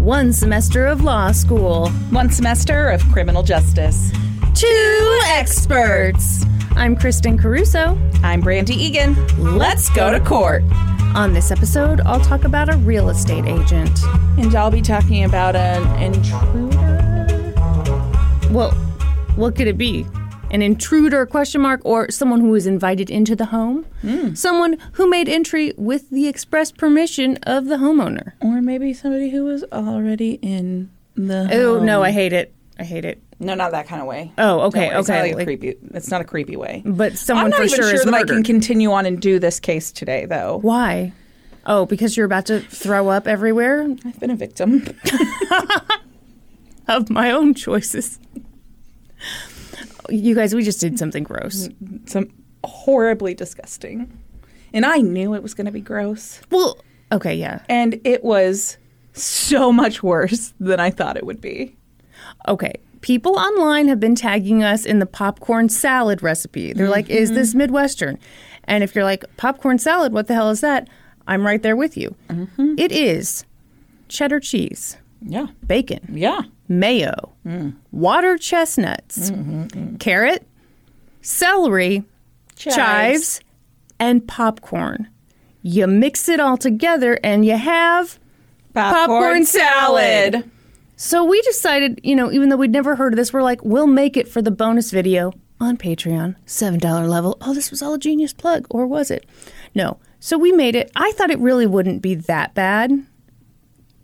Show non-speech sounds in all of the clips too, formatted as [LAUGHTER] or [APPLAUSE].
One semester of law school. One semester of criminal justice. Two experts. I'm Kristin Caruso. I'm Brandi Egan. Let's go to court. On this episode, I'll talk about a real estate agent. And I'll be talking about an intruder. Well, what could it be? An intruder question mark or someone who was invited into the home? Hmm. Someone who made entry with the express permission of the homeowner. Or maybe somebody who was already in the. Oh, no. I hate it. I hate it. No, not that kind of way. Oh, okay, No, it's okay, Not like a like- creepy. It's not a creepy way. But someone I'm not for even sure sure is that I can continue on and do this case today, though. Why? Oh, because you're about to throw up everywhere I've been a victim. [LAUGHS] of my own choices. You guys, we just did something gross. Some horribly disgusting, and I knew it was going to be gross, Well, okay, yeah. and it was so much worse than I thought it would be. Okay. People online have been tagging us in the popcorn salad recipe. They're like, is mm-hmm. this Midwestern? And if you're like, popcorn salad, what the hell is that? I'm right there with you. Mm-hmm. It is cheddar cheese, Yeah, bacon, yeah. Mayo, water chestnuts, carrot, celery, chives, and popcorn. You mix it all together and you have Popcorn salad. So we decided, you know, even though we'd never heard of this, we're like, we'll make it for the bonus video on Patreon, $7 level. Oh, this was all a genius plug, or was it? No. So we made it. I thought it really wouldn't be that bad.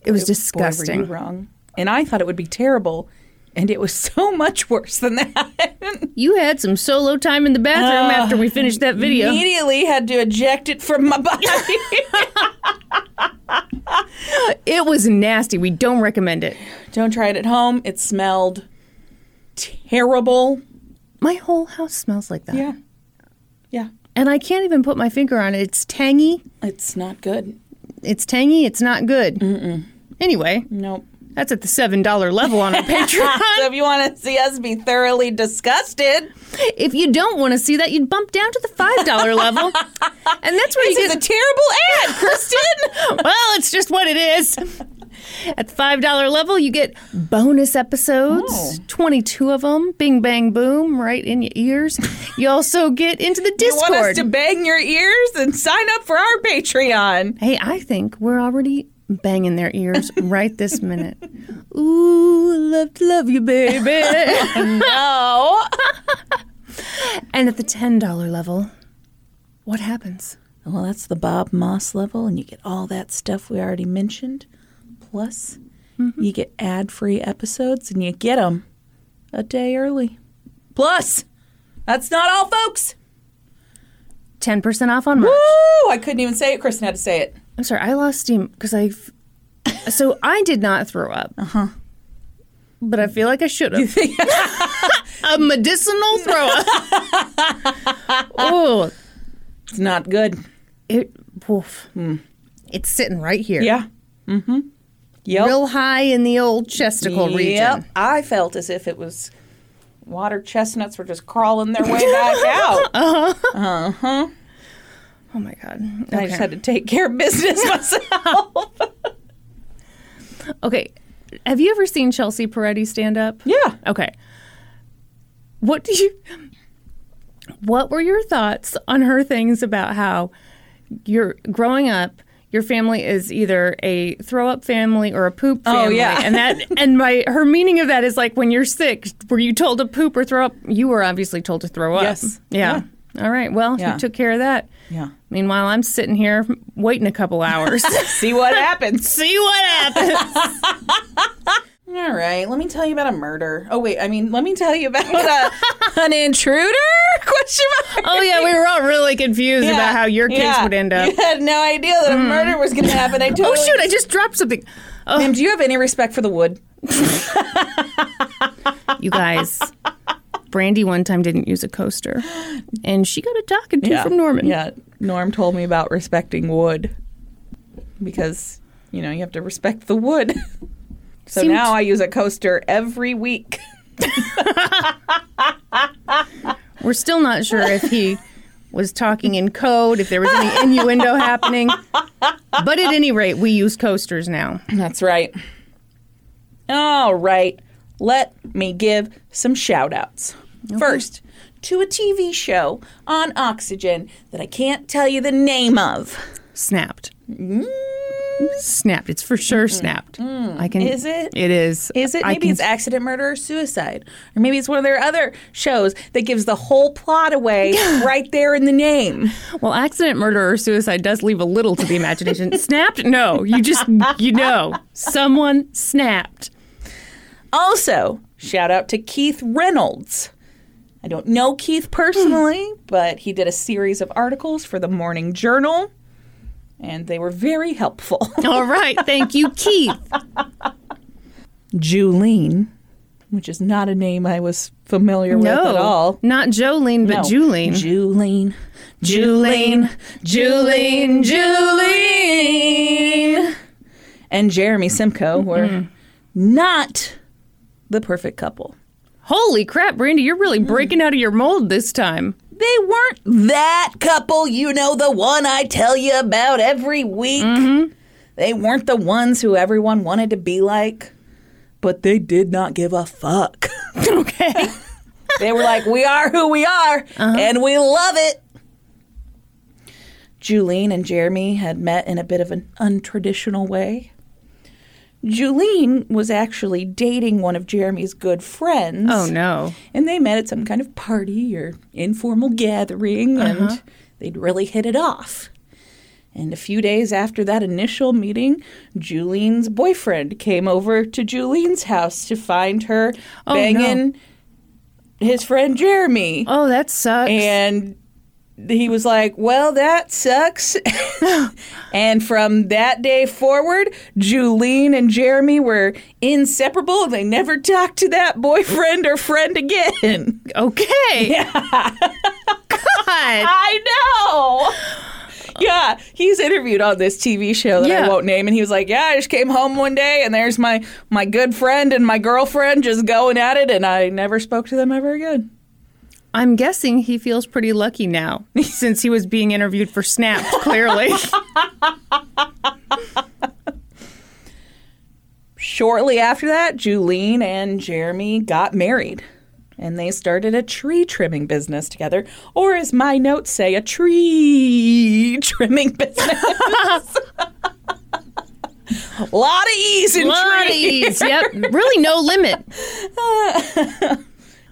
It was Boy, were disgusting. you wrong. And I thought it would be terrible, and it was [LAUGHS] so much worse than that. You had some solo time in the bathroom uh, after we finished that video. Immediately had to eject it from my body. It was nasty. We don't recommend it. Don't try it at home. It smelled terrible. My whole house smells like that. Yeah. Yeah. And I can't even put my finger on it. It's tangy. It's not good. It's tangy. It's not good. Mm-mm. Anyway, Nope. That's at the $7 level on our [LAUGHS] Patreon. So if you want to see us be thoroughly disgusted, If you don't want to see that, you'd bump down to the $5 level. And that's where this you is get a terrible ad, Kristin. [LAUGHS] well, it's just what it is. At the $5 level, you get bonus episodes, Oh. 22 of them, bing, bang, boom, right in your ears. You also get into the Discord. you want us to bang your ears and sign up for our Patreon. hey, I think we're already banging their ears [LAUGHS] right this minute. Ooh, love to love you, baby. [LAUGHS] No. [LAUGHS] and at the $10 level, what happens? Well, that's the Bob Moss level, and you get all that stuff we already mentioned. Plus, mm-hmm. you get ad free episodes, and you get them a day early. Plus, that's not all, folks. 10% off on merch. Woo! I couldn't even say it. Kristen had to say it. I'm sorry, I lost steam because I. So I did not throw up. Uh huh. But I feel like I should have. [LAUGHS] a medicinal throw up. oh, It's not good. it. Woof. It's sitting right here. Yeah. Mm-hmm. Yep. Real high in the old chesticle region. Yep. region. I felt as if it was water chestnuts were just crawling their way back [LAUGHS] out. Oh my god. I just had to take care of business [LAUGHS] myself. okay. Have you ever seen Chelsea Peretti stand up? yeah. Okay. What do you What were your thoughts on her things about how you're growing up your family is either a throw up family or a poop oh, family. Oh, yeah. And that [LAUGHS] and my her meaning of that is like when you're sick, were you told to poop or throw up? You were obviously told to throw up. Yes. Yeah. All right. Well, Yeah. you took care of that. Yeah. Meanwhile, I'm sitting here waiting a couple hours. [LAUGHS] See what happens. [LAUGHS] See what happens. [LAUGHS] All right, let me tell you about a murder. Oh wait, I mean, let me tell you about a, an intruder? Question mark. Oh yeah, we were all really confused about how your case Yeah. would end up. You had no idea that a mm. murder was going to happen. I oh, totally. Oh shoot! I just dropped something. Oh. Ma'am, do you have any respect for the wood? You guys, Brandi one time didn't use a coaster, [GASPS] and she got a talking to from Norman. Yeah, Norm told me about respecting wood because you know you have to respect the wood. [LAUGHS] so Seemed- now I use a coaster every week. [LAUGHS] We're still not sure if he was talking in code, if there was any innuendo happening. But at any rate, we use coasters now. That's right. All right. Let me give some shout outs. First, to a TV show on Oxygen that I can't tell you the name of. Snapped. Mm. Snapped. It's for sure mm-hmm. snapped. Mm. I can. Is it? It is. Is it? Maybe can- it's accident, murder, or suicide. Or maybe it's one of their other shows that gives the whole plot away [LAUGHS] right there in the name. Well, accident, murder, or suicide does leave a little to the imagination. [LAUGHS] snapped? No. You just, you know, someone snapped. Also, shout out to Keith Reynolds. I don't know Keith personally, but he did a series of articles for the Morning Journal, and they were very helpful. [LAUGHS] All right. Thank you, Keith. Julene, which is not a name I was familiar with at all. Not Jolene, but No. Julene. Julene. Julene. Julene. Julene. And Jeremy Simko were mm-hmm. not the perfect couple. Holy crap, Brandi, you're really mm-hmm. breaking out of your mold this time. They weren't that couple, you know, the one I tell you about every week. Mm-hmm. They weren't the ones who everyone wanted to be like, but they did not give a fuck. [LAUGHS] Okay. [LAUGHS] They were like, we are who we are, uh-huh. and we love it. Julene and Jeremy had met in a bit of an untraditional way. Julene was actually dating one of Jeremy's good friends. Oh, no. And they met at some kind of party or informal gathering, uh-huh. and they'd really hit it off. And a few days after that initial meeting, Julene's boyfriend came over to Julene's house to find her Oh, no. banging his friend Jeremy. Oh, that sucks. And he was like, Well, that sucks. [LAUGHS] and from that day forward, Julene and Jeremy were inseparable. They never talked to that boyfriend or friend again. okay. [LAUGHS] God. I know. Yeah, he's interviewed on this TV show that I won't name, and he was like, "Yeah, I just came home one day, and there's my my good friend and my girlfriend just going at it, and I never spoke to them ever again." I'm guessing he feels pretty lucky now [LAUGHS] since he was being interviewed for Snapped, clearly. Shortly after that, Julene and Jeremy got married and they started a tree trimming business together, or as my notes say, a tree [LAUGHS] trimming business. a [LAUGHS] lot of ease in trees. Yep. Really no limit.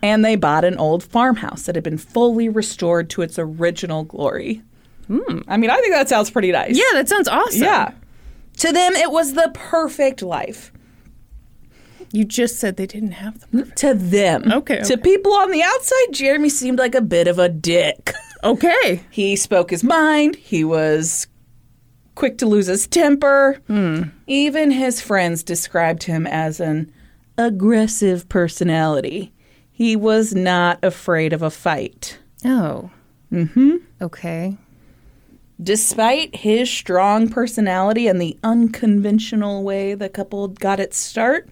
And they bought an old farmhouse that had been fully restored to its original glory. Hmm. I mean, I think that sounds pretty nice. Yeah, that sounds awesome. Yeah. To them, it was the perfect life. You just said they didn't have the perfect. To them. Okay, To people on the outside, Jeremy seemed like a bit of a dick. Okay. He spoke his mind. He was quick to lose his temper. Hmm. Even his friends described him as an aggressive personality. He was not afraid of a fight. Oh. Mm-hmm. Okay. Despite his strong personality and the unconventional way the couple got its start,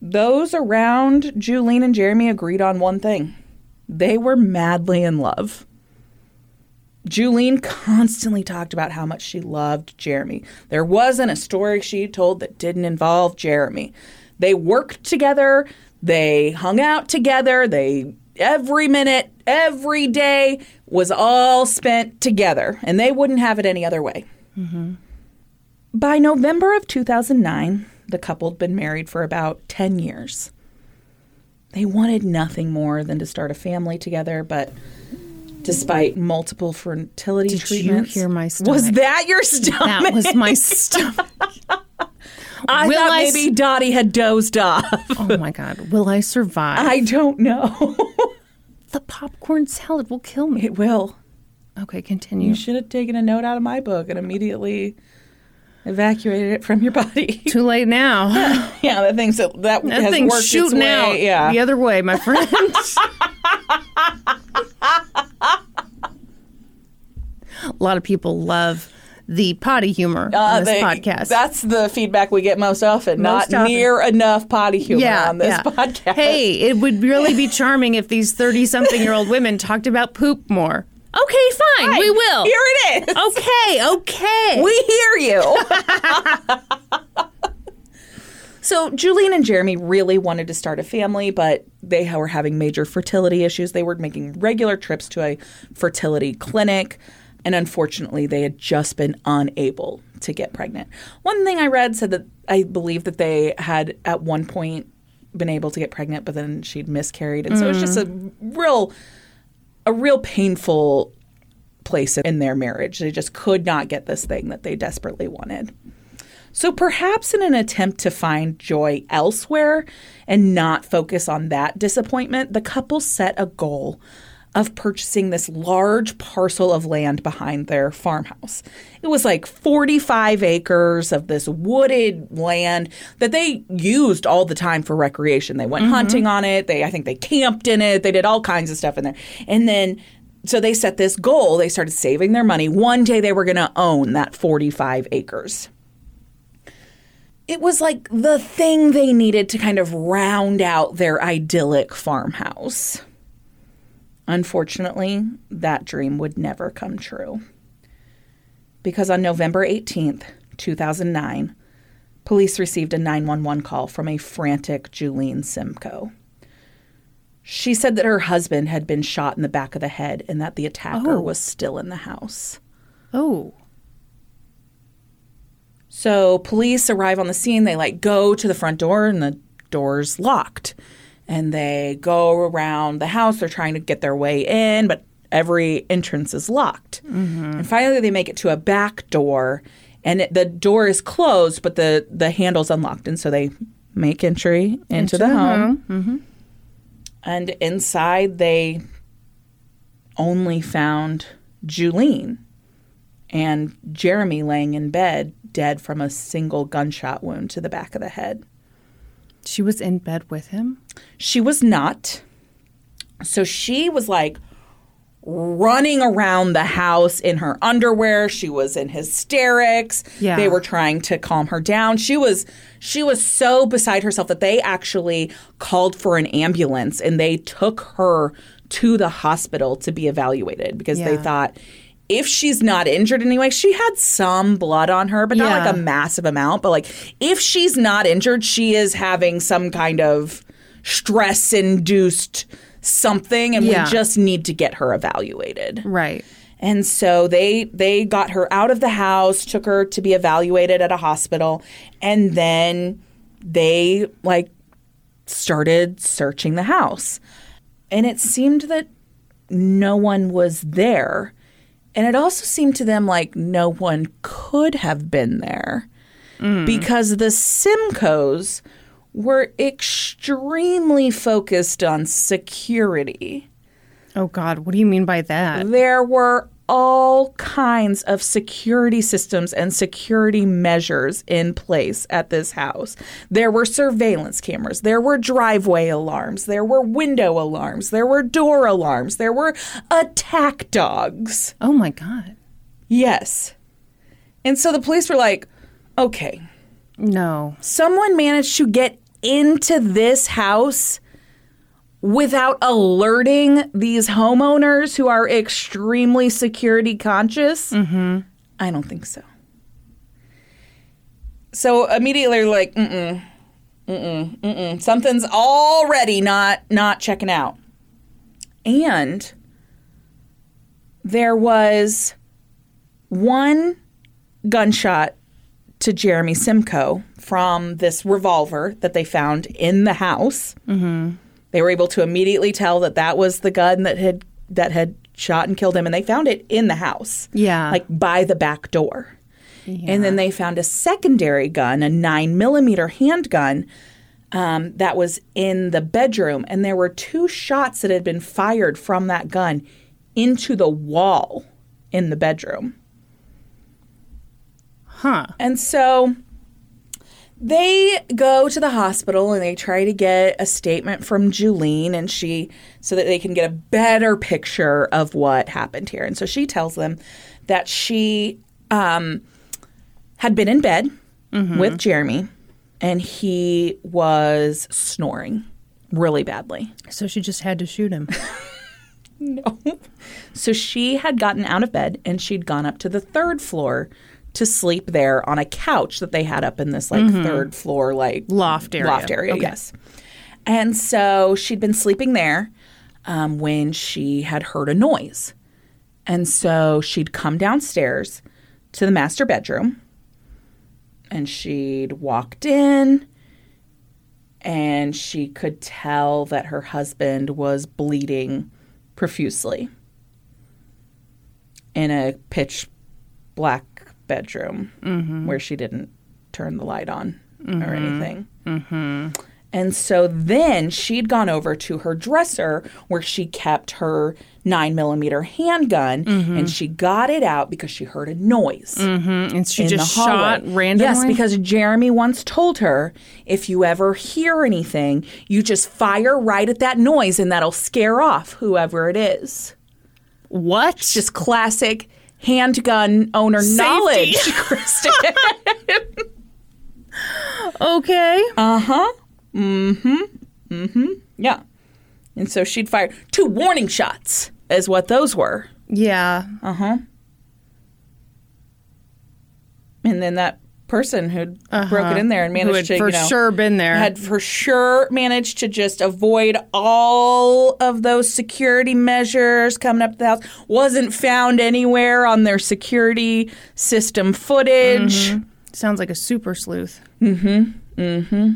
those around Julene and Jeremy agreed on one thing. They were madly in love. Julene constantly talked about how much she loved Jeremy. There wasn't a story she told that didn't involve Jeremy. They worked together, they hung out together, they every minute, every day was all spent together, and they wouldn't have it any other way. Mm-hmm. By November of 2009, the couple had been married for about 10 years. They wanted nothing more than to start a family together, but despite multiple fertility Did you hear my Was that your stomach? That was my stomach. [LAUGHS] I Will thought I maybe s- Dottie had dozed off. Oh my God. Will I survive? I don't know. [LAUGHS] the popcorn salad will kill me. it will. Okay, continue. You should have taken a note out of my book and immediately Evacuated it from your body. [LAUGHS] Too late now. [LAUGHS] yeah, that thing's that That has thing's worked shooting its way. out Yeah. the other way, my friend. A lot of people love the potty humor Uh, on this they- podcast. That's the feedback we get most often. Most Not often. near enough potty humor yeah, on this yeah. podcast. Hey, it would really be charming if these 30 something year old women talked about poop more. Okay, fine, we will. Here it is. Okay, okay. We hear you. [LAUGHS] so, Julene and Jeremy really wanted to start a family, but they were having major fertility issues. They were making regular trips to a fertility clinic, and unfortunately, they had just been unable to get pregnant. One thing I read said that I believe that they had at one point been able to get pregnant, but then she'd miscarried. And so it's just a mm. real a real painful place in their marriage. They just could not get this thing that they desperately wanted. So perhaps in an attempt to find joy elsewhere and not focus on that disappointment, the couple set a goal of purchasing this large parcel of land behind their farmhouse. It was like 45 acres of this wooded land that they used all the time for recreation. They went mm-hmm. hunting on it. They I think they camped in it. They did all kinds of stuff in there. And then so they set this goal. They started saving their money. One day they were going to own that 45 acres. It was like the thing they needed to kind of round out their idyllic farmhouse. Unfortunately, that dream would never come true. Because on November 18th, 2009, police received a 911 call from a frantic Julene Simko. She said that her husband had been shot in the back of the head and that the attacker Oh. was still in the house. Oh, So police arrive on the scene. They like go to the front door and the door's locked. And they go around the house. They're trying to get their way in, but every entrance is locked. And finally, they make it to a back door, and it, the door is closed, but the the handle's unlocked. And so they make entry into, the home. And inside, they only found Julene and Jeremy laying in bed, dead from a single gunshot wound to the back of the head. She was in bed with him? She was not. So she was like running around the house in her underwear. She was in hysterics. Yeah. They were trying to calm her down. She was she was so beside herself that they actually called for an ambulance and they took her to the hospital to be evaluated because they thought if she's not injured anyway, she had some blood on her, but not Yeah. like a massive amount. But like if she's not injured, she is having some kind of stress induced something and Yeah. we just need to get her evaluated. Right. And so they they got her out of the house, took her to be evaluated at a hospital, and then they like started searching the house. And it seemed that no one was there. And it also seemed to them like no one could have been there mm. because the Simkos were extremely focused on security. Oh, God. What do you mean by that? There were all kinds of security systems and security measures in place at this house. There were surveillance cameras, there were driveway alarms, there were window alarms, there were door alarms, there were attack dogs. Oh, my God. Yes. And so the police were like, okay, No. someone managed to get into this house without alerting these homeowners who are extremely security conscious? Mm-hmm. I don't think so. So immediately, like, mm-mm, mm-mm, mm-mm. Something's already not not checking out. And there was one gunshot to Jeremy Simko from this revolver that they found in the house. Mm-hmm. They were able to immediately tell that that was the gun that had that had shot and killed him, and they found it in the house, Yeah. like by the back door. And then they found a secondary gun, a nine millimeter handgun. Um, that was in the bedroom, and there were two shots that had been fired from that gun into the wall in the bedroom. Huh. And so they go to the hospital and they try to get a statement from Julene and she so that they can get a better picture of what happened here. And so she tells them that she um, had been in bed with Jeremy and he was snoring really badly. So she just had to shoot him. [LAUGHS] [LAUGHS] No. So she had gotten out of bed and she'd gone up to the third floor to sleep there on a couch that they had up in this like third floor like Loft area. Loft area, Okay. yes. And so she'd been sleeping there um, when she had heard a noise. And so she'd come downstairs to the master bedroom and she'd walked in and she could tell that her husband was bleeding profusely in a pitch black bedroom mm-hmm. where she didn't turn the light on or mm-hmm. anything. Mm-hmm. And so then she'd gone over to her dresser where she kept her nine millimeter handgun and she got it out because she heard a noise and she in just shot randomly. Yes, because Jeremy once told her if you ever hear anything, you just fire right at that noise and that'll scare off whoever it is. what? It's Just classic handgun owner Safety. knowledge, [LAUGHS] Kristin. okay. Uh huh. Mm hmm. Mm hmm. Yeah. And so she'd fire two warning shots, is what those were. yeah. Uh huh. And then that person who'd broken in there and Uh-huh. Managed had to, for you know, sure been there. had for sure managed to just avoid all of those security measures coming up to the house. Wasn't found anywhere on their security system footage. Sounds like a super sleuth. Mm-hmm. Mm-hmm.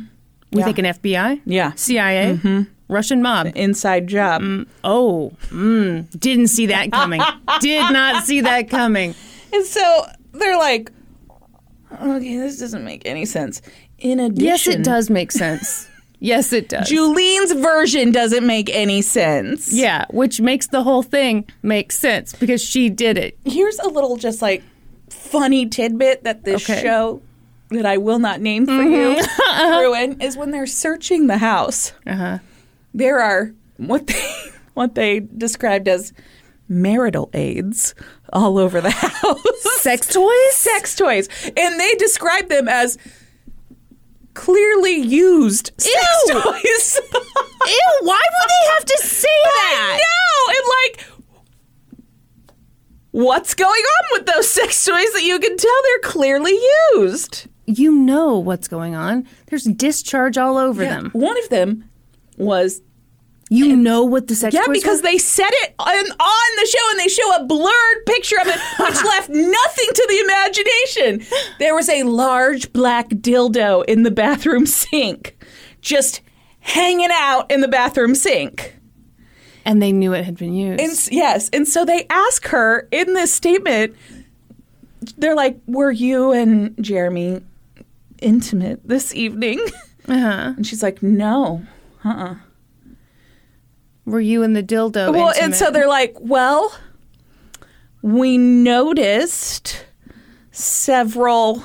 We Yeah. an FBI? Yeah, CIA? mm-hmm. Russian mob. inside job. Mm, Oh, mm, didn't see that coming. [LAUGHS] Did not see that coming. And so they're like, okay, this doesn't make any sense. In addition, [LAUGHS] Yes, it does make sense. Yes, it does. Julene's version doesn't make any sense. yeah, which makes the whole thing make sense because she did it. Here's a little just like funny tidbit that this Okay. show that I will not name for you [LAUGHS] ruin is when they're searching the house. Uh-huh. There are what they [LAUGHS] what they described as marital aids all over the [LAUGHS] house. Sex toys? sex toys. And they describe them as clearly used sex Ew. toys. [LAUGHS] Ew, why would they have to say that? I know. And like what's going on with those sex toys that you can tell they're clearly used? You know what's going on. There's discharge all over them. One of them was You know what the sex yeah, because are? they said it on, on the show and they show a blurred picture of it, which [LAUGHS] left nothing to the imagination. There was a large black dildo in the bathroom sink, just hanging out in the bathroom sink. and they knew it had been used. And yes, and so they ask her in this statement. They're like, "Were you and Jeremy intimate this evening?" uh-huh. And she's like, "No." Were you in the dildo? Well, and so they're like, well, we noticed several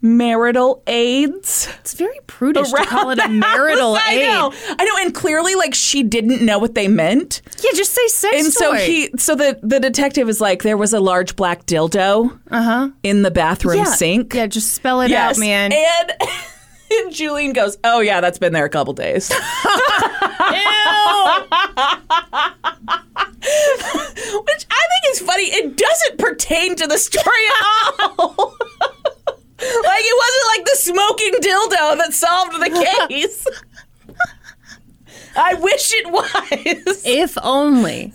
marital aids. it's very prudish to call it a marital I aid. know, I know, and clearly, like she didn't know what they meant, Yeah, just say sex and so toy. he, so the the detective is like, there was a large black dildo uh-huh. in the bathroom yeah. sink. Yeah, just spell it yes, out, man. and. [LAUGHS] And [LAUGHS] Julene goes, "Oh yeah, that's been there a couple days." [LAUGHS] Ew. [LAUGHS] Which I think is funny. It doesn't pertain to the story at all. like it wasn't like the smoking dildo that solved the case. I wish it was. if only.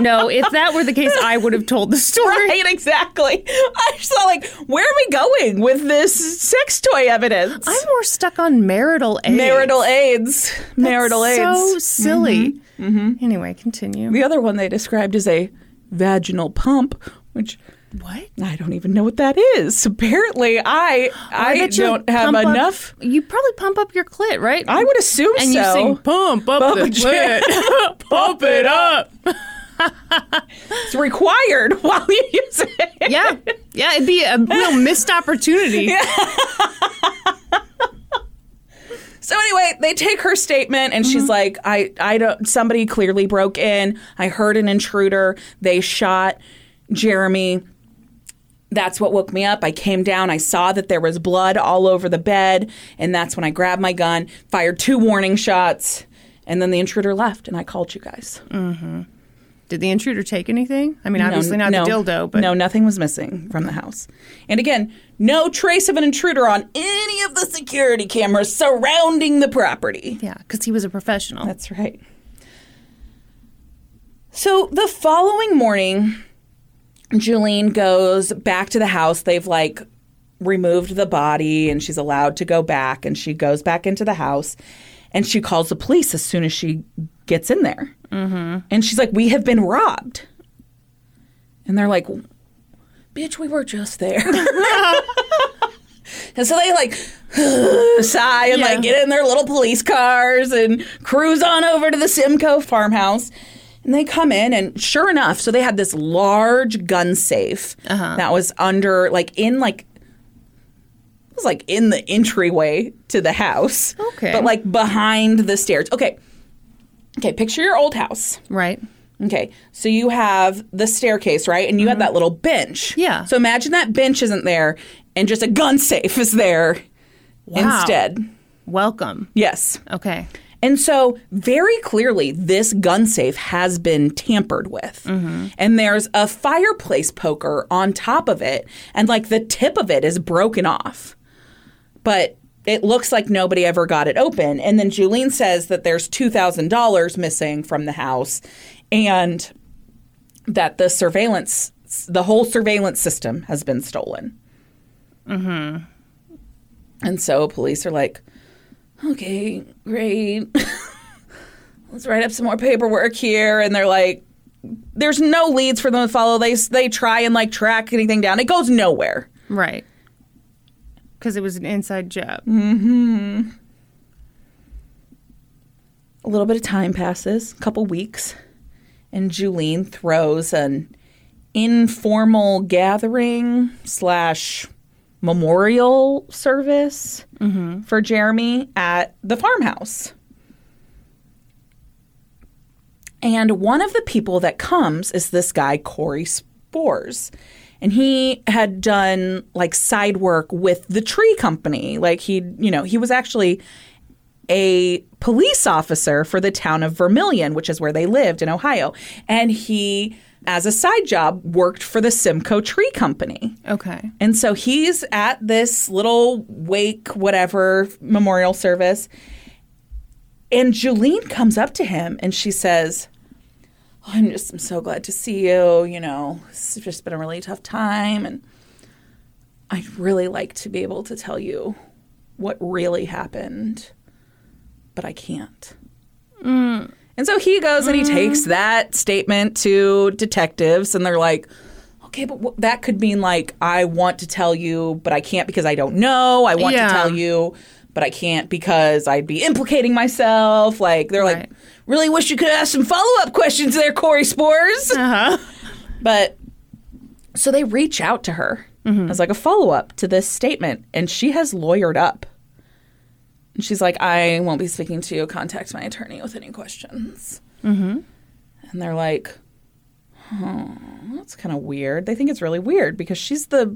No, if that were the case, I would have told the story. Right, exactly. I just thought, like, where are we going with this sex toy evidence? I'm more stuck on marital aids. marital aids. Marital aids. So silly. Mm-hmm. Mm-hmm. Anyway, continue. The other one they described as a vaginal pump, which What? I don't even know what that is. Apparently, I oh, I, bet you don't have up- enough. you probably pump up your clit, right? I would assume and so. you sing pump up Pump the clit. [LAUGHS] pump it up. It's required [LAUGHS] while you use it. Yeah. Yeah, it'd be a real missed opportunity. [LAUGHS] So anyway, they take her statement and she's mm-hmm. like, I, I don't somebody clearly broke in. I heard an intruder. They shot Jeremy. That's what woke me up. I came down, I saw that there was blood all over the bed, and that's when I grabbed my gun, fired two warning shots, and then the intruder left and I called you guys. Mm-hmm. Did the intruder take anything? I mean, obviously not no, the dildo, but no, nothing was missing from the house. And again, no trace of an intruder on any of the security cameras surrounding the property. yeah, because he was a professional. That's right. So the following morning, Julene goes back to the house. They've like removed the body and she's allowed to go back. And she goes back into the house and she calls the police as soon as she gets in there. Mm-hmm. And she's like, We have been robbed. And they're like, Bitch, we were just there. [LAUGHS] And so they like [SIGHS] sigh and like get in their little police cars and cruise on over to the Simko farmhouse. And they come in, and sure enough, so they had this large gun safe that was under, like, in like, was like in the entryway to the house. Okay. But like behind the stairs. Okay. Okay, picture your old house. right. Okay, so you have the staircase, right? And you have that little bench. Mm-hmm. Yeah. So imagine that bench isn't there and just a gun safe is there Wow. instead. Welcome. Yes. Okay. And so, very clearly, this gun safe has been tampered with. Mm-hmm. And there's a fireplace poker on top of it, and like the tip of it is broken off. But it looks like nobody ever got it open. And then Julene says that there's $2,000 missing from the house and that the surveillance, the whole surveillance system has been stolen. Mm-hmm. And so police are like, okay, great. [LAUGHS] Let's write up some more paperwork here. And they're like, there's no leads for them to follow. They they try and like track anything down. It goes nowhere. Right. Because it was an inside job. Mm-hmm. A little bit of time passes, a couple weeks, and Julene throws an informal gathering slash memorial service mm-hmm. for Jeremy at the farmhouse. And one of the people that comes is this guy, Corey Spores. And he had done like side work with the tree company. Like he, you know, he was actually a police officer for the town of Vermilion, which is where they lived in Ohio. And he, as a side job, worked for the Simko Tree Company. Okay. And so he's at this little wake, whatever, memorial service. And Julene comes up to him and she says, "Oh, I'm just I'm so glad to see you. You know, it's just been a really tough time. And I'd really like to be able to tell you what really happened, but I can't. Mm. And so he goes and he mm. takes that statement to detectives, and they're like, okay, but wh- that could mean like, I want to tell you, but I can't because I don't know. I want Yeah. to tell you, but I can't because I'd be implicating myself. Like, they're Right. like, really wish you could ask some follow up questions there, Corey Spores. Uh huh. But so they reach out to her as like a follow up to this statement, and she has lawyered up. And she's like, I won't be speaking to you. Contact my attorney with any questions. Mm-hmm. And they're like, oh, that's kind of weird. They think it's really weird because she's the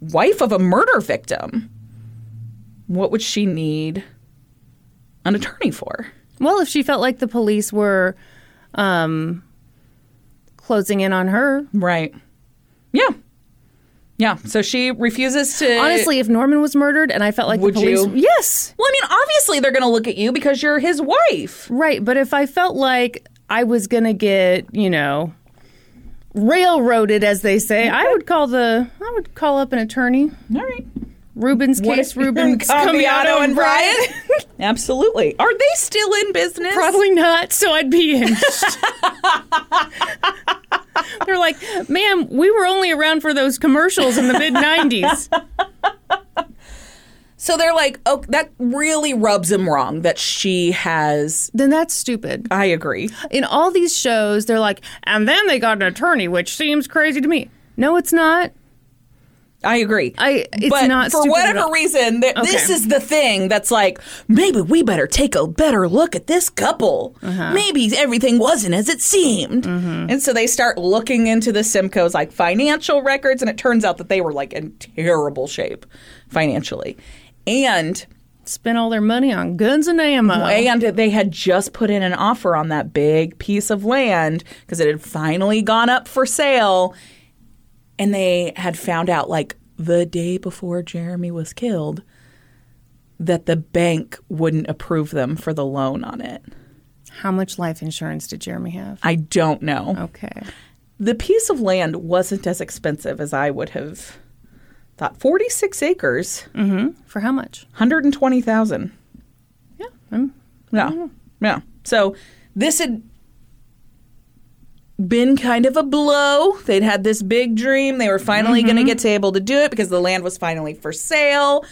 wife of a murder victim. What would she need an attorney for? Well, if she felt like the police were um, closing in on her. Right. Yeah. Yeah. So she refuses to. Honestly, if Norman was murdered and I felt like Would the police. you? Yes. Well, I mean, obviously they're going to look at you because you're his wife. Right. But if I felt like I was going to get, you know, railroaded, as they say, I would call the. I would call up an attorney. All right. Rubens case, Rubens, Cambiato, and Bryant. [LAUGHS] Absolutely. Are they still in business? Probably not. So I'd be in. [LAUGHS] They're like, ma'am, we were only around for those commercials in the mid 90s. [LAUGHS] So they're like, oh, that really rubs him wrong that she has. Then that's stupid. I agree. In all these shows, they're like, and then they got an attorney, which seems crazy to me. No, it's not. I agree. I- it's but not for whatever reason. Th- This is the thing that's like maybe we better take a better look at this couple. Uh-huh. Maybe everything wasn't as it seemed, Mm-hmm. and so they start looking into the Simko's like financial records, and it turns out that they were like in terrible shape financially, and Spent all their money on guns and ammo. and they had just put in an offer on that big piece of land because it had finally gone up for sale. And they had found out, like, the day before Jeremy was killed, that the bank wouldn't approve them for the loan on it. How much life insurance did Jeremy have? I don't know. Okay. The piece of land wasn't as expensive as I would have thought. 46 acres, mhm For how much? 120,000. Yeah. I'm- Yeah. Yeah. So this had been kind of a blow. They'd had this big dream. They were finally going to mm-hmm. get to able to do it because the land was finally for sale.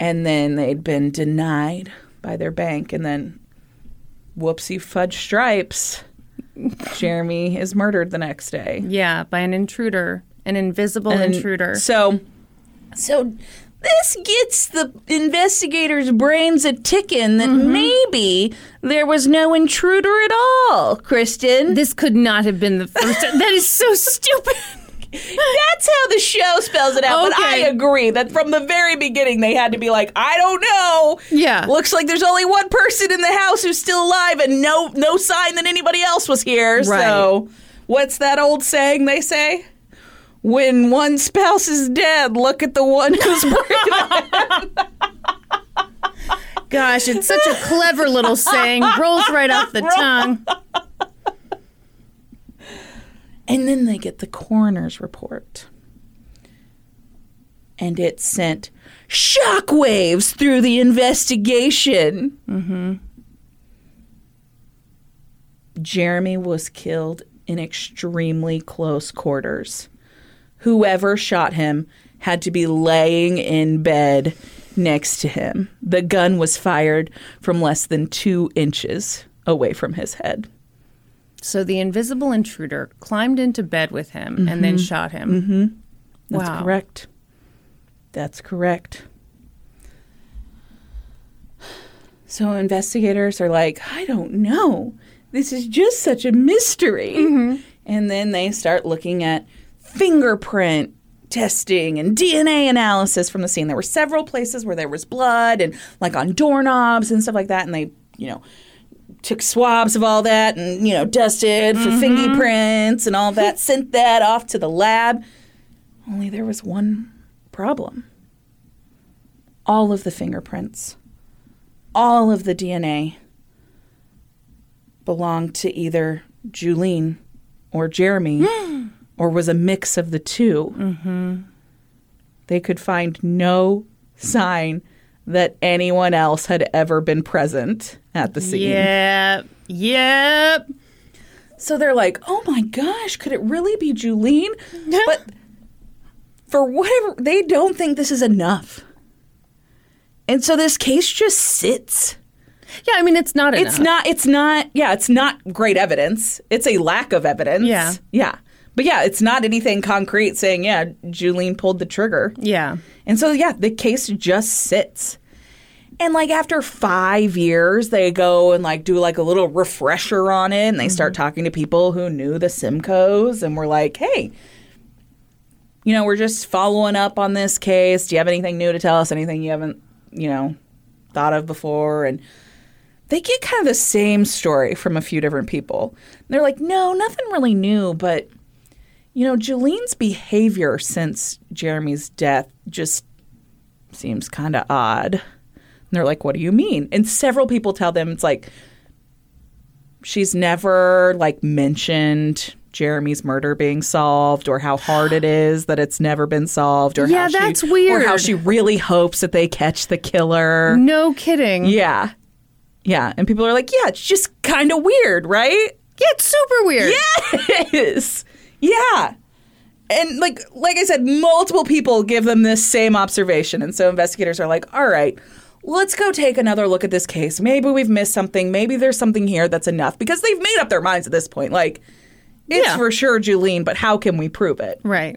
And then they'd been denied by their bank. And then, whoopsie fudge stripes, [LAUGHS] Jeremy is murdered the next day. yeah, by an intruder, an invisible And intruder. So, so this gets the investigators' brains a ticking that Mm-hmm. maybe there was no intruder at all, Kristin. This could not have been the first. time. that is so [LAUGHS] stupid. That's how the show spells it out. But I agree that from the very beginning they had to be like, I don't know. Yeah. Looks like there's only one person in the house who's still alive and no no sign that anybody else was here. Right. So what's that old saying they say? When one spouse is dead, look at the one who's [LAUGHS] breathing. Gosh, it's such a clever little saying. Rolls right off the [LAUGHS] tongue. And then they get the coroner's report. And it sent shockwaves through the investigation. Mm-hmm. Jeremy was killed in extremely close quarters. Whoever shot him had to be laying in bed next to him. The gun was fired from less than two inches away from his head. So the invisible intruder climbed into bed with him and then shot him. Mm-hmm. That's Wow. correct. That's correct. So investigators are like, I don't know. This is just such a mystery. And then they start looking at fingerprint testing and DNA analysis from the scene. There were several places where there was blood and like on doorknobs and stuff like that. And they, you know, took swabs of all that and, you know, dusted for mm-hmm. fingerprints and all that, sent that off to the lab. Only there was one problem. All of the fingerprints, all of the DNA belonged to either Julene or Jeremy [GASPS] or was a mix of the 2 Mm-hmm. They could find no sign that anyone else had ever been present at the scene. Yep. Yep. So they're like, oh my gosh, could it really be Julene? [LAUGHS] but for whatever, they don't think this is enough. And so this case just sits. Yeah, I mean it's not enough. It's not, it's not, yeah, it's not great evidence. It's a lack of evidence. Yeah. Yeah. But yeah, it's not anything concrete saying, yeah, Julene pulled the trigger. Yeah. And so, yeah, the case just sits. And like after five years, they go and like do like a little refresher on it, and they start mm-hmm. talking to people who knew the Simkos, and we're like, hey, you know, we're just following up on this case. Do you have anything new to tell us? Anything you haven't, you know, thought of before? And they get kind of the same story from a few different people. And they're like, no, nothing really new, but you know, Julene's behavior since Jeremy's death just seems kind of odd. And they're like, what do you mean? And several people tell them it's like she's never like mentioned Jeremy's murder being solved or how hard it [GASPS] is that it's never been solved or Yeah, how she, that's or how she really hopes that they catch the killer. No kidding. Yeah. Yeah, and people are like, "Yeah, it's just kind of weird, right?" Yeah, it's super weird. Yes. Yeah. and like like I said, multiple people give them this same observation, and so investigators are like, "All right, let's go take another look at this case. Maybe we've missed something. Maybe there's something here that's enough because they've made up their minds at this point. Like, it's Yeah. for sure Julene, but how can we prove it?" Right.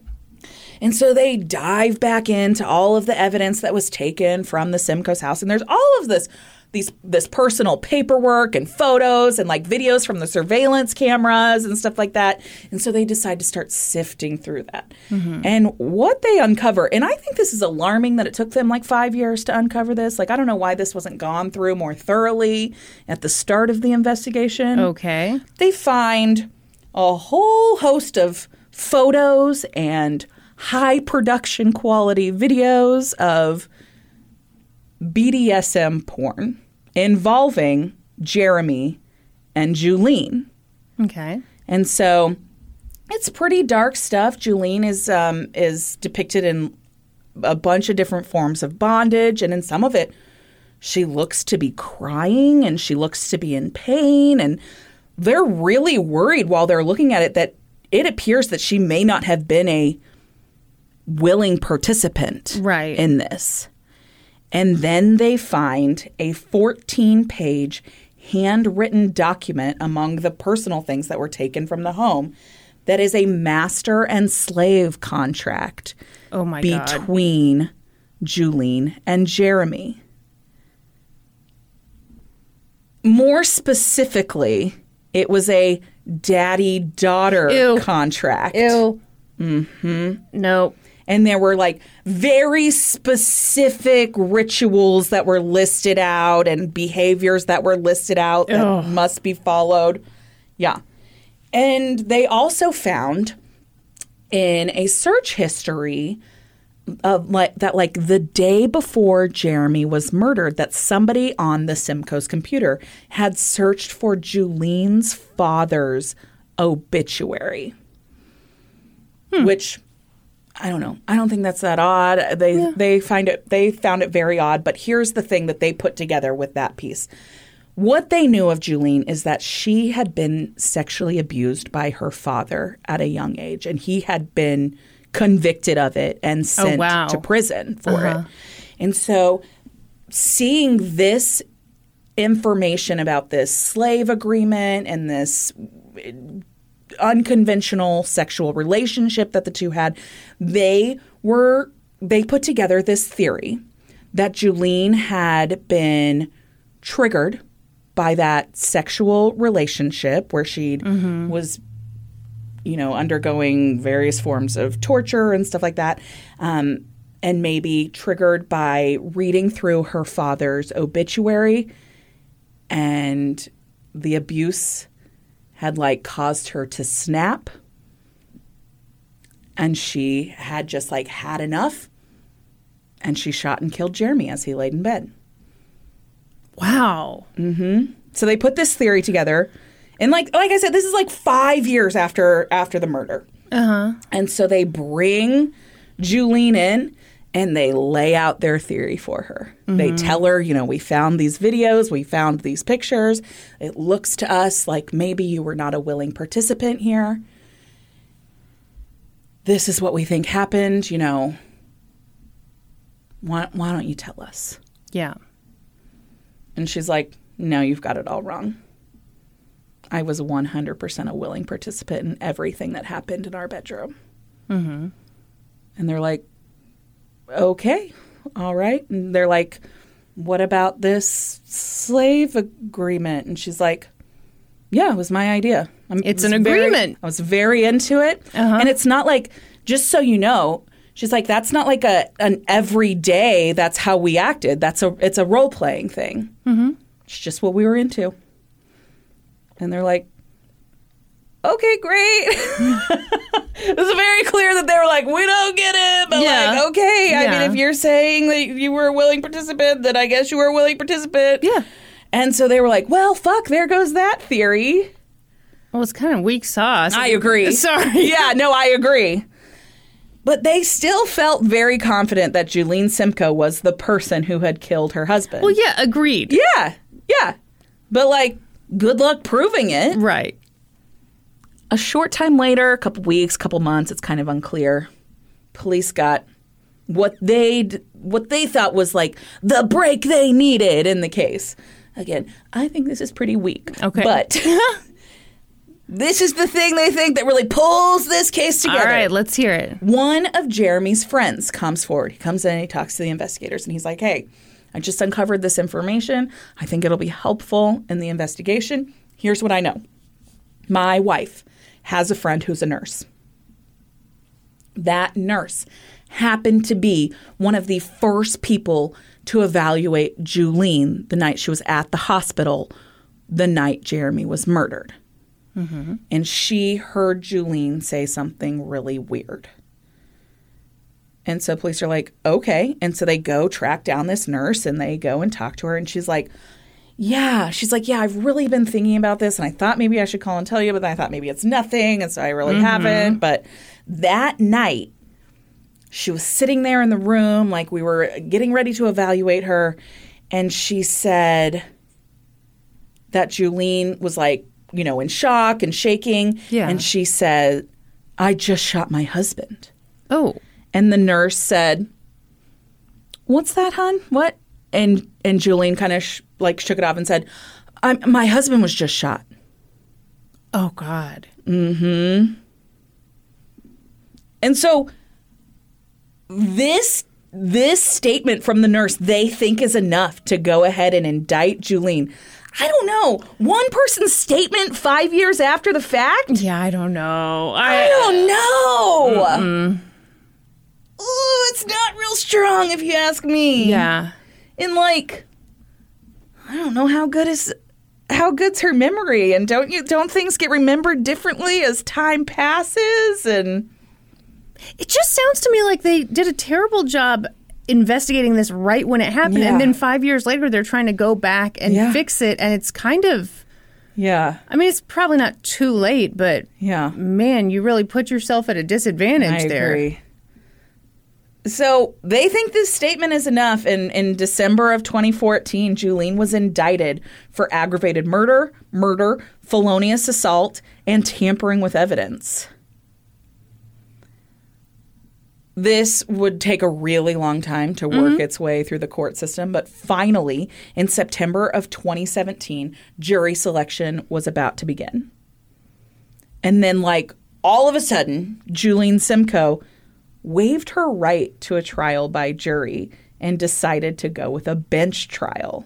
And so they dive back into all of the evidence that was taken from the Simko's house, and there's all of this these this personal paperwork and photos and like videos from the surveillance cameras and stuff like that. And so they decide to start sifting through that. Mm-hmm. And what they uncover, and I think this is alarming that it took them like 5 years to uncover this. Like I don't know why this wasn't gone through more thoroughly at the start of the investigation Okay. they find a whole host of photos and high production quality videos of BDSM porn involving Jeremy and Julene. Okay. And so it's pretty dark stuff. Julene is um, is depicted in a bunch of different forms of bondage, and in some of it, she looks to be crying and she looks to be in pain, and they're really worried while they're looking at it that it appears that she may not have been a willing participant Right. in this. And then they find a 14 page handwritten document among the personal things that were taken from the home that is a master and slave contract Oh my god. between Julene and Jeremy. More specifically, it was a daddy daughter contract. Ew. Mm-hmm. Nope. And there were like very specific rituals that were listed out and behaviors that were listed out that Ugh. must be followed. Yeah. And they also found in a search history of like that like the day before Jeremy was murdered that somebody on the Simko's computer had searched for Julene's father's obituary. Hmm. Which I don't know. I don't think that's that odd. They they find it they found it very odd, but here's the thing that they put together with that piece. What they knew of Julene is that she had been sexually abused by her father at a young age, and he had been convicted of it and oh, sent wow. to prison for it. Uh-huh. And so, seeing this information about this slave agreement and this unconventional sexual relationship that the two had, they were they put together this theory that Julene had been triggered by that sexual relationship where she was you know undergoing various forms of torture and stuff like that um, and maybe triggered by reading through her father's obituary and the abuse had like caused her to snap and she had just like had enough and she shot and killed Jeremy as he laid in bed. Wow. So they put this theory together. And like like I said this is like 5 years after after the murder. Uh-huh. And so they bring Julene in and they lay out their theory for her. They tell her, you know, we found these videos, we found these pictures. It looks to us like maybe you were not a willing participant here. This is what we think happened, you know. Why, why don't you tell us? Yeah. And she's like, No, you've got it all wrong. I was 100% a willing participant in everything that happened in our bedroom. Mm-hmm. And they're like, Okay, all right. And they're like, What about this slave agreement? And she's like, Yeah, it was my idea. I'm, It's an very- agreement. I was very into it. And it's not like, just so you know, she's like, that's not like a an everyday. That's how we acted. That's a it's a role playing thing. Mm-hmm. It's just what we were into. And they're like, okay, great. [LAUGHS] it was very clear that they were like, we don't get it, but Yeah. like, okay. I Yeah. mean, if you're saying that you were a willing participant, then I guess you were a willing participant. Yeah. And so they were like, well, fuck, there goes that theory. Well, it's kind of weak sauce. I agree. [LAUGHS] Sorry. yeah, no, I agree. But they still felt very confident that Julene Simko was the person who had killed her husband. Well, yeah, agreed. yeah, yeah. But like, good luck proving it. Right. A short time later, a couple weeks, couple months, it's kind of unclear. Police got what they what they thought was like the break they needed in the case. Again, I think this is pretty weak. Okay. But [LAUGHS] this is the thing they think that really pulls this case together. All right, let's hear it. One of Jeremy's friends comes forward. He comes in and he talks to the investigators and he's like, Hey, I just uncovered this information. I think it'll be helpful in the investigation. Here's what I know my wife has a friend who's a nurse. That nurse happened to be one of the first people to evaluate Julene the night she was at the hospital, the night Jeremy was murdered. Mm-hmm. And she heard Julene say something really weird. And so police are like, okay. And so they go track down this nurse and they go and talk to her. And she's like, yeah. She's like, yeah, I've really been thinking about this. And I thought maybe I should call and tell you, but then I thought maybe it's nothing. And so I really mm-hmm. haven't. But that night, she was sitting there in the room, like we were getting ready to evaluate her. And she said that Julene was like, you know, in shock and shaking. Yeah. And she said, I just shot my husband. Oh, And the nurse said, "What's that, hon? What?" And and Julene kind of sh- like shook it off and said, I'm, "My husband was just shot." oh God. Mm hmm. And so this this statement from the nurse they think is enough to go ahead and indict Julene. I don't know. One person's statement 5 years after the fact? Yeah, I don't know. I I don't know. Ooh, it's not real strong if you ask me. yeah. And like I don't know how good is how good's her memory and don't you don't things get remembered differently as time passes and It just sounds to me like they did a terrible job investigating this right when it happened, Yeah. and then five years later they're trying to go back and Yeah. fix it, and it's kind of. yeah. I mean, it's probably not too late, but Yeah. man, you really put yourself at a disadvantage I there. agree. So they think this statement is enough. And in December of 2014, Julene was indicted for aggravated murder, murder, felonious assault, and tampering with evidence. This would take a really long time to work mm-hmm. its way through the court system, but finally, in September of 2017, jury selection was about to begin. And then, like, all of a sudden, Julene Simko waived her right to a trial by jury and decided to go with a bench trial.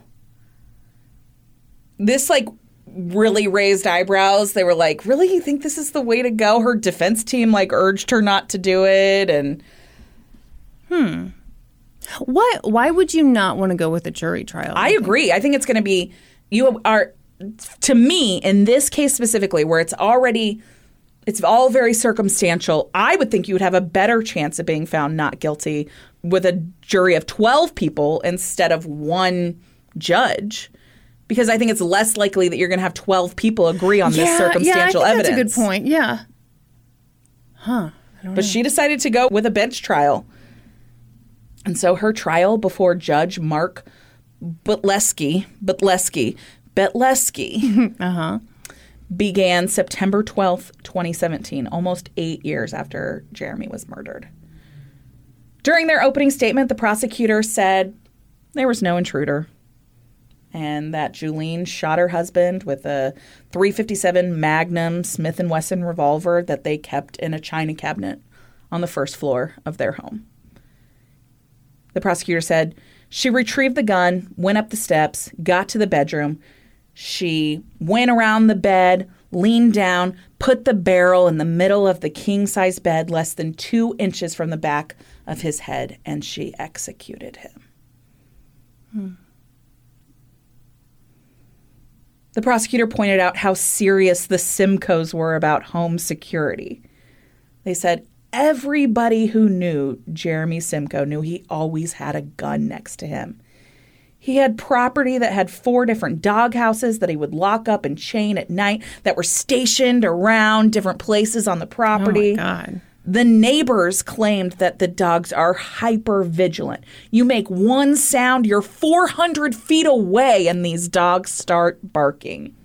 This, like, really raised eyebrows. They were like, Really? You think this is the way to go? Her defense team, like, urged her not to do it. And hmm, Why? Why would you not want to go with a jury trial? I agree. I think it's going to be, you are, to me, in this case specifically, where it's already, it's all very circumstantial, I would think you would have a better chance of being found not guilty with a jury of 12 people instead of one judge. Because I think it's less likely that you're going to have 12 people agree on this circumstantial yeah, I think evidence. That's a good point. Yeah. Huh. But she decided to go with a bench trial. And so her trial before Judge Mark Butleski, Butleski, Betleski [LAUGHS] uh-huh. began September 12th, 2017, almost eight years after Jeremy was murdered. During their opening statement, the prosecutor said there was no intruder and that Julene shot her husband with a 357 Magnum Smith & Wesson revolver that they kept in a china cabinet on the first floor of their home. The prosecutor said she retrieved the gun, went up the steps, got to the bedroom. She went around the bed, leaned down, put the barrel in the middle of the king size bed, less than two inches from the back of his head, and she executed him. Hmm. The prosecutor pointed out how serious the Simkos were about home security. They said everybody who knew Jeremy Simko knew he always had a gun next to him. He had property that had four different dog houses that he would lock up and chain at night that were stationed around different places on the property. Oh my God. The neighbors claimed that the dogs are hyper vigilant. You make one sound, you're 400 feet away, and these dogs start barking.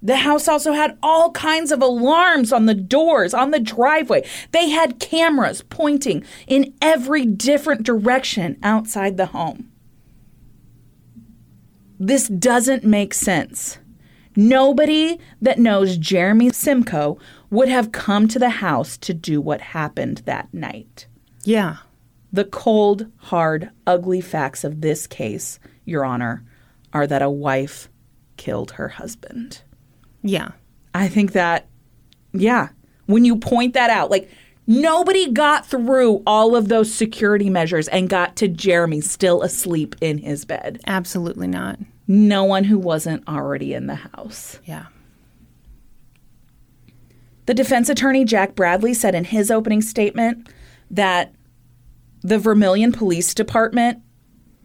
The house also had all kinds of alarms on the doors, on the driveway. They had cameras pointing in every different direction outside the home. This doesn't make sense. Nobody that knows Jeremy Simko would have come to the house to do what happened that night. Yeah. The cold, hard, ugly facts of this case, Your Honor, are that a wife killed her husband. Yeah. I think that, yeah, when you point that out, like nobody got through all of those security measures and got to Jeremy still asleep in his bed. Absolutely not. No one who wasn't already in the house. Yeah. The defense attorney, Jack Bradley, said in his opening statement that the Vermilion Police Department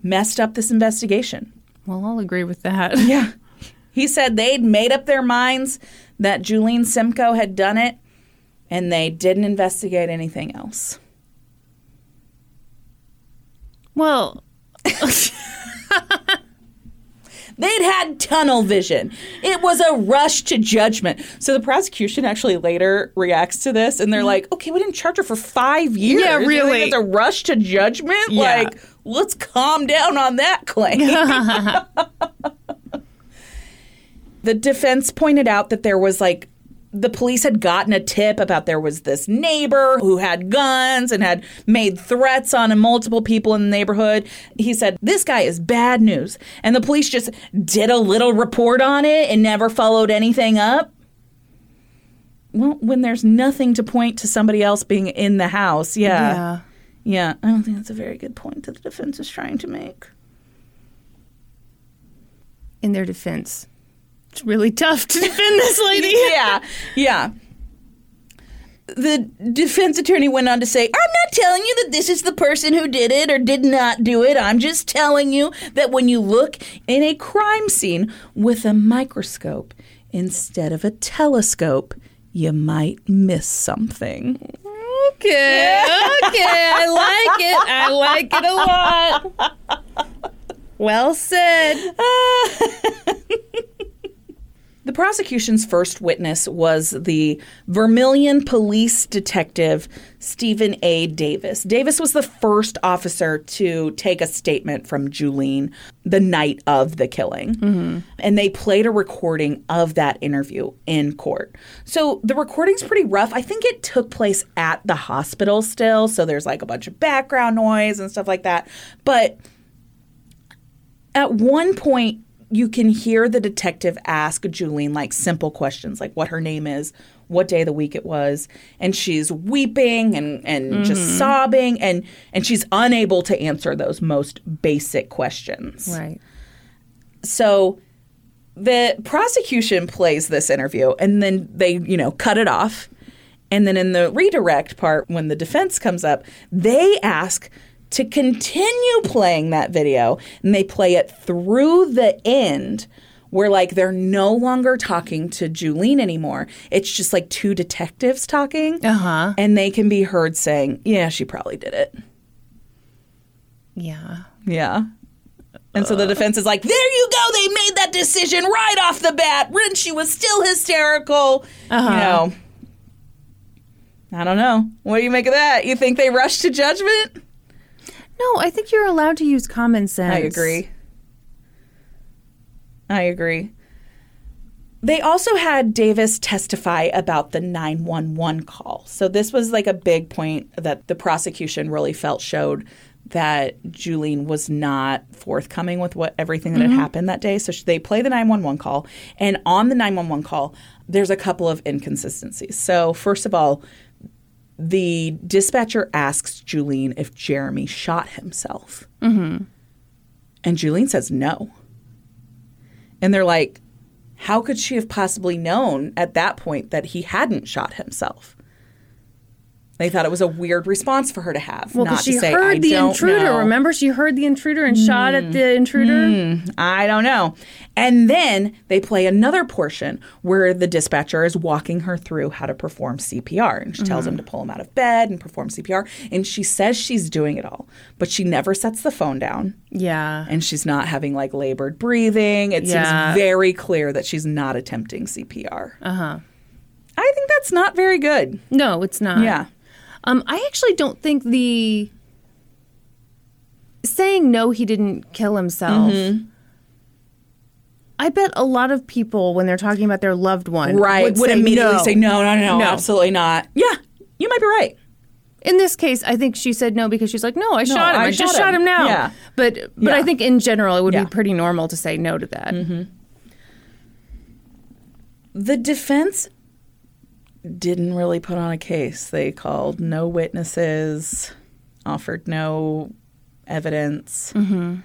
messed up this investigation. Well, I'll agree with that. [LAUGHS] Yeah. [LAUGHS] He said they'd made up their minds that Julene Simko had done it and they didn't investigate anything else. Well, [LAUGHS] They'd had tunnel vision. It was a rush to judgment. So the prosecution actually later reacts to this and they're like, okay, we didn't charge her for five years. Yeah, really. It's a rush to judgment? Yeah. Like, let's calm down on that claim. [LAUGHS] the defense pointed out that there was like the police had gotten a tip about there was this neighbor who had guns and had made threats on multiple people in the neighborhood. He said, This guy is bad news. And the police just did a little report on it and never followed anything up. Well, when there's nothing to point to somebody else being in the house, yeah. yeah. Yeah, I don't think that's a very good point that the defense is trying to make. In their defense, it's really tough to defend this [LAUGHS] lady. yeah, yeah. The defense attorney went on to say, I'm not telling you that this is the person who did it or did not do it. I'm just telling you that when you look in a crime scene with a microscope instead of a telescope, you might miss something. Okay, [LAUGHS] okay, I like it. I like it a lot. [LAUGHS] Well said. The prosecution's first witness was the Vermilion police detective Stephen A. Davis. Davis was the first officer to take a statement from Julene the night of the killing. Mm-hmm. And they played a recording of that interview in court. So the recording's pretty rough. I think it took place at the hospital still. So there's like a bunch of background noise and stuff like that. But at one point you can hear the detective ask Julene like simple questions like what her name is, what day of the week it was, and she's weeping and and just mm-hmm. sobbing and and she's unable to answer those most basic questions. Right. So the prosecution plays this interview and then they, you know, cut it off. And then in the redirect part, when the defense comes up, they ask to continue playing that video and they play it through the end where like they're no longer talking to Julene anymore. It's just like two detectives talking. Uh-huh. And they can be heard saying, Yeah, she probably did it. Yeah. Yeah. And so the defense is like, there you go. They made that decision right off the bat. When she was still hysterical. You know, I don't know. What do you make of that? You think they rushed to judgment? No, I think you're allowed to use common sense. I agree. I agree. They also had Davis testify about the 911 call. So this was like a big point that the prosecution really felt showed that Julene was not forthcoming with what everything that had mm-hmm. happened that day. So they play the 911 call and on the 911 call there's a couple of inconsistencies. So first of all, the dispatcher asks Julene if Jeremy shot himself. Mm-hmm. And Julene says no. And they're like, how could she have possibly known at that point that he hadn't shot himself? They thought it was a weird response for her to have. Well, not she to say, heard "I the intruder. know." Remember, she heard the intruder and shot at the mm-hmm. intruder. Mm-hmm. I don't know. And then they play another portion where the dispatcher is walking her through how to perform CPR. And she tells him to mm-hmm. pull him out of bed and perform CPR. And she says she's doing it all, but she never sets the phone down. Yeah. And she's not having like labored breathing. It Yeah. seems very clear that she's not attempting CPR. Uh huh. I think that's not very good. No, it's not. Yeah. Um, I actually don't think the saying no, he didn't kill himself. Mm-hmm. I bet a lot of people, when they're talking about their loved one, Right. would, Would, say immediately no. say, no, no, no, no, No. absolutely not. Yeah, you might be right. In this case, I think she said no because she's like, no, I shot him. I I, just shot shot him." him now. Yeah. But but Yeah. I think in general, it would Yeah. be pretty normal to say no to that. The defense didn't really put on a case. They called no witnesses, offered no evidence. Mm-hmm.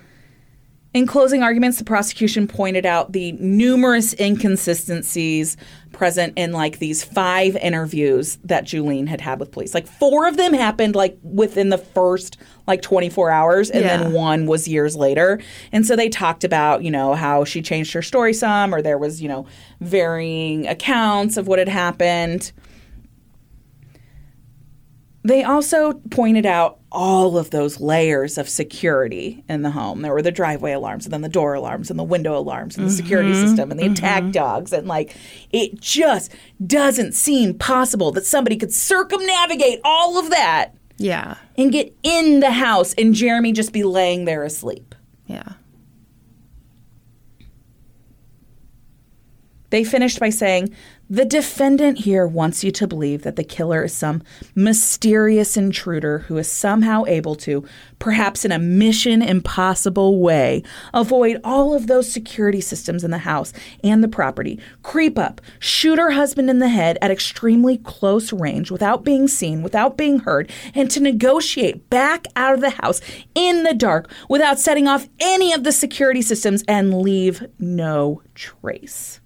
In closing arguments, the prosecution pointed out the numerous inconsistencies present in like these five interviews that Julene had had with police. Like four of them happened like within the first like 24 hours and Yeah. then one was years later. And so they talked about, you know, how she changed her story some or there was, you know, varying accounts of what had happened. They also pointed out all of those layers of security in the home. There were the driveway alarms, and then the door alarms, and the window alarms, and the security mm-hmm. system, and the attack mm-hmm. dogs. And like, it just doesn't seem possible that somebody could circumnavigate all of that Yeah. and get in the house and Jeremy just be laying there asleep. Yeah. They finished by saying, The defendant here wants you to believe that the killer is some mysterious intruder who is somehow able to, perhaps in a mission impossible way, avoid all of those security systems in the house and the property, creep up, shoot her husband in the head at extremely close range without being seen, without being heard, and to negotiate back out of the house in the dark without setting off any of the security systems and leave no trace.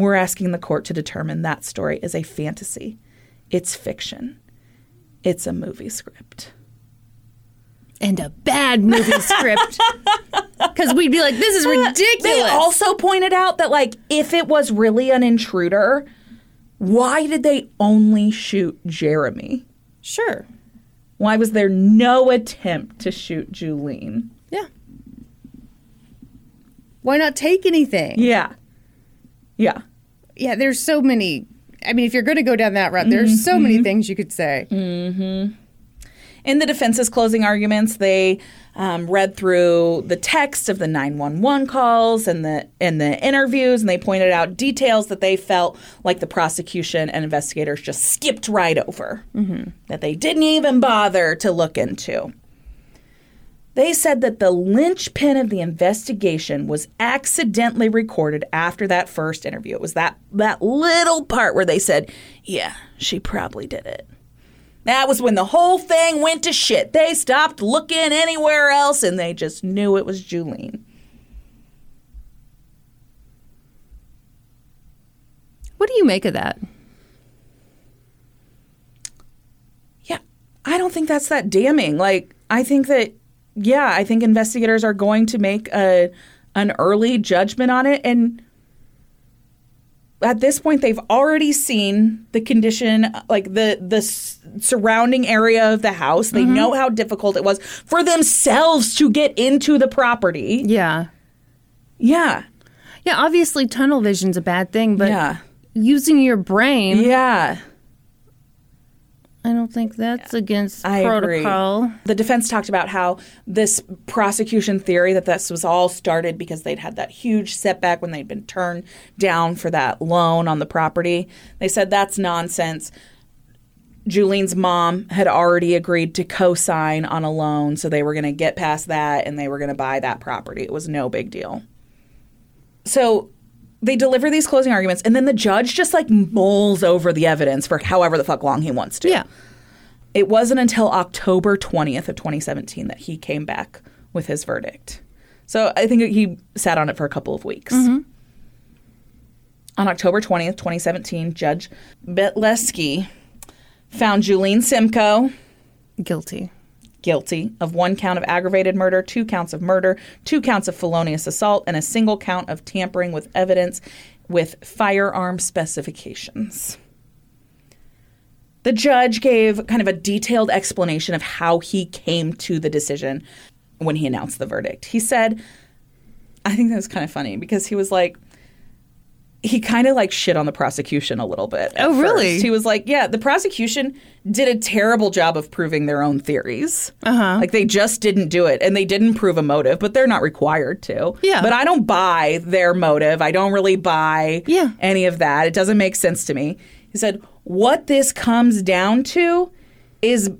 We're asking the court to determine that story is a fantasy. It's fiction. It's a movie script. And a bad movie [LAUGHS] script. Because we'd be like, this is ridiculous. They also pointed out that, like, if it was really an intruder, why did they only shoot Jeremy? sure. Why was there no attempt to shoot Julene? Yeah. Why not take anything? Yeah. Yeah. Yeah, there's so many. I mean, if you're going to go down that route, there's mm-hmm, so many mm-hmm. things you could say. Mm-hmm. In the defense's closing arguments, they um, read through the text of the 911 calls and the and the interviews, and they pointed out details that they felt like the prosecution and investigators just skipped right over, that they didn't even bother to look into. They said that the linchpin of the investigation was accidentally recorded after that first interview. It was that that little part where they said, "Yeah, she probably did it." That was when the whole thing went to shit. They stopped looking anywhere else and they just knew it was Julene. What do you make of that? Yeah, I don't think that's that damning. Like, I think that, yeah, I think investigators are going to make a an early judgment on it, and at this point, they've already seen the condition, like the the s- surrounding area of the house. They mm-hmm. know how difficult it was for themselves to get into the property. Yeah. Yeah, Yeah, obviously tunnel vision's a bad thing, but yeah, using your brain, yeah. I don't think that's against I agree. protocol. The defense talked about how this prosecution theory that this was all started because they'd had that huge setback when they'd been turned down for that loan on the property. They said that's nonsense. Julene's mom had already agreed to co sign on a loan, so they were going to get past that and they were going to buy that property. It was no big deal. So they deliver these closing arguments, and then the judge just like mulls over the evidence for however the fuck long he wants to. Yeah. It wasn't until October 20th of 2017 that he came back with his verdict. So I think he sat on it for a couple of weeks. Mm-hmm. On October 20th, 2017, Judge Betleski found Julene Simko Guilty. Guilty of one count of aggravated murder, two counts of murder, two counts of felonious assault, and a single count of tampering with evidence with firearm specifications. The judge gave kind of a detailed explanation of how he came to the decision when he announced the verdict. He said, I think that was kind of funny because he was like, he kind of like shit on the prosecution a little bit. Oh, really? first. He was like, yeah, the prosecution did a terrible job of proving their own theories. Uh-huh. Like they just didn't do it and they didn't prove a motive, but they're not required to. Yeah. But I don't buy their motive. I don't really buy Yeah. any of that. It doesn't make sense to me. He said, what this comes down to is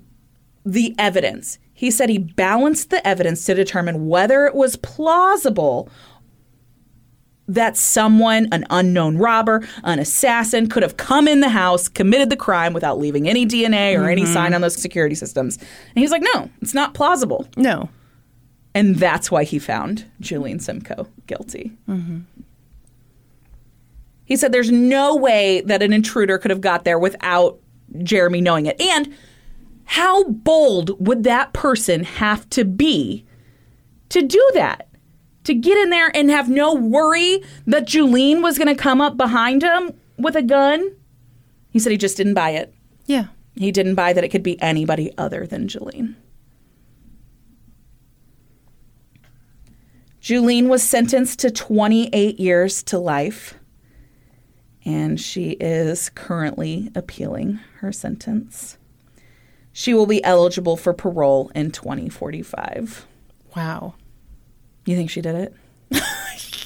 the evidence. He said he balanced the evidence to determine whether it was plausible that someone, an unknown robber, an assassin, could have come in the house, committed the crime without leaving any DNA or any mm-hmm. sign on those security systems. And he's like, no, it's not plausible. No. And that's why he found Julene Simko guilty. Mm-hmm. He said there's no way that an intruder could have got there without Jeremy knowing it. And how bold would that person have to be to do that? To get in there and have no worry that Julene was going to come up behind him with a gun? He said he just didn't buy it. Yeah. He didn't buy that it could be anybody other than Julene. Julene was sentenced to 28 years to life, and she is currently appealing her sentence. She will be eligible for parole in 2045. Wow. You think she did it? [LAUGHS]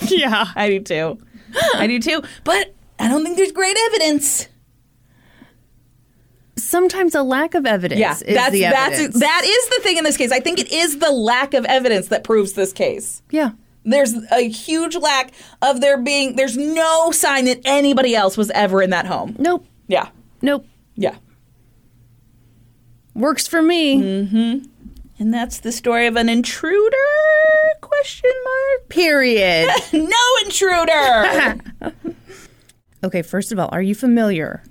Yeah. [LAUGHS] I do too. I do too. But I don't think there's great evidence. Sometimes a lack of evidence Yeah, is that's the evidence. that is the thing in this case. I think it is the lack of evidence that proves this case. yeah. There's a huge lack of there being. There's no sign that anybody else was ever in that home. Nope. Yeah, Nope. yeah. Works for me. Mm. And that's the story of an intruder? Question mark. Period. [LAUGHS] no intruder. [LAUGHS] okay, first of all, are you familiar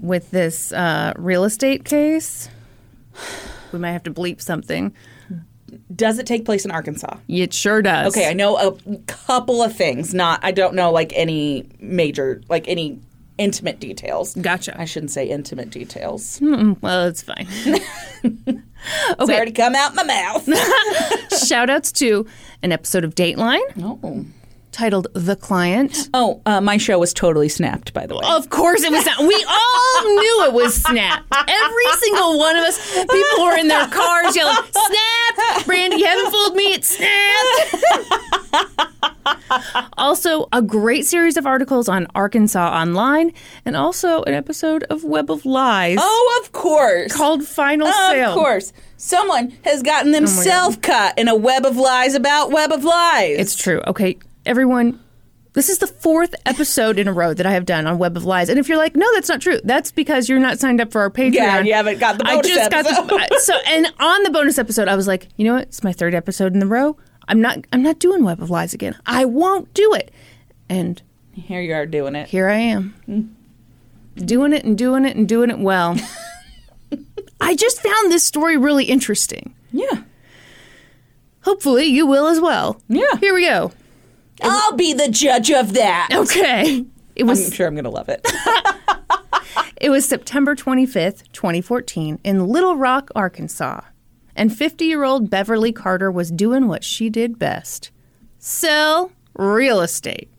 with this uh, real estate case? We might have to bleep something. Does it take place in Arkansas? It sure does. Okay, I know a couple of things. Not, I don't know like any major, like any intimate details. Gotcha. I shouldn't say intimate details. Hmm, well, it's fine. [LAUGHS] [LAUGHS] It's already come out my mouth. [LAUGHS] Shout outs to an episode of Dateline oh. Titled The Client. Oh, uh, my show was totally snapped, by the way. Of course it was not. We all knew it was snapped. Every single one of us, people were in their cars yelling, Snap! Brandi, you haven't fooled me, it's Snap! also, a great series of articles on Arkansas Online, and also an episode of Web of Lies Oh, of course. called Final of Sale. Of course. Someone has gotten themselves caught in a web of lies about web of lies. It's true. Okay, everyone. This is the fourth episode in a row that I have done on Web of Lies, and if you're like, "No, that's not true," that's because you're not signed up for our Patreon. Yeah, you haven't got the I bonus just got episode. the so, and on the bonus episode, I was like, you know what? It's my third episode in the row. I'm not. I'm not doing Web of Lies again. I won't do it. And Here you are doing it. here I am, hmm. doing it and doing it and doing it well. [LAUGHS] I just found this story really interesting. Yeah. Hopefully, you will as well. Yeah. Here we go. I'll be the judge of that. Okay. It was I'm sure I'm going to love it. [LAUGHS] It was September 25th, 2014, in Little Rock, Arkansas. And 50 year old Beverly Carter was doing what she did best sell real estate.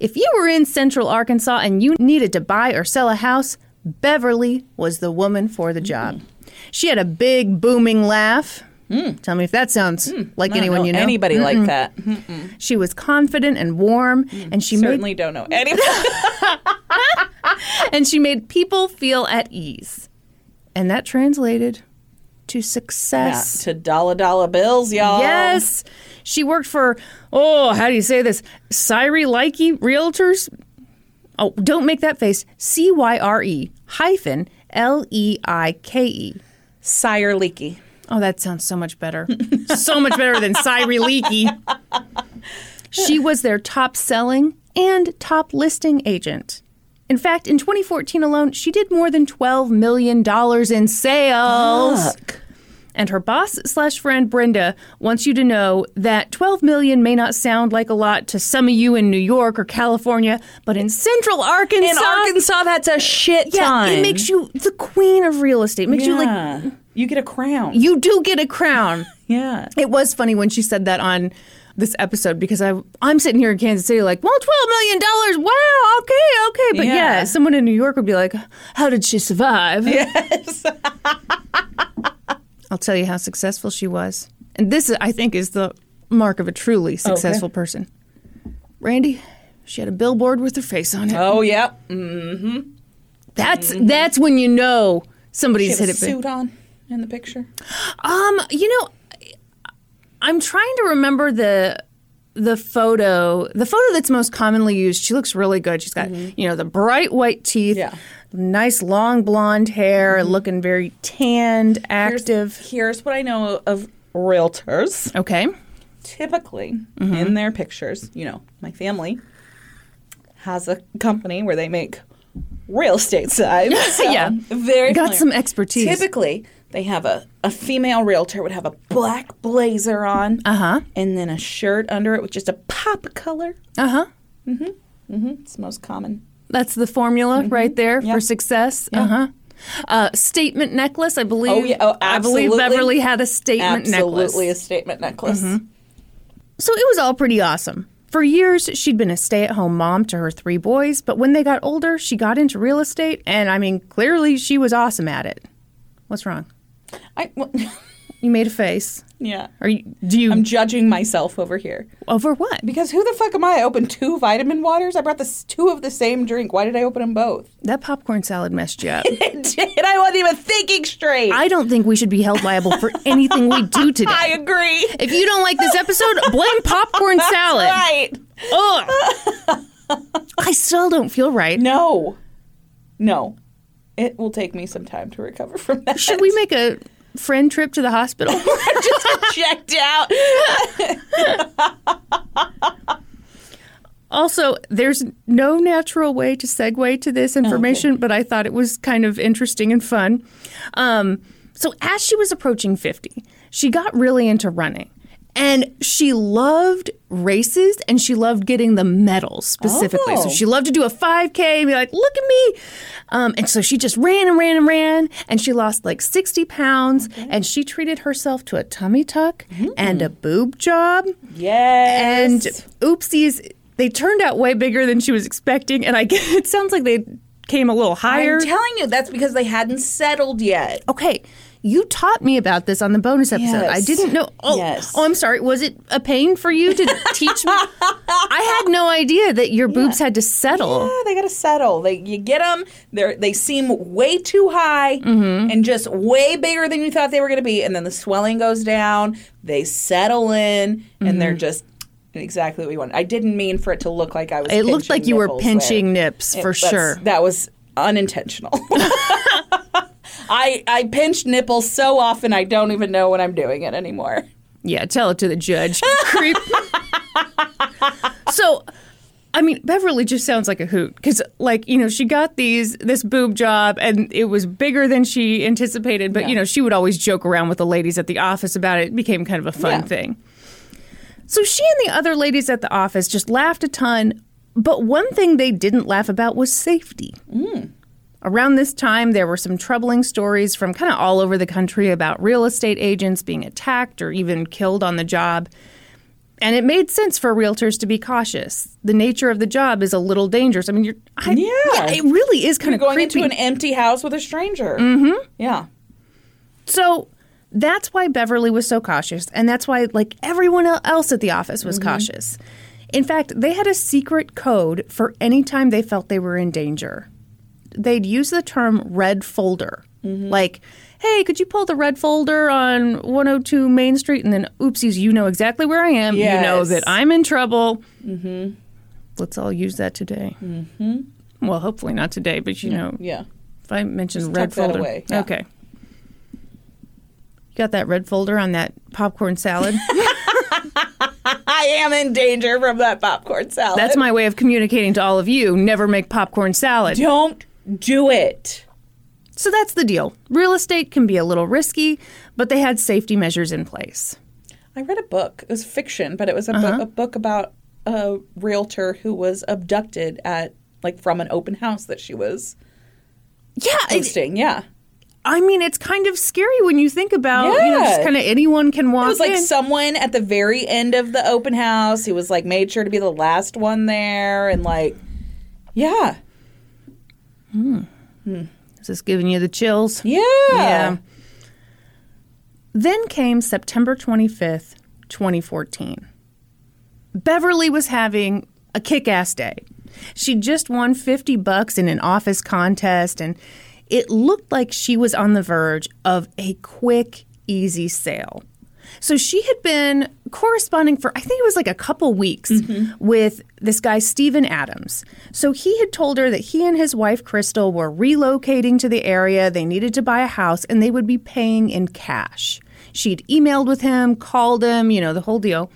If you were in central Arkansas and you needed to buy or sell a house, Beverly was the woman for the job. Mm-hmm. She had a big, booming laugh. Mm. Tell me if that sounds mm. like I anyone know you know. Anybody like that? She was confident and warm, mm. and she made Certainly don't know anybody. [LAUGHS] and she made people feel at ease. And that translated to success. to dollar dollar bills, y'all. Yes. She worked for, oh, how do you say this? Cyre Likey Realtors? Oh, don't make that face. C Y R E hyphen L E I K E. Sire Leaky. Oh, that sounds so much better. so much better than Cyre Leaky. She was their top selling and top listing agent. In fact, in 2014 alone, she did more than $12 million in sales. Fuck. And her boss slash friend Brenda wants you to know that 12 million may not sound like a lot to some of you in New York or California, but in Central Arkansas, In Arkansas, that's a shit yeah, ton. it makes you the queen of real estate. Makes you like Yeah. You get a crown. you do get a crown. [LAUGHS] yeah. It was funny when she said that on this episode because I I'm sitting here in Kansas City like, well, twelve million dollars. Wow, okay, okay, but yeah. Yeah. someone in New York would be like, how did she survive? Yes. [LAUGHS] I'll tell you how successful she was, and this I think is the mark of a truly successful person. Randy, she had a billboard with her face on it. oh, yep. Yeah. Mm-hmm. That's that's when you know somebody's hit it big. suit on in the picture. Um, you know, I'm trying to remember the the photo, the photo that's most commonly used. She looks really good. She's got, mm-hmm. you know, the bright white teeth, Yeah. nice long blonde hair, mm-hmm. looking very tanned, Here's- active. Here's, what I know of realtors. Okay. Typically, mm-hmm. in their pictures, you know, my family has a company where they make real estate signs. [LAUGHS] So Yeah. [LAUGHS] Very Got familiar. some expertise. Typically, they have a, a female realtor would have a black blazer on. Uh-huh. And then a shirt under it with just a pop color. Uh-huh. Mhm. Mhm. It's most common. That's the formula right there for success. Uh-huh. Uh, statement necklace, I believe. Oh, yeah. Oh, I believe. Beverly had a statement necklace. Absolutely a statement necklace. So it was all pretty awesome. For years, she'd been a stay at home mom to her three boys, but when they got older, she got into real estate, and I mean, clearly she was awesome at it. What's wrong? I, well, [LAUGHS] You made a face. yeah. Are you, do you, I'm judging myself over here. over what? Because who the fuck am I? I opened two vitamin waters. I brought the two of the same drink. Why did I open them both? That popcorn salad messed you up. [LAUGHS] It did. I wasn't even thinking straight. I don't think we should be held liable for anything we do [LAUGHS] today. I agree. if you don't like this episode, blame popcorn salad. Right. Ugh. I still don't feel right. No. No. It will take me some time to recover from that. Should we make a friend trip to the hospital? [LAUGHS] just [LAUGHS] checked out? [LAUGHS] Also, there's no natural way to segue to this information, but I thought it was kind of interesting and fun. Um, so, as she was approaching 50, she got really into running. And she loved races and she loved getting the medals specifically. So Oh. she loved to do a 5K and be like, look at me. Um, and so she just ran and ran and ran. And she lost like 60 pounds. And she treated herself to a tummy tuck and a boob job. Yes. And oopsies, they turned out way bigger than she was expecting, and I [LAUGHS] guess it sounds like they came a little higher. I'm telling you, that's because they hadn't settled yet. okay, you taught me about this on the bonus episode. I didn't know. Oh, Yes. oh, I'm sorry. Was it a pain for you to teach me? I had no idea that your boobs had to settle. Yeah, they gotta settle. They you get them. They they seem way too high Mm-hmm. and just way bigger than you thought they were gonna be, and then the swelling goes down. They settle in, and Mm-hmm. they're just exactly what we want. I didn't mean for it to look like I was. It looked like you were pinching there. nips for sure. That was unintentional. [LAUGHS] I I pinch nipples so often I don't even know when I'm doing it anymore. Yeah, tell it to the judge. Creep. so, I mean, Beverly just sounds like a hoot because, like, you know, she got these this boob job and it was bigger than she anticipated. But you know, she would always joke around with the ladies at the office about it. It became kind of a fun Yeah. thing. So she and the other ladies at the office just laughed a ton. But one thing they didn't laugh about was safety. Mm. Around this time, there were some troubling stories from kind of all over the country about real estate agents being attacked or even killed on the job. And it made sense for realtors to be cautious. The nature of the job is a little dangerous. I mean, you're I, Yeah. it really is kind You're of going creepy. into an empty house with a stranger. Mm-hmm. Yeah. So that's why Beverly was so cautious, and that's why like everyone else at the office was cautious. In fact, they had a secret code for any time they felt they were in danger. They'd use the term red folder. Like, hey, could you pull the red folder on 102 Main Street? And then, oopsies, you know exactly where I am. You know that I'm in trouble. Mm-hmm. Let's all use that today. Mm-hmm. Well, hopefully not today, but you know, Yeah. if I mention Just red folder, away, yeah. okay. You got that red folder on that popcorn salad? [LAUGHS] I am in danger from that popcorn salad. That's my way of communicating to all of you. Never make popcorn salad. Don't do it. So that's the deal. Real estate can be a little risky, but they had safety measures in place. I read a book. It was fiction, but it was a, book, uh-huh. a book about a realtor who was abducted at like from an open house that she was Yeah, it- yeah. I mean, it's kind of scary when you think about, you know, just kind of anyone can walk It was like in. someone at the very end of the open house who was like made sure to be the last one there and like yeah. Hmm. Is this giving you the chills? Yeah. Yeah. Then came September 25th, 2014. Beverly was having a kick ass day. She just won 50 bucks in an office contest, and it looked like she was on the verge of a quick, easy sale. So she had been corresponding for, I think it was like a couple weeks mm-hmm. with this guy, Steven Adams. So he had told her that he and his wife, Crystal, were relocating to the area. They needed to buy a house and they would be paying in cash. She'd emailed with him, called him, you know, the whole deal.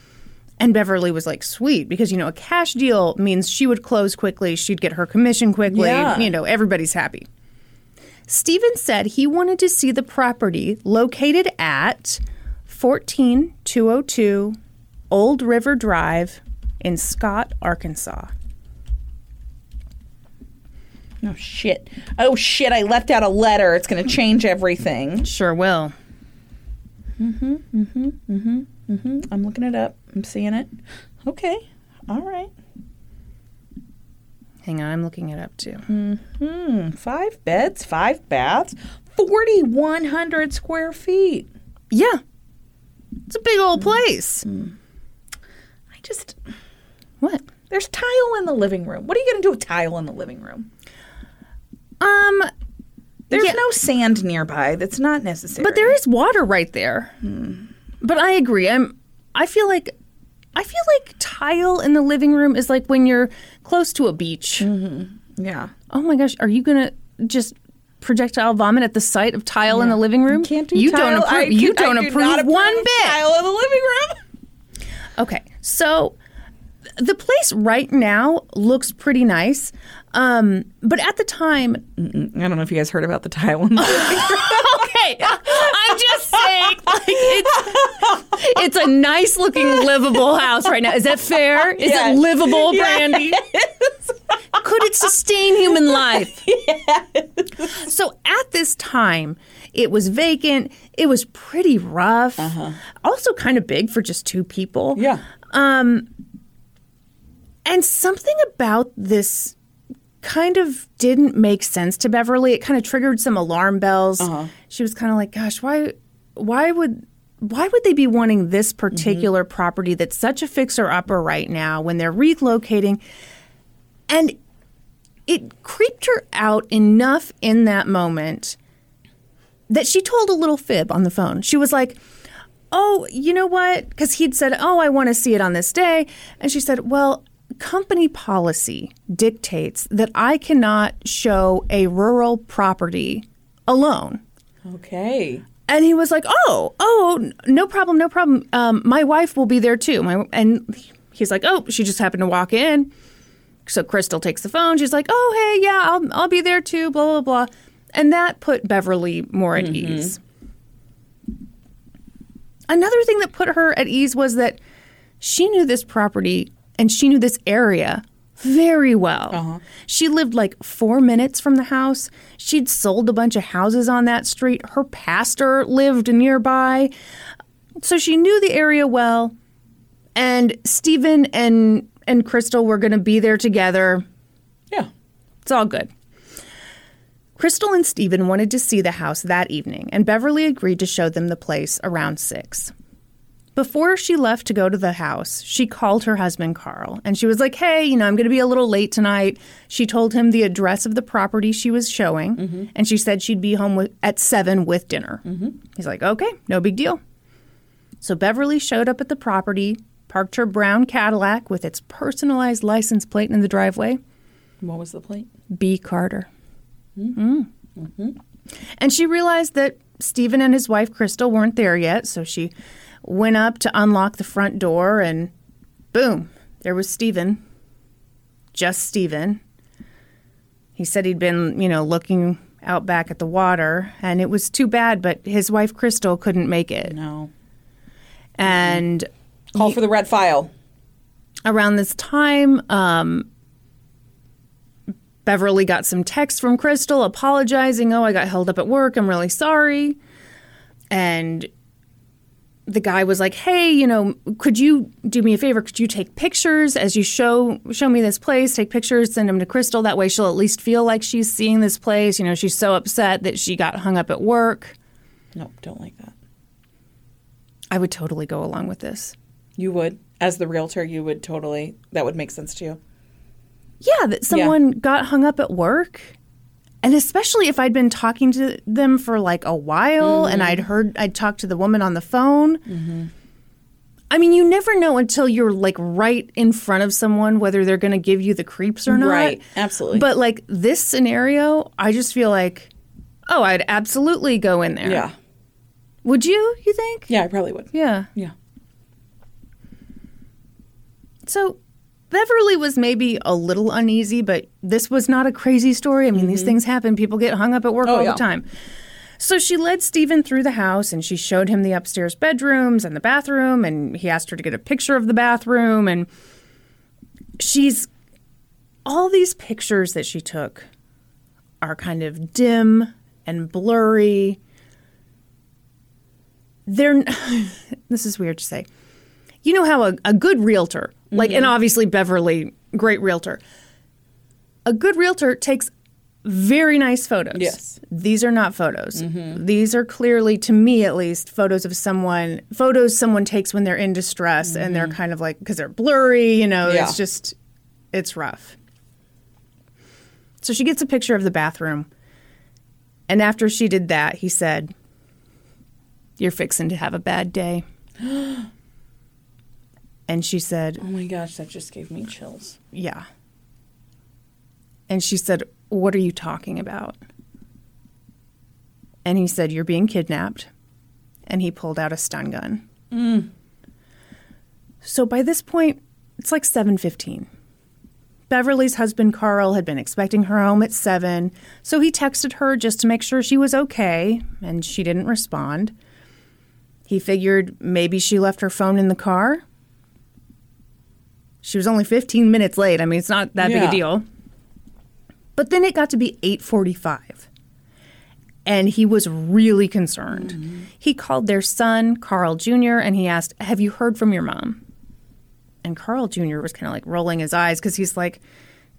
And Beverly was like, sweet, because, you know, a cash deal means she would close quickly, she'd get her commission quickly, Yeah. you know, everybody's happy. Steven said he wanted to see the property located at 14202 Old River Drive in Scott, Arkansas. Oh shit. Oh shit, I left out a letter. It's going to change everything. Sure will. Mm-hmm, mm-hmm, mm-hmm, mm-hmm. I'm looking it up. I'm seeing it. Okay. All right. Hang on, I'm looking it up too. Hmm. Five beds, five baths, 4100 square feet. Yeah. It's a big old place. Mm. Mm. I just What? there's tile in the living room. What are you going to do with tile in the living room? Um, There's Yeah. no sand nearby. That's not necessary. but there is water right there. Hmm. But I agree. I'm I feel like I feel like tile in the living room is like when you're close to a beach. Mm-hmm. yeah. Oh my gosh, are you gonna just projectile vomit at the sight of tile in the living room? Can't do you tile. don't approve. I you can- don't do approve, not one bit. Tile in the living room. [LAUGHS] Okay, so the place right now looks pretty nice, um, but at the time, I don't know if you guys heard about the tile in the living [LAUGHS] room. okay, [LAUGHS] just saying, [LAUGHS] like it's it's a nice looking livable house right now. Is that fair? Is Yes. it livable, Brandi? Could it sustain human life? So at this time, it was vacant. It was pretty rough. Uh-huh. Also, kind of big for just two people. Yeah. Um, and something about this kind of didn't make sense to Beverly. It kind of triggered some alarm bells. Uh-huh. She was kind of like, "Gosh, why why would why would they be wanting this mm-hmm. particular property that's such a fixer upper right now when they're relocating?" And it creeped her out enough in that moment that she told a little fib on the phone. She was like, Oh, you know what? Because he'd said, Oh, I want to see it on this day. And she said, Well, company policy dictates that I cannot show a rural property alone. Okay. And he was like, "Oh, oh, no problem, no problem. Um, my wife will be there too." My and he's like, "Oh, she just happened to walk in." So Crystal takes the phone. She's like, "Oh, hey, yeah, I'll I'll be there too." Blah blah blah, and that put Beverly more at ease. Another thing that put her at ease was that she knew this property and she knew this area very well. Uh-huh. She lived like four minutes from the house. She'd sold a bunch of houses on that street. Her pastor lived nearby. So she knew the area well. And Steven and and Crystal were going to be there together. Yeah. It's all good. Crystal and Steven wanted to see the house that evening, and Beverly agreed to show them the place around six. Before she left to go to the house, she called her husband Carl and she was like, Hey, you know, I'm going to be a little late tonight. She told him the address of the property she was showing mm-hmm. and she said she'd be home with, at seven with dinner. Mm-hmm. He's like, Okay, no big deal. So Beverly showed up at the property, parked her brown Cadillac with its personalized license plate in the driveway. What was the plate? B. Carter. Mm-hmm. Mm. And she realized that Steven and his wife Crystal weren't there yet, so she went up to unlock the front door and boom, there was Steven. Just Steven. He said he'd been, you know, looking out back at the water, and it was too bad, but his wife Crystal couldn't make it. No. And Call for the red file. around this time, um, Beverly got some text from Crystal apologizing. Oh, I got held up at work. I'm really sorry. And the guy was like, "Hey, you know, could you do me a favor? Could you take pictures as you show show me this place? Take pictures, send them to Crystal. That way, she'll at least feel like she's seeing this place. You know, she's so upset that she got hung up at work. Nope, don't like that. I would totally go along with this. You would, as the realtor, you would totally. That would make sense to you. Yeah, that someone got hung up at work. And especially if I'd been talking to them for like a while and mm-hmm. I'd heard, I'd talked to the woman on the phone. Mm-hmm. I mean, you never know until you're like right in front of someone whether they're going to give you the creeps or not. Right, absolutely. But like this scenario, I just feel like, oh, I'd absolutely go in there. Yeah. Would you, you think? Yeah, I probably would. Yeah. Yeah. So Beverly was maybe a little uneasy, but this was not a crazy story. I mean, these things happen. People get hung up at work Mm-hmm. Oh, all yeah. the time. So she led Steven through the house and she showed him the upstairs bedrooms and the bathroom. And he asked her to get a picture of the bathroom. And she's all these pictures that she took are kind of dim and blurry. They're, [LAUGHS] this is weird to say you know how a, a good realtor, like, Mm-hmm. and obviously Beverly, great realtor, a good realtor takes very nice photos. Yes. Mm-hmm. These are not photos. These are clearly, to me at least, photos of someone, photos someone takes when they're in distress and they're kind of like, because they're blurry, you know, Mm-hmm. Yeah. it's just, it's rough. So she gets a picture of the bathroom. And after she did that, he said, You're fixing to have a bad day. [GASPS] [GASPS] and she said, Oh my gosh, that just gave me chills. Yeah. And she said, What are you talking about? And he said, You're being kidnapped. And he pulled out a stun gun. Mm. So by this point, it's like 7:15. Beverly's husband Carl had been expecting her home at 7, so he texted her just to make sure she was okay, and she didn't respond. He figured maybe she left her phone in the car. She was only 15 minutes late. I mean, it's not that big a deal. But then it got to be 8:45. And he was really concerned. Mm-hmm. He called their son, Carl Jr., and he asked, "Have you heard from your mom?" And Carl Jr. was kind of like rolling his eyes cuz he's like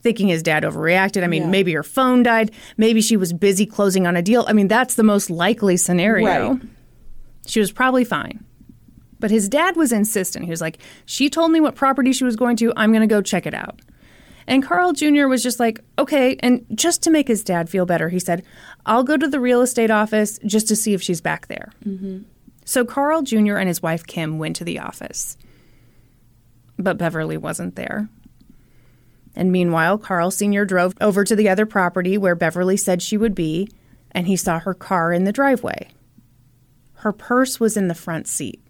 thinking his dad overreacted. I mean, Yeah. maybe her phone died, maybe she was busy closing on a deal. I mean, that's the most likely scenario. Right. She was probably fine. But his dad was insistent. He was like, She told me what property she was going to. I'm going to go check it out. And Carl Jr. was just like, Okay. And just to make his dad feel better, he said, I'll go to the real estate office just to see if she's back there. Mm-hmm. So Carl Jr. and his wife Kim went to the office. But Beverly wasn't there. And meanwhile, Carl Sr. drove over to the other property where Beverly said she would be, and he saw her car in the driveway. Her purse was in the front seat.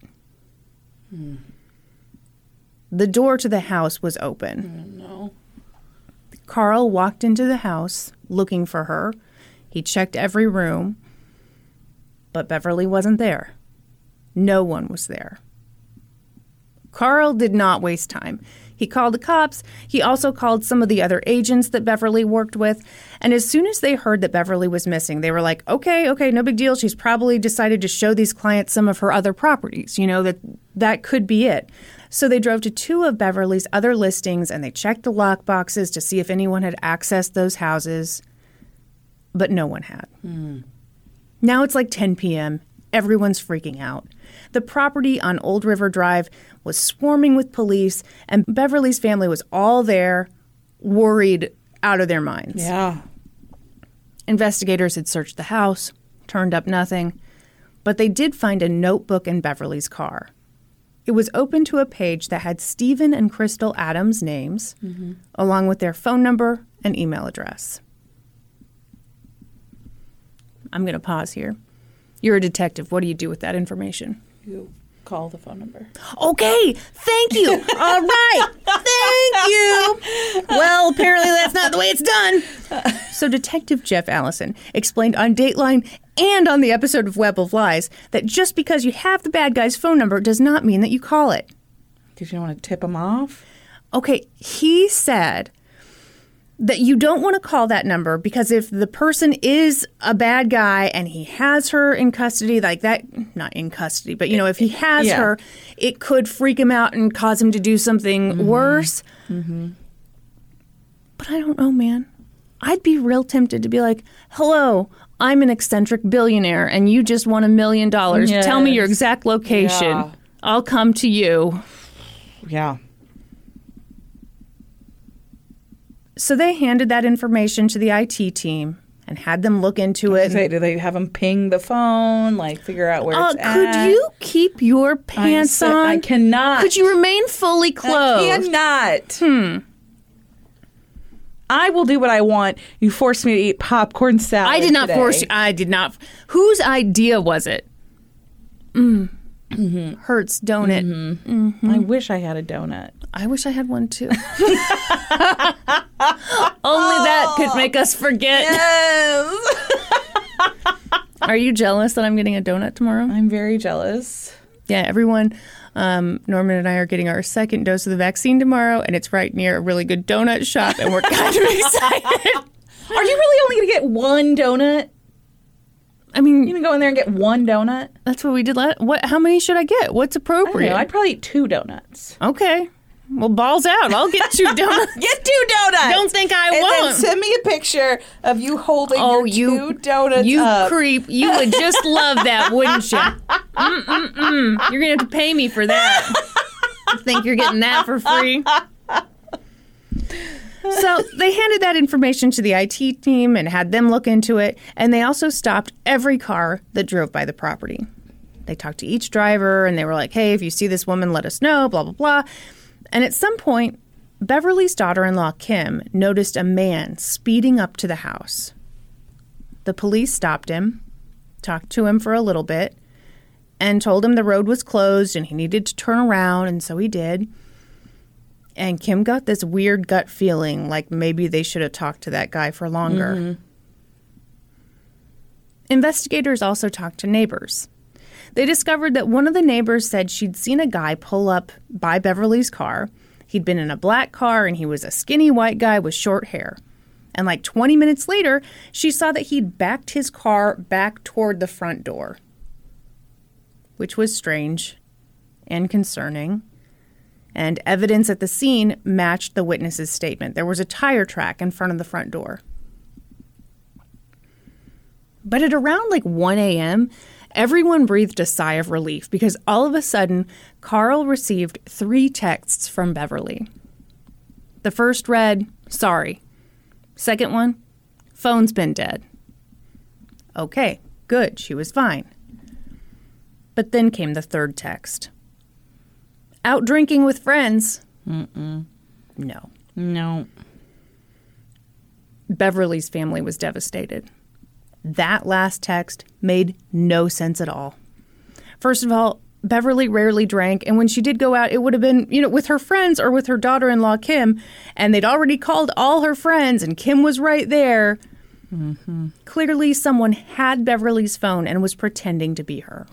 Mm. The door to the house was open. Oh, no. Carl walked into the house looking for her. He checked every room, but Beverly wasn't there. No one was there. Carl did not waste time. He called the cops. He also called some of the other agents that Beverly worked with. And as soon as they heard that Beverly was missing, they were like, okay, okay, no big deal. She's probably decided to show these clients some of her other properties. You know, that that could be it. So they drove to two of Beverly's other listings and they checked the lock boxes to see if anyone had accessed those houses. But no one had. Hmm. Now it's like 10 p.m. Everyone's freaking out. The property on Old River Drive was swarming with police, and Beverly's family was all there, worried out of their minds. Yeah. Investigators had searched the house, turned up nothing, but they did find a notebook in Beverly's car. It was open to a page that had Steven and Crystal Adams' names, mm-hmm. along with their phone number and email address. I'm going to pause here. You're a detective. What do you do with that information? You call the phone number. Okay, thank you. [LAUGHS] All right, thank you. Well, apparently that's not the way it's done. So, Detective Jeff Allison explained on Dateline and on the episode of Web of Lies that just because you have the bad guy's phone number does not mean that you call it. Did you want to tip him off? Okay, he said that you don't want to call that number because if the person is a bad guy and he has her in custody, like that, not in custody, but you know, if he has Yeah. her, it could freak him out and cause him to do something mm-hmm. worse. Mm-hmm. But I don't know, man. I'd be real tempted to be like, hello. I'm an eccentric billionaire and you just won a million dollars. Tell me your exact location. Yeah. I'll come to you. Yeah. So they handed that information to the IT team and had them look into it. Say, do they have him ping the phone, like figure out where Uh, could at? you keep your pants said- on? I cannot. Could you remain fully clothed? I cannot. Hmm. I will do what I want. You forced me to eat popcorn salad. I did not today. force you. I did not. Whose idea was it? Mm. Mm-hmm. Hurts, don't it? Mm-hmm. Mm-hmm. I wish I had a donut. I wish I had one too. [LAUGHS] Only that could make us forget. Yes. Are you jealous that I'm getting a donut tomorrow? I'm very jealous. Yeah, everyone. Um, Norman and I are getting our second dose of the vaccine tomorrow, and it's right near a really good donut shop, and we're kind of [LAUGHS] excited. Are you really only going to get one donut? I mean, You to go in there and get one donut? that's what we did last. What? How many should I get? What's I appropriate? I'd probably eat two donuts. okay. Well, balls out. I'll get two [LAUGHS] donuts. Get two donuts. Don't think I and won't. then send me a picture of you holding Oh, you two donuts You up. creep! You would just love that, wouldn't you? Mm-mm-mm. You're gonna have to pay me for that. You think you're getting that for free? [LAUGHS] So they handed that information to the IT team and had them look into it, and they also stopped every car that drove by the property. They talked to each driver and they were like, hey, if you see this woman, let us know, blah, blah, blah. And at some point, Beverly's daughter in law, Kim, noticed a man speeding up to the house. The police stopped him, talked to him for a little bit, and told him the road was closed and he needed to turn around, and so he did. And Kim got this weird gut feeling like maybe they should have talked to that guy for longer. Mm-hmm. Investigators also talked to neighbors. They discovered that one of the neighbors said she'd seen a guy pull up by Beverly's car. He'd been in a black car and he was a skinny white guy with short hair. And like 20 minutes later, she saw that he'd backed his car back toward the front door, which was strange and concerning. And evidence at the scene matched the witness's statement. There was a tire track in front of the front door. But at around like 1 a.m., everyone breathed a sigh of relief because all of a sudden, Carl received three texts from Beverly. The first read, Sorry. Second one, Phone's been dead. Okay, good, she was fine. But then came the third text Out drinking with friends. Mm-mm. No. No. Beverly's family was devastated. That last text made no sense at all. First of all, Beverly rarely drank, and when she did go out, it would have been, you know, with her friends or with her daughter in law, Kim, and they'd already called all her friends, and Kim was right there. Mm-hmm. Clearly, someone had Beverly's phone and was pretending to be her.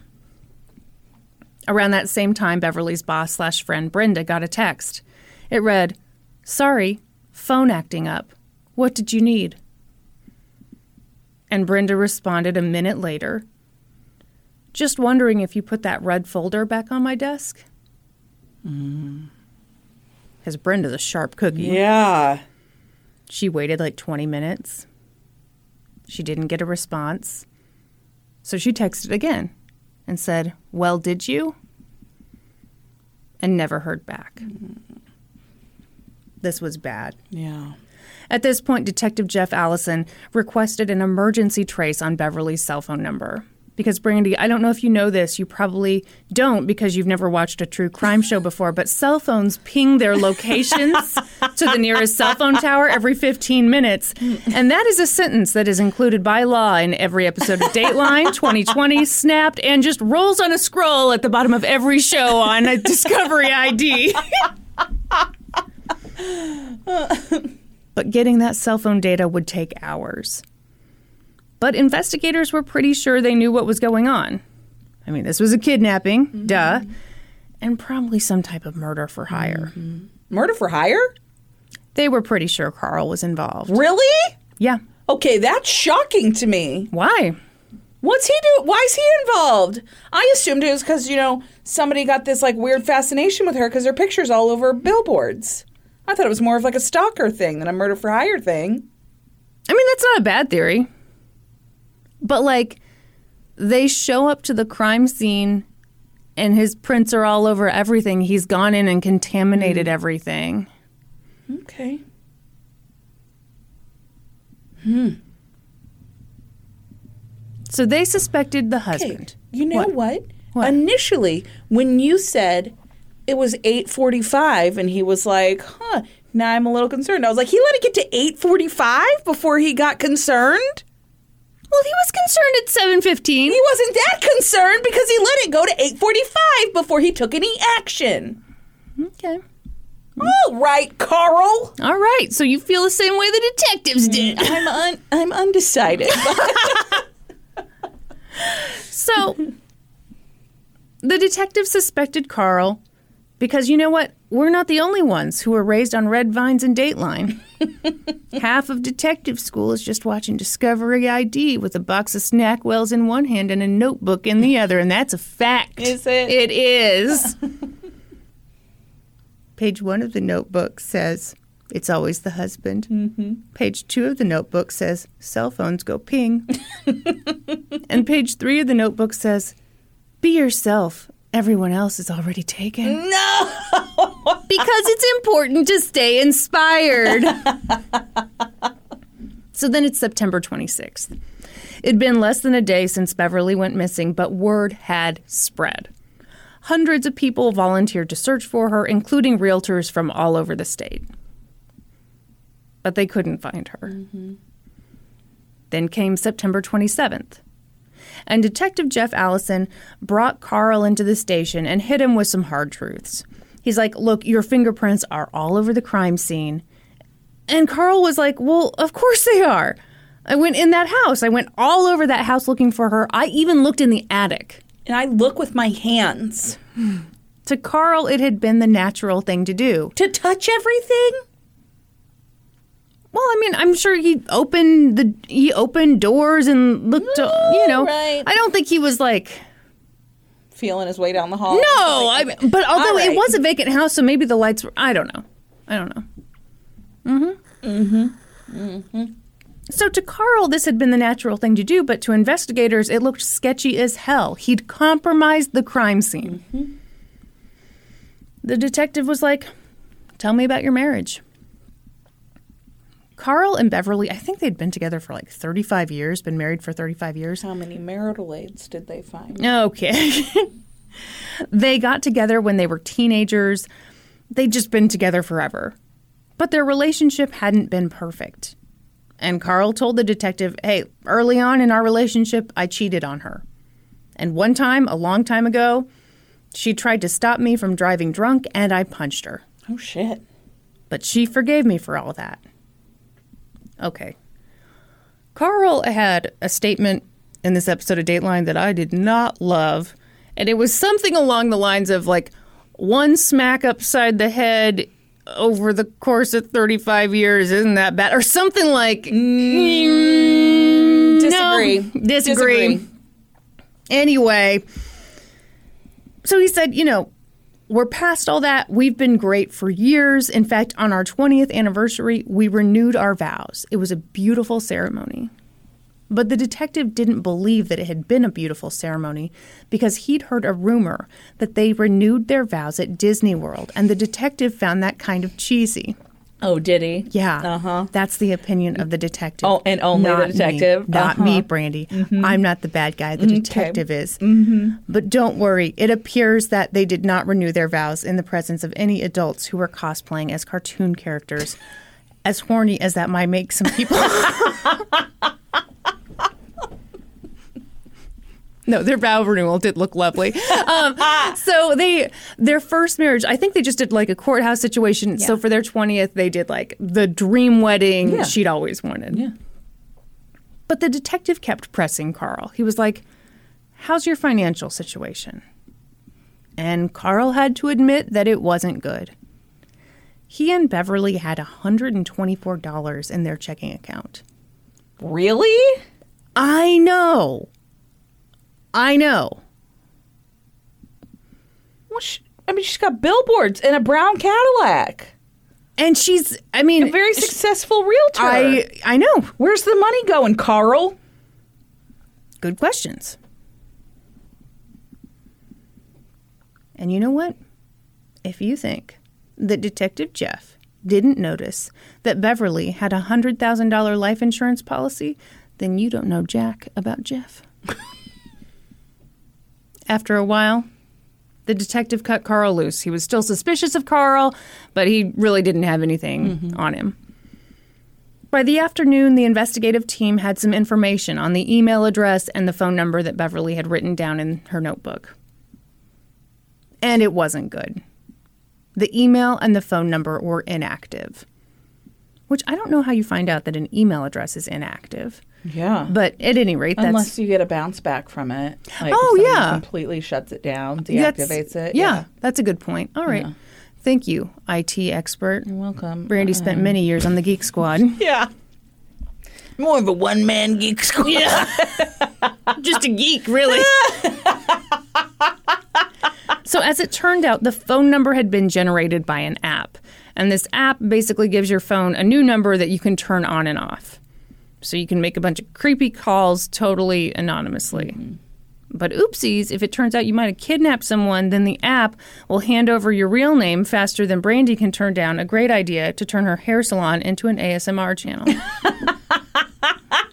Around that same time, Beverly's boss slash friend Brenda got a text. It read, Sorry, phone acting up. What did you need? And Brenda responded a minute later, Just wondering if you put that red folder back on my desk? Mm. Because Brenda's a sharp cookie. Yeah. She waited like 20 minutes. She didn't get a response. So she texted again and said, Well, did you? And never heard back. Mm-hmm. This was bad. Yeah. At this point, Detective Jeff Allison requested an emergency trace on Beverly's cell phone number. Because, Brandi, I don't know if you know this. You probably don't because you've never watched a true crime show before, but cell phones ping their locations to the nearest cell phone tower every 15 minutes. And that is a sentence that is included by law in every episode of Dateline 2020, Snapped, and just rolls on a scroll at the bottom of every show on Discovery ID. [LAUGHS] but getting that cell phone data would take hours. But investigators were pretty sure they knew what was going on. I mean, this was a kidnapping, mm-hmm. duh, and probably some type of murder for hire. Mm-hmm. Murder for hire? They were pretty sure Carl was involved. Really? Yeah. Okay, that's shocking to me. Why? What's he do? Why is he involved? I assumed it was because you know somebody got this like weird fascination with her because her pictures all over billboards. I thought it was more of like a stalker thing than a murder for hire thing. I mean, that's not a bad theory. But like, they show up to the crime scene and his prints are all over everything. He's gone in and contaminated everything. Okay. Hmm. So they suspected the Okay. husband. You know What? what? What? Initially, when you said it was 8:45 and he was like, "Huh, now I'm a little concerned." I was like, "He let it get to 8:45 before he got concerned?" Well, he was concerned at 7:15. He wasn't that concerned because he let it go to 8:45 before he took any action. Okay. All right, Carl. All right. So you feel the same way the detectives did. Mm, I'm un- I'm undecided. [LAUGHS] [LAUGHS] So the detective suspected Carl because you know what? We're not the only ones who were raised on red vines and Dateline. [LAUGHS] Half of detective school is just watching Discovery ID with a box of SnackWell's in one hand and a notebook in the other, and that's a fact. Is it? It is. [LAUGHS] Page one of the notebook says, It's always the husband. Mm-hmm. Page two of the notebook says, Cell phones go ping. [LAUGHS] and page three of the notebook says, Be yourself. Everyone else is already taken. [LAUGHS] no. Because it's important to stay inspired. so then it's September 26th. It'd been less than a day since Beverly went missing, but word had spread. Hundreds of people volunteered to search for her, including realtors from all over the state. But they couldn't find her. Mm-hmm. Then came September 27th. And Detective Jeff Allison brought Carl into the station and hit him with some hard truths. He's like, Look, your fingerprints are all over the crime scene. And Carl was like, Well, of course they are. I went in that house. I went all over that house looking for her. I even looked in the attic. And I look with my hands [SIGHS] To Carl, it had been the natural thing to do. to touch everything. Well, I mean, I'm sure he opened the he opened doors and looked. you know, right. I don't think he was like Feeling his way down the hall. no. I Like, mean, but although all it was a vacant house, so maybe the lights were. I don't know. I don't know. Mm-hmm. Mm-hmm. Mm-hmm. So to Carl, this had been the natural thing to do, but to investigators, it looked sketchy as hell. He'd compromised the crime scene. The detective was like, "Tell me about your marriage." Carl and Beverly, I think they'd been together for like 35 years, been married for 35 years. How many marital aids did they find? Okay. [LAUGHS] they got together when they were teenagers. They'd just been together forever. But their relationship hadn't been perfect. And Carl told the detective, hey, early on in our relationship, I cheated on her. And one time, a long time ago, she tried to stop me from driving drunk and I punched her. Oh shit. But she forgave me for all that. Okay. Carl had a statement in this episode of Dateline that I did not love. And it was something along the lines of like one smack upside the head over the course of 35 years isn't that bad or something like mm, Disagree. no, disagree. Anyway, so he said, you know, we're past all that. We've been great for years. In fact, on our 20th anniversary, we renewed our vows. It was a beautiful ceremony. But the detective didn't believe that it had been a beautiful ceremony because he'd heard a rumor that they renewed their vows at Disney World, and the detective found that kind of cheesy. Oh, did he? Yeah. Uh huh. That's the opinion of the detective. Oh, and only the Not me. detective? Not Uh-huh. me, Brandi. I'm not the bad guy. The detective is. But don't worry. It appears that they did not renew their vows in the presence of any adults who were cosplaying as cartoon characters. As horny as that might make some people. [LAUGHS] [LAUGHS] No, their vow renewal did look lovely. Um, [LAUGHS] so they, their first marriage, I think they just did like a courthouse situation. So for their twentieth, they did like the dream wedding Yeah. she'd always wanted. Yeah. But the detective kept pressing Carl. He was like, "How's your financial situation?" And Carl had to admit that it wasn't good. He and Beverly had $124 in their checking account. Really? I know. I know. Well, she, I mean, she's got billboards and a brown Cadillac. And she's, I mean, A very successful realtor. I I know. Where's the money going, Carl? Good questions. And you know what? If you think that Detective Jeff didn't notice that Beverly had a $100,000 life insurance policy, then you don't know Jack about Jeff. [LAUGHS] After a while, the detective cut Carl loose. He was still suspicious of Carl, but he really didn't have anything mm-hmm. on him. By the afternoon, the investigative team had some information on the email address and the phone number that Beverly had written down in her notebook. And it wasn't good. The email and the phone number were inactive. Which I don't know how you find out that an email address is inactive. Yeah. But at any rate, that's Unless you get a bounce back from it. Like Oh, yeah. Completely shuts it down, that's- deactivates it. Yeah, that's a good point. All right. Thank you, IT expert. You're welcome. Brandi spent many years on the Geek Squad. [LAUGHS] Yeah. More of a one man geek squad. Yeah. [LAUGHS] just a geek, really. so, as it turned out, the phone number had been generated by an app. And this app basically gives your phone a new number that you can turn on and off. So, you can make a bunch of creepy calls totally anonymously. But oopsies, if it turns out you might have kidnapped someone, then the app will hand over your real name faster than Brandi can turn down a great idea to turn her hair salon into an ASMR channel.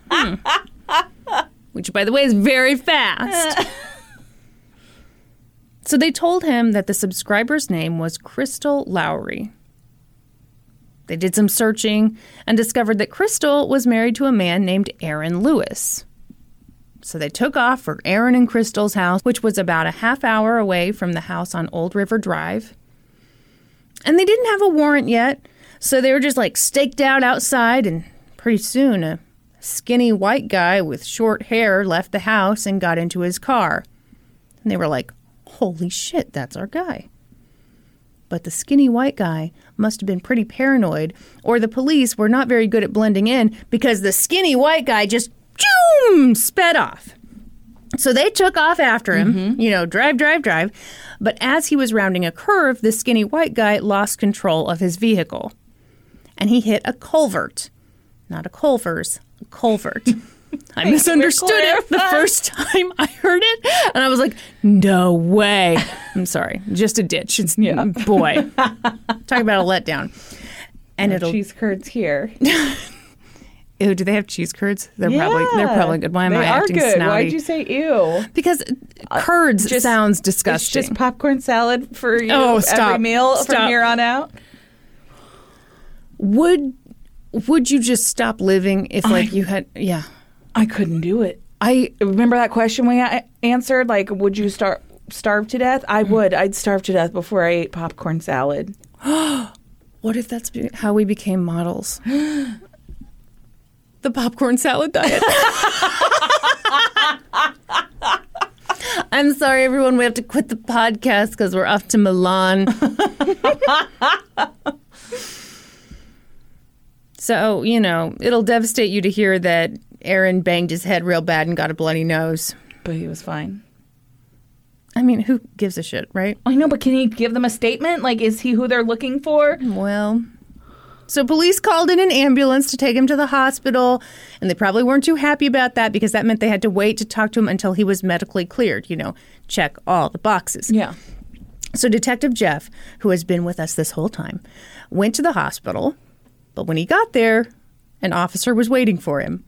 Hmm. Which, by the way, is very fast. [LAUGHS] So they told him that the subscriber's name was Crystal Lowery. They did some searching and discovered that Crystal was married to a man named Aaron Lewis. So they took off for Aaron and Crystal's house, which was about a half hour away from the house on Old River Drive. And they didn't have a warrant yet, so they were just like staked out outside, and pretty soon a skinny white guy with short hair left the house and got into his car. And they were like, holy shit, that's our guy. But the skinny white guy must have been pretty paranoid, or the police were not very good at blending in because the skinny white guy just choom, sped off. So they took off after him, mm-hmm. you know, drive, drive, drive. But as he was rounding a curve, the skinny white guy lost control of his vehicle. And he hit a culvert. Not a culvers, a culvert. [LAUGHS] I misunderstood it the first time I heard it. And I was like, no way. I'm sorry. Just a ditch. It's, [LAUGHS] Yeah. Boy. Talk about a letdown. And it'll. Cheese curds here. [LAUGHS] Ew, do they have cheese curds? They're probably they're probably good. Why am they I are acting good. snouty? Why'd you say ew? because uh, curds just- sounds disgusting. just popcorn salad for you Oh, every meal Stop. from here on out. would would you just stop living if like you had yeah. I couldn't do it. I Remember that question we answered? Like, would you start starve to death? I mm. would. I'd starve to death before I ate popcorn salad. [GASPS] what if that's be- how we became models? [GASPS] the popcorn salad diet. [LAUGHS] I'm sorry, everyone. We have to quit the podcast because we're off to Milan. [LAUGHS] [LAUGHS] so, you know, it'll devastate you to hear that Aaron banged his head real bad and got a bloody nose. But he was fine. I mean, who gives a shit, right? I know, but can he give them a statement? Like, is he who they're looking for? Well, so police called in an ambulance to take him to the hospital, and they probably weren't too happy about that because that meant they had to wait to talk to him until he was medically cleared, you know, check all the boxes. Yeah. So Detective Jeff, who has been with us this whole time, went to the hospital But when he got there, an officer was waiting for him.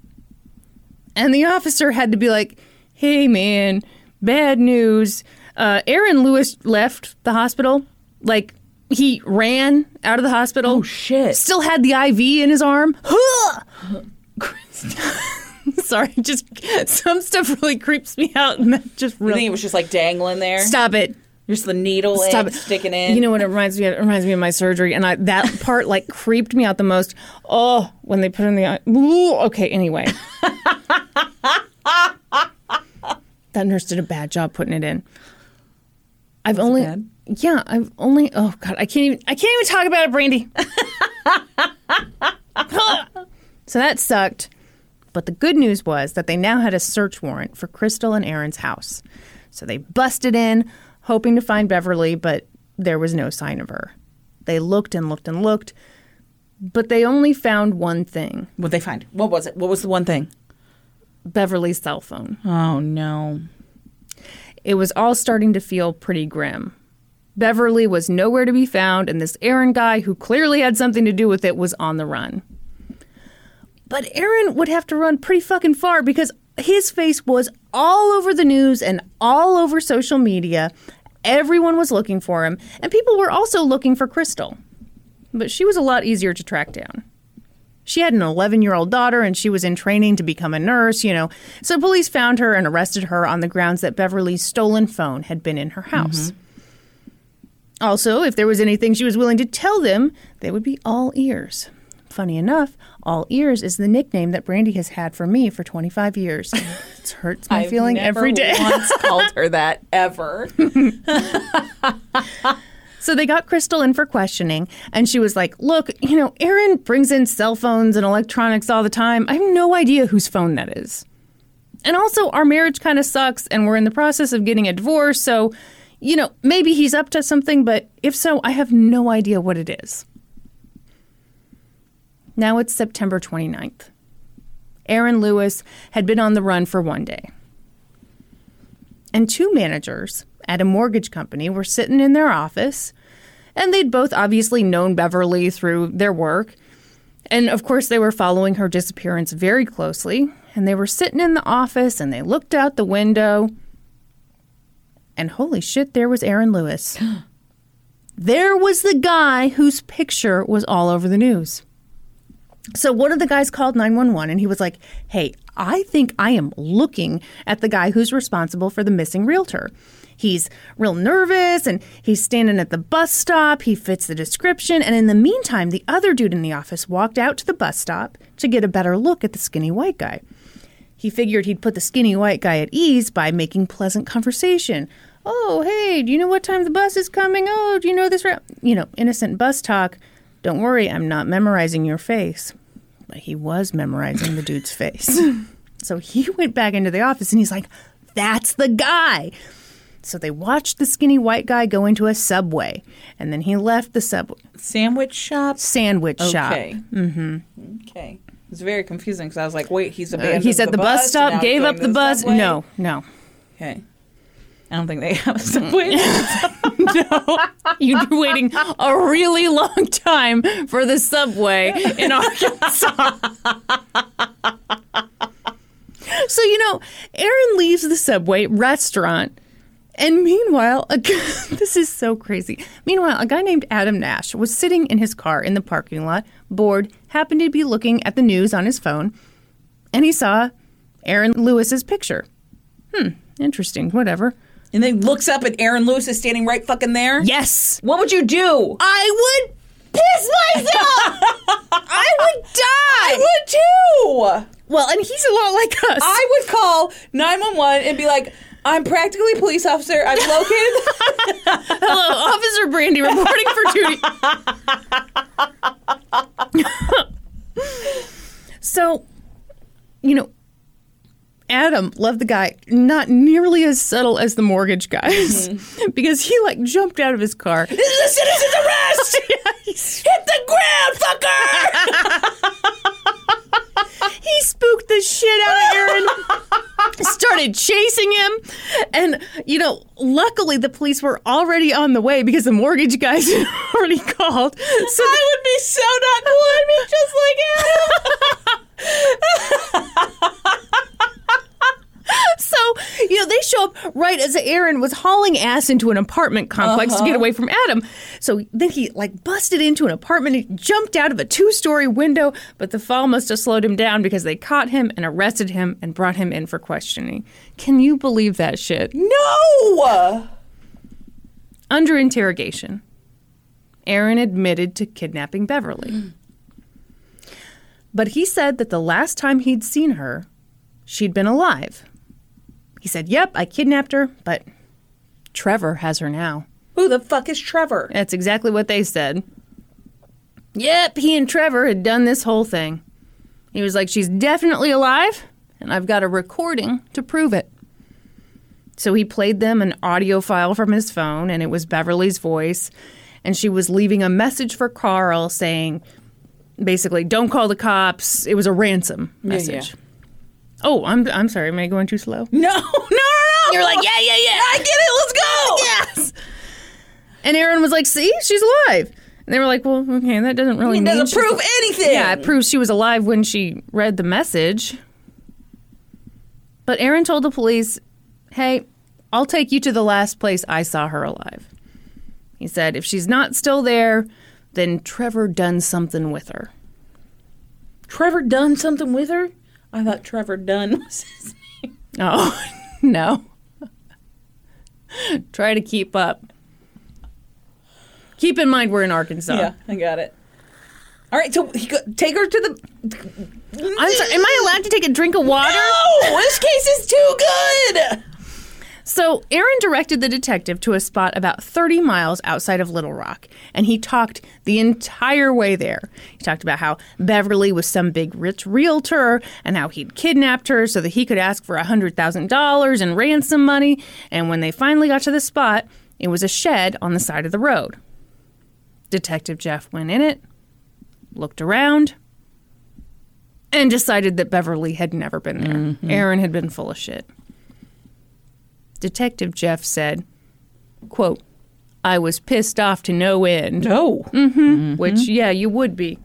And the officer had to be like, hey, man, bad news. Uh, Aaron Lewis left the hospital. Like, he ran out of the hospital. Oh, shit. Still had the IV in his arm. [LAUGHS] Sorry, just some stuff really creeps me out, and that just You really think it was just like dangling there? stop it. Just the needle Stop sticking in. You know what it reminds me of? It reminds me of my surgery, and I, that [LAUGHS] part like creeped me out the most. Oh, when they put in the eye. Ooh, okay, anyway. [LAUGHS] that nurse did a bad job putting it in. I've only, bad? yeah, I've only. Oh God, I can't even. I can't even talk about it, Brandi. [LAUGHS] so that sucked. But the good news was that they now had a search warrant for Crystal and Aaron's house. So they busted in, hoping to find Beverly, but there was no sign of her. They looked and looked and looked, but they only found one thing What'd they find? What was it? What was the one thing? Beverly's cell phone. Oh, no. It was all starting to feel pretty grim. Beverly was nowhere to be found, and this Aaron guy, who clearly had something to do with it, was on the run. But Aaron would have to run pretty fucking far because his face was all over the news and all over social media. Everyone was looking for him, and people were also looking for Crystal. But she was a lot easier to track down. She had an 11 year old daughter and she was in training to become a nurse, you know. So police found her and arrested her on the grounds that Beverly's stolen phone had been in her house. Mm-hmm. Also, if there was anything she was willing to tell them, they would be all ears. Funny enough, all ears is the nickname that Brandi has had for me for 25 years. [LAUGHS] It hurts my feeling every day. once [LAUGHS] called her that ever. [LAUGHS] So they got Crystal in for questioning, and she was like, Look, you know, Aaron brings in cell phones and electronics all the time. I have no idea whose phone that is. And also, our marriage kind of sucks, and we're in the process of getting a divorce, so, you know, maybe he's up to something, but if so, I have no idea what it is. Now it's September 29th. Aaron Lewis had been on the run for one day. And two managers at a mortgage company were sitting in their office, and they'd both obviously known Beverly through their work. And of course, they were following her disappearance very closely. And they were sitting in the office and they looked out the window. And holy shit, there was Aaron Lewis. [GASPS] there was the guy whose picture was all over the news. So one of the guys called 911 and he was like, Hey, I think I am looking at the guy who's responsible for the missing realtor. He's real nervous and he's standing at the bus stop. He fits the description. And in the meantime, the other dude in the office walked out to the bus stop to get a better look at the skinny white guy. He figured he'd put the skinny white guy at ease by making pleasant conversation. Oh, hey, do you know what time the bus is coming? Oh, do you know this route? You know, innocent bus talk. Don't worry, I'm not memorizing your face. But he was memorizing the dude's [LAUGHS] face. So he went back into the office and he's like, that's the guy. So they watched the skinny white guy go into a subway. And then he left the subway Sandwich shop? sandwich shop. Okay. Mm-hmm. Okay. It was very confusing because I was like, wait, he's Uh, abandoned he's at the, bus stop, gave up to the, bus. subway? No, no. Okay. I don't think they have a [LAUGHS] subway. [LAUGHS] No, You'd be waiting a really long time for the subway in Arkansas. so, you know, Aaron leaves the subway restaurant. And meanwhile, a, g- [LAUGHS] this is so crazy. Meanwhile, a guy named Adam Nash was sitting in his car in the parking lot, bored, happened to be looking at the news on his phone, and he saw Aaron Lewis's picture. Hmm, interesting, whatever. And then looks up and Aaron Lewis is standing right fucking there. Yes, What would you do? I would piss myself. [LAUGHS] I would die. I would too. Well, and he's a lot like us. I would call 911 and be like, I'm practically a police officer. I'm located. [LAUGHS] Hello, Officer Brandi reporting for duty. [LAUGHS] so, you know, Adam loved the guy not nearly as subtle as the mortgage guys mm-hmm. [LAUGHS] because he like jumped out of his car. this is a citizen's arrest. [LAUGHS] Hit the ground, fucker. [LAUGHS] he spooked the shit out of Aaron. started chasing him and you know, luckily the police were already on the way because the mortgage guys already called. So I would be so not cool. I'd be just like Adam. [LAUGHS] So, you know, they show up right as Aaron was hauling ass into an apartment complex to get uh-huh. away from Adam. So then he like busted into an apartment. He jumped out of a two story window, but the fall must have slowed him down because they caught him and arrested him and brought him in for questioning. Can you believe that shit? no. Under interrogation, Aaron admitted to kidnapping Beverly. But he said that the last time he'd seen her, she'd been alive. He said, Yep, I kidnapped her, but Trevor has her now. Who the fuck is Trevor? That's exactly what they said. Yep, he and Trevor had done this whole thing. He was like, She's definitely alive, and I've got a recording to prove it. So he played them an audio file from his phone, and it was Beverly's voice. And she was leaving a message for Carl saying, basically, don't call the cops. It was a ransom message. Oh, I'm, I'm sorry. Am I going too slow? No, [LAUGHS] no, no, no. You're like, yeah, yeah, yeah. I get it. Let's go. Yes. And Aaron was like, see, she's alive. And they were like, well, okay, that doesn't really mean doesn't prove anything. Yeah, it proves she was alive when she read the message. But Aaron told the police, hey, I'll take you to the last place I saw her alive. He said, if she's not still there, then Trevor done something with her. Trevor done something with her? I thought Trevor Dunn [LAUGHS] was his name. Oh, [LAUGHS] no. Try to keep up. Keep in mind we're in Arkansas. Yeah, I got it. All right, so he go, take her to the. I'm sorry, am I allowed to take a drink of water? No, this case is too good. So, Aaron directed the detective to a spot about 30 miles outside of Little Rock, and he talked the entire way there. He talked about how Beverly was some big rich realtor and how he'd kidnapped her so that he could ask for $100,000 in ransom money. And when they finally got to the spot, it was a shed on the side of the road. Detective Jeff went in it, looked around, and decided that Beverly had never been there. Mm-hmm. Aaron had been full of shit. Detective Jeff said, quote, I was pissed off to no end. No. Mm-hmm. Mm-hmm. Which, yeah, you would be.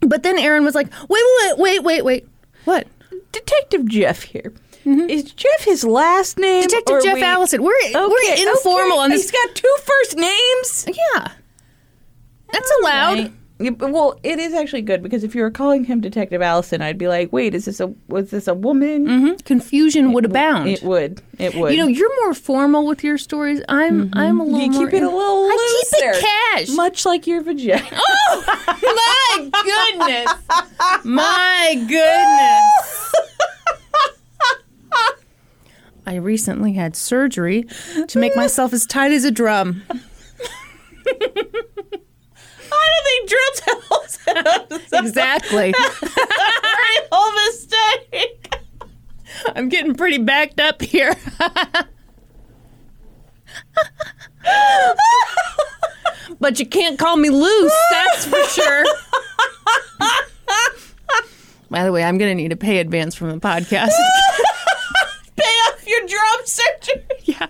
But then Aaron was like, wait, wait, wait, wait, wait. What? Detective Jeff here. Mm-hmm. Is Jeff his last name? Detective or Jeff we- Allison. We're, Okay, we're informal okay. on this. He's got two first names. Yeah. That's allowed. Right. Yeah, well, it is actually good because if you were calling him Detective Allison, I'd be like, "Wait, is this a was this a woman?" Mhm. Confusion would abound. It would. It would. you know, you're more formal with your stories. I'm I'm a little you keep it a little I loose keep it cash. much like your vagina. [LAUGHS] Oh my goodness. My goodness. I recently had surgery to make myself as tight as a drum. [LAUGHS] I don't think drill [LAUGHS] tells Exactly. [LAUGHS] a whole mistake. I'm getting pretty backed up here. [LAUGHS] but you can't call me loose, that's for sure. By the way, I'm going to need a pay advance from the podcast. Pay off your drum surgery. yeah.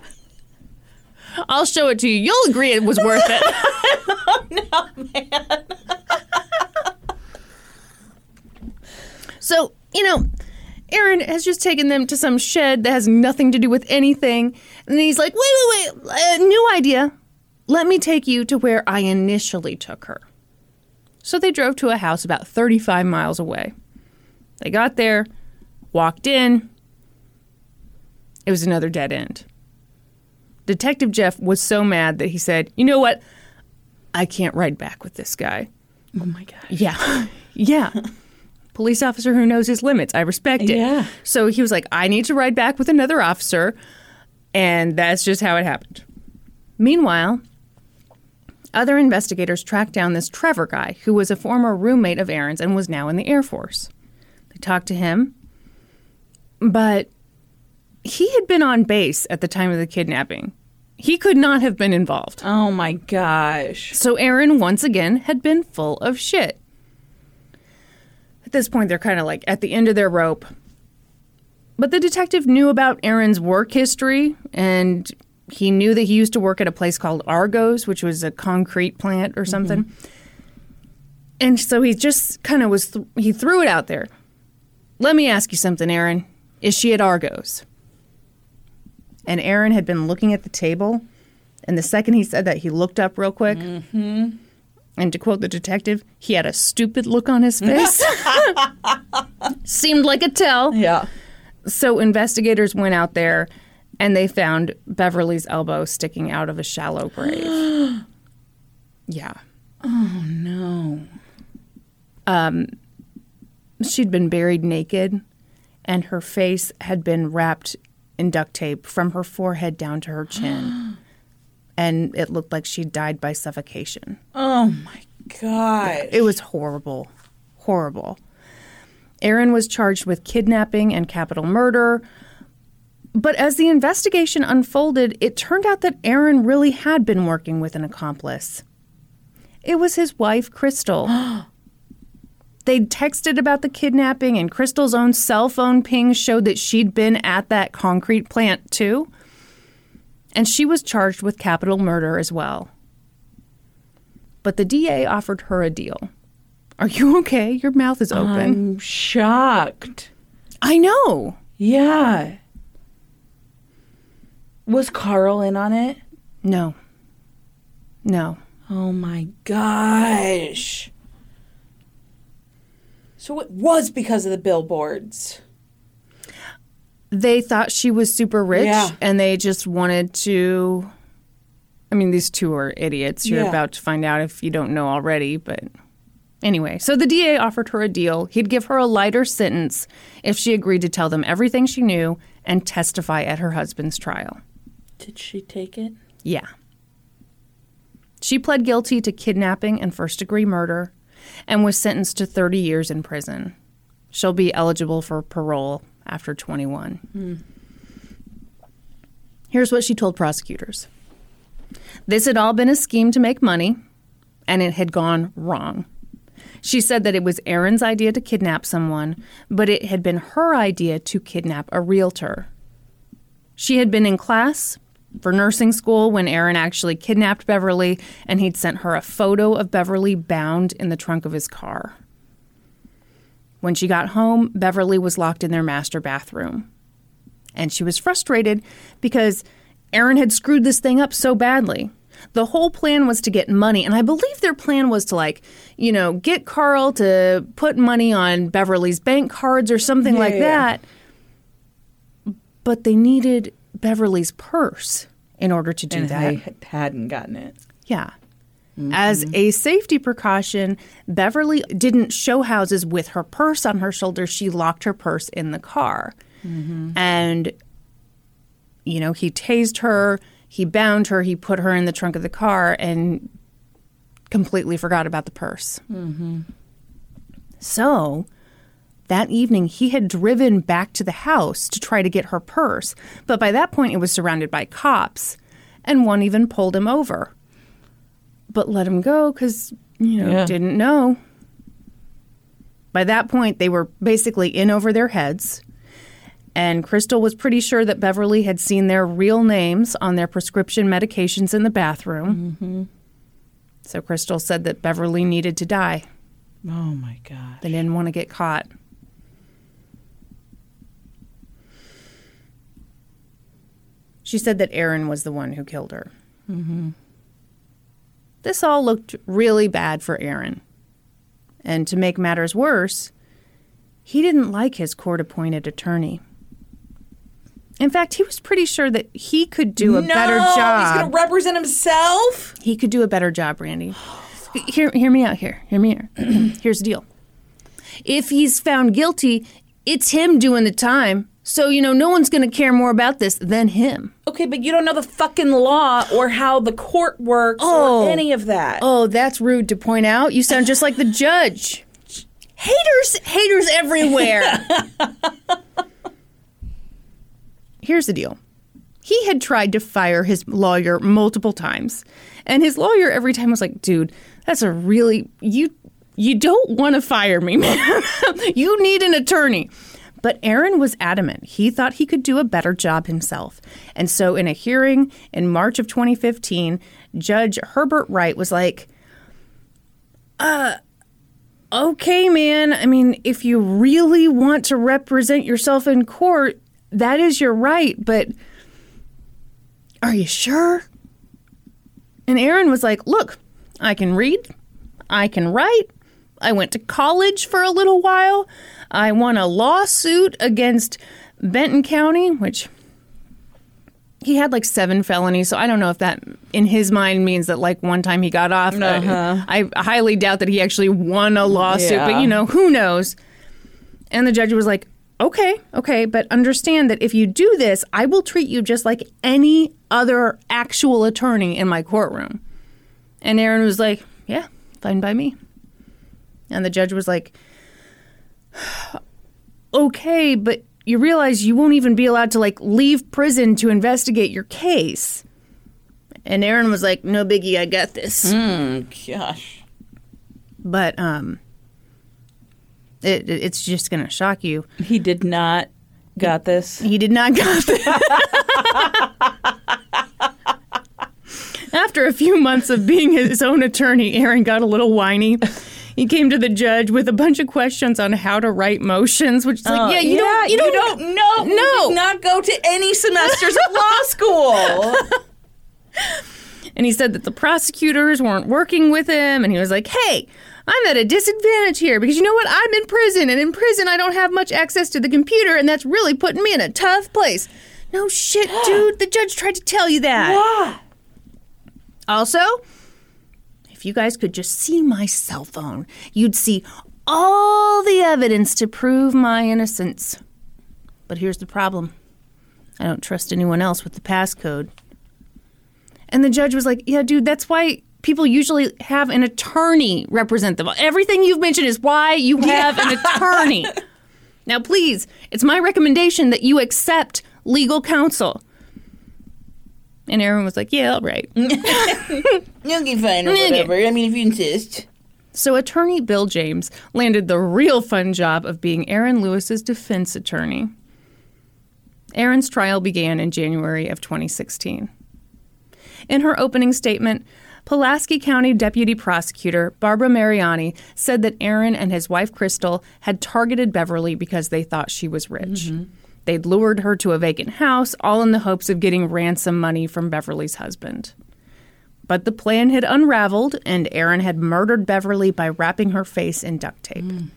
I'll show it to you. You'll agree it was worth it. No, [LAUGHS] man. [LAUGHS] So, you know, Aaron has just taken them to some shed that has nothing to do with anything. And he's like, wait, wait, wait, uh, new idea. Let me take you to where I initially took her. So they drove to a house about 35 miles away. They got there, walked in. It was another dead end. Detective Jeff was so mad that he said, You know what? I can't ride back with this guy. Oh my god. Yeah. [LAUGHS] yeah. Police officer who knows his limits. I respect it. Yeah. So he was like, I need to ride back with another officer. And that's just how it happened. Meanwhile, other investigators tracked down this Trevor guy who was a former roommate of Aaron's and was now in the Air Force. They talked to him, but he had been on base at the time of the kidnapping. He could not have been involved. Oh my gosh. So Aaron, once again, had been full of shit. At this point, they're kind of like at the end of their rope. But the detective knew about Aaron's work history and he knew that he used to work at a place called Argos, which was a concrete plant or something. Mm-hmm. And so he just kind of was, th- he threw it out there. Let me ask you something, Aaron. Is she at Argos? And Aaron had been looking at the table. And the second he said that, he looked up real quick. Mm-hmm. And to quote the detective, he had a stupid look on his face. [LAUGHS] [LAUGHS] Seemed like a tell. Yeah. So investigators went out there and they found Beverly's elbow sticking out of a shallow grave. [GASPS] yeah. Oh, no. Um, She'd been buried naked and her face had been wrapped in duct tape from her forehead down to her chin. [GASPS] and it looked like she died by suffocation. Oh my god. It was horrible. Horrible. Aaron was charged with kidnapping and capital murder. But as the investigation unfolded, it turned out that Aaron really had been working with an accomplice. It was his wife, Crystal. [GASPS] [GASPS] They'd texted about the kidnapping, and Crystal's own cell phone ping showed that she'd been at that concrete plant too. And she was charged with capital murder as well. But the DA offered her a deal. Are you okay? Your mouth is open. I'm shocked. I know. Yeah. Was Carl in on it? No. No. Oh my gosh. So it was because of the billboards. They thought she was super rich Yeah. and they just wanted to. I mean, these two are idiots. You're Yeah. about to find out if you don't know already, but. Anyway, so the DA offered her a deal. He'd give her a lighter sentence if she agreed to tell them everything she knew and testify at her husband's trial. Did she take it? Yeah. She pled guilty to kidnapping and first degree murder and was sentenced to 30 years in prison. She'll be eligible for parole after 21. Here's what she told prosecutors This had all been a scheme to make money, and it had gone wrong. She said that it was Aaron's idea to kidnap someone, but it had been her idea to kidnap a realtor. She had been in class for nursing school when Aaron actually kidnapped Beverly, and he'd sent her a photo of Beverly bound in the trunk of his car. When she got home, Beverly was locked in their master bathroom. And she was frustrated because Aaron had screwed this thing up so badly. The whole plan was to get money, and I believe their plan was to, like, you know, get Carl to put money on Beverly's bank cards or something Yeah, like yeah. that. But they needed Beverly's purse in order to do and that. I hadn't gotten it. Yeah. As mm-hmm. a safety precaution, Beverly didn't show houses with her purse on her shoulder. She locked her purse in the car. Mm-hmm. And, you know, he tased her, he bound her, he put her in the trunk of the car, and completely forgot about the purse. Mm-hmm. So that evening, he had driven back to the house to try to get her purse. But by that point, it was surrounded by cops, and one even pulled him over but let him go because you know Yeah. didn't know. By that point, they were basically in over their heads, and Crystal was pretty sure that Beverly had seen their real names on their prescription medications in the bathroom. Mm-hmm. So Crystal said that Beverly needed to die. Oh my god. They didn't want to get caught. She said that Aaron was the one who killed her. Mm-hmm. This all looked really bad for Aaron. And to make matters worse, he didn't like his court appointed attorney. In fact, he was pretty sure that he could do a no, better job. He's gonna represent himself. He could do a better job, Randy. Hear, hear me out here. Hear me out. [CLEARS THROAT] Here's the deal. If he's found guilty, it's him doing the time. So, you know, no one's going to care more about this than him. Okay, but you don't know the fucking law or how the court works Oh. or any of that. Oh, that's rude to point out. You sound just like the judge. Haters, haters everywhere. [LAUGHS] Here's the deal. He had tried to fire his lawyer multiple times. And his lawyer every time was like, "Dude, that's a really you you don't want to fire me, [LAUGHS] man. you need an attorney." But Aaron was adamant. He thought he could do a better job himself. And so, in a hearing in March of 2015, Judge Herbert Wright was like, uh, okay, man. I mean, if you really want to represent yourself in court, that is your right, but are you sure? And Aaron was like, look, I can read, I can write, I went to college for a little while. I won a lawsuit against Benton County, which he had like seven felonies. So I don't know if that, in his mind, means that like one time he got off. Uh-huh. I, I highly doubt that he actually won a lawsuit, but you know, who knows? And the judge was like, okay, okay, but understand that if you do this, I will treat you just like any other actual attorney in my courtroom. And Aaron was like, yeah, fine by me. And the judge was like, okay, but you realize you won't even be allowed to like leave prison to investigate your case. And Aaron was like, no biggie, I got this. Gosh. But um it, it- it's just going to shock you. He did not got this. He did not got this. [LAUGHS] After a few months of being his own attorney, Aaron got a little whiny. He came to the judge with a bunch of questions on how to write motions, which is like, oh, yeah, you don't, you don't, know. [LAUGHS] No. not go to any semesters of law [LAUGHS] school. And he said that the prosecutors weren't working with him. And he was like, hey, I'm at a disadvantage here because you know what? I'm in prison. And in prison, I don't have much access to the computer. And that's really putting me in a tough place. No shit, [GASPS] dude. The judge tried to tell you that. What? Also, if you guys could just see my cell phone, you'd see all the evidence to prove my innocence. But here's the problem I don't trust anyone else with the passcode. And the judge was like, Yeah, dude, that's why people usually have an attorney represent them. Everything you've mentioned is why you [LAUGHS] have an attorney. Now, please, it's my recommendation that you accept legal counsel. And Aaron was like, Yeah, all right. [LAUGHS] Okay, fine or whatever. I mean, if you insist. So attorney Bill James landed the real fun job of being Aaron Lewis's defense attorney. Aaron's trial began in January of 2016. In her opening statement, Pulaski County Deputy Prosecutor Barbara Mariani said that Aaron and his wife Crystal had targeted Beverly because they thought she was rich. Mm-hmm. They'd lured her to a vacant house, all in the hopes of getting ransom money from Beverly's husband. But the plan had unraveled, and Aaron had murdered Beverly by wrapping her face in duct tape. Mm.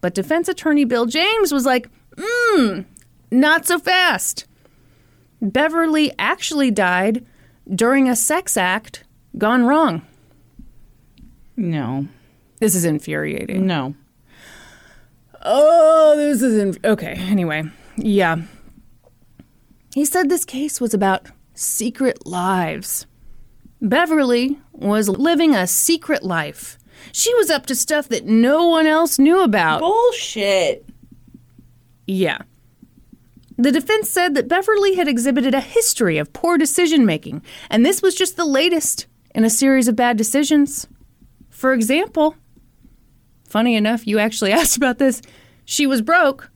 But defense attorney Bill James was like, mmm, not so fast. Beverly actually died during a sex act gone wrong. No. This is infuriating. No. Oh, this is inf- okay. Anyway, yeah. He said this case was about secret lives. Beverly was living a secret life. She was up to stuff that no one else knew about. Bullshit. Yeah. The defense said that Beverly had exhibited a history of poor decision making, and this was just the latest in a series of bad decisions. For example, funny enough, you actually [LAUGHS] asked about this. She was broke,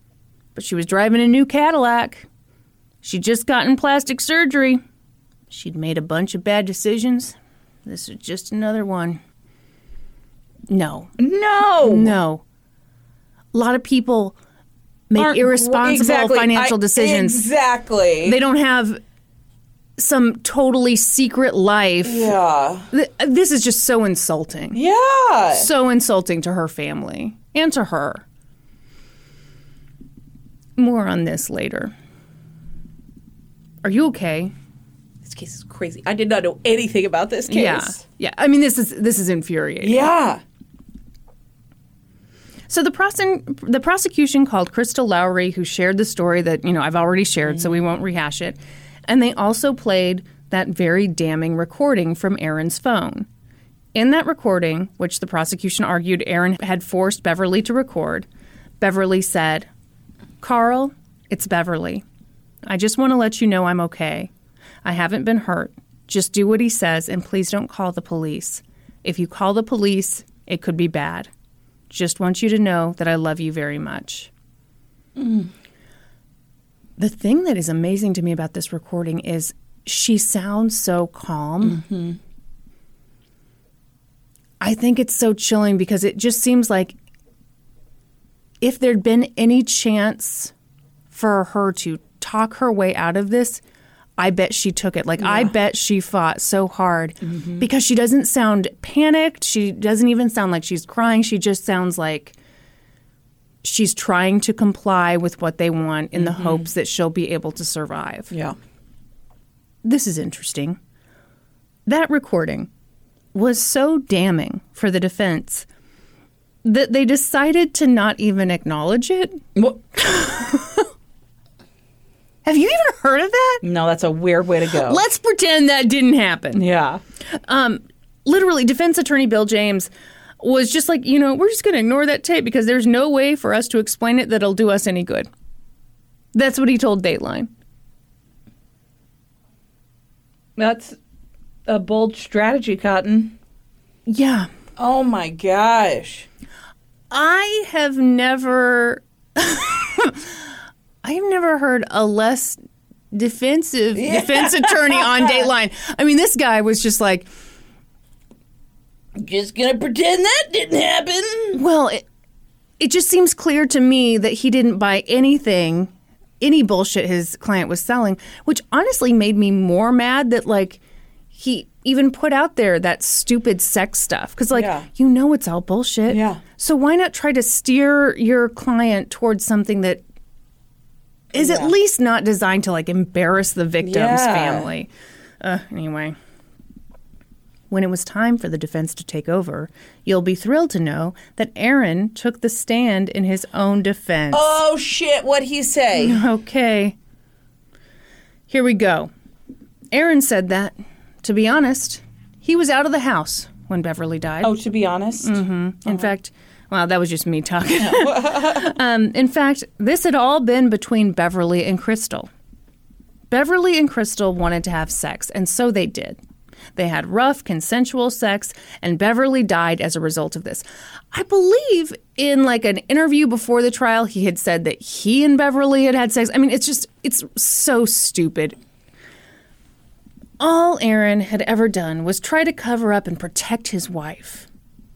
but she was driving a new Cadillac. She'd just gotten plastic surgery. She'd made a bunch of bad decisions. This is just another one. No, No. no. A lot of people make Aren't- irresponsible exactly. financial I- decisions. Exactly. They don't have some totally secret life. yeah. Th- This is just so insulting. Yeah. So insulting to her family and to her. More on this later. Are you okay? This case is crazy. I did not know anything about this case. Yeah. Yeah. I mean this is this is infuriating. Yeah. So the the prosecution called Crystal Lowery, who shared the story that you know I've already shared, so we mm-hmm. won't rehash it. And they also played that very damning recording from Aaron's phone. In that recording, which the prosecution argued Aaron had forced Beverly to record, Beverly said, "Carl, it's Beverly. I just want to let you know I'm okay. I haven't been hurt. Just do what he says, and please don't call the police. If you call the police, it could be bad." Just want you to know that I love you very much. Mm. The thing that is amazing to me about this recording is she sounds so calm. I think it's so chilling because it just seems like if there'd been any chance for her to talk her way out of this, I bet she took it. Like, I bet she fought so hard mm-hmm. because she doesn't sound panicked. She doesn't even sound like she's crying. She just sounds like she's trying to comply with what they want in the hopes that she'll be able to survive. Yeah. This is interesting. That recording was so damning for the defense that they decided to not even acknowledge it. What? [LAUGHS] Have you even heard of that? No, that's a weird way to go. Let's pretend that didn't happen. yeah. Um, literally, defense attorney Bill James was just like, you know, we're just going to ignore that tape because there's no way for us to explain it that'll do us any good. That's what he told Dateline. That's a bold strategy, Cotton. Yeah. Oh my gosh. I have never [LAUGHS] I have never heard a less defensive defense attorney on [LAUGHS] Dateline. I mean, this guy was just like, Just gonna pretend that didn't happen. well, it, it just seems clear to me that he didn't buy anything, any bullshit his client was selling, which honestly made me more mad that like he even put out there that stupid sex stuff because like Yeah. you know it's all bullshit. Yeah. So why not try to steer your client towards something that is at least not designed to like embarrass the victim's Yeah. family? Uh, anyway. When it was time for the defense to take over, you'll be thrilled to know that Aaron took the stand in his own defense. Oh shit, what'd he say? [LAUGHS] Okay. Here we go. Aaron said that, to be honest, he was out of the house when Beverly died. Oh, to be honest. Mm-hmm. In fact, well, that was just me talking. [LAUGHS] [LAUGHS] um, in fact, this had all been between Beverly and Crystal. Beverly and Crystal wanted to have sex, and so they did. They had rough, consensual sex, and Beverly died as a result of this. I believe in like an interview before the trial, he had said that he and Beverly had had sex. I mean, it's just, it's so stupid. All Aaron had ever done was try to cover up and protect his wife.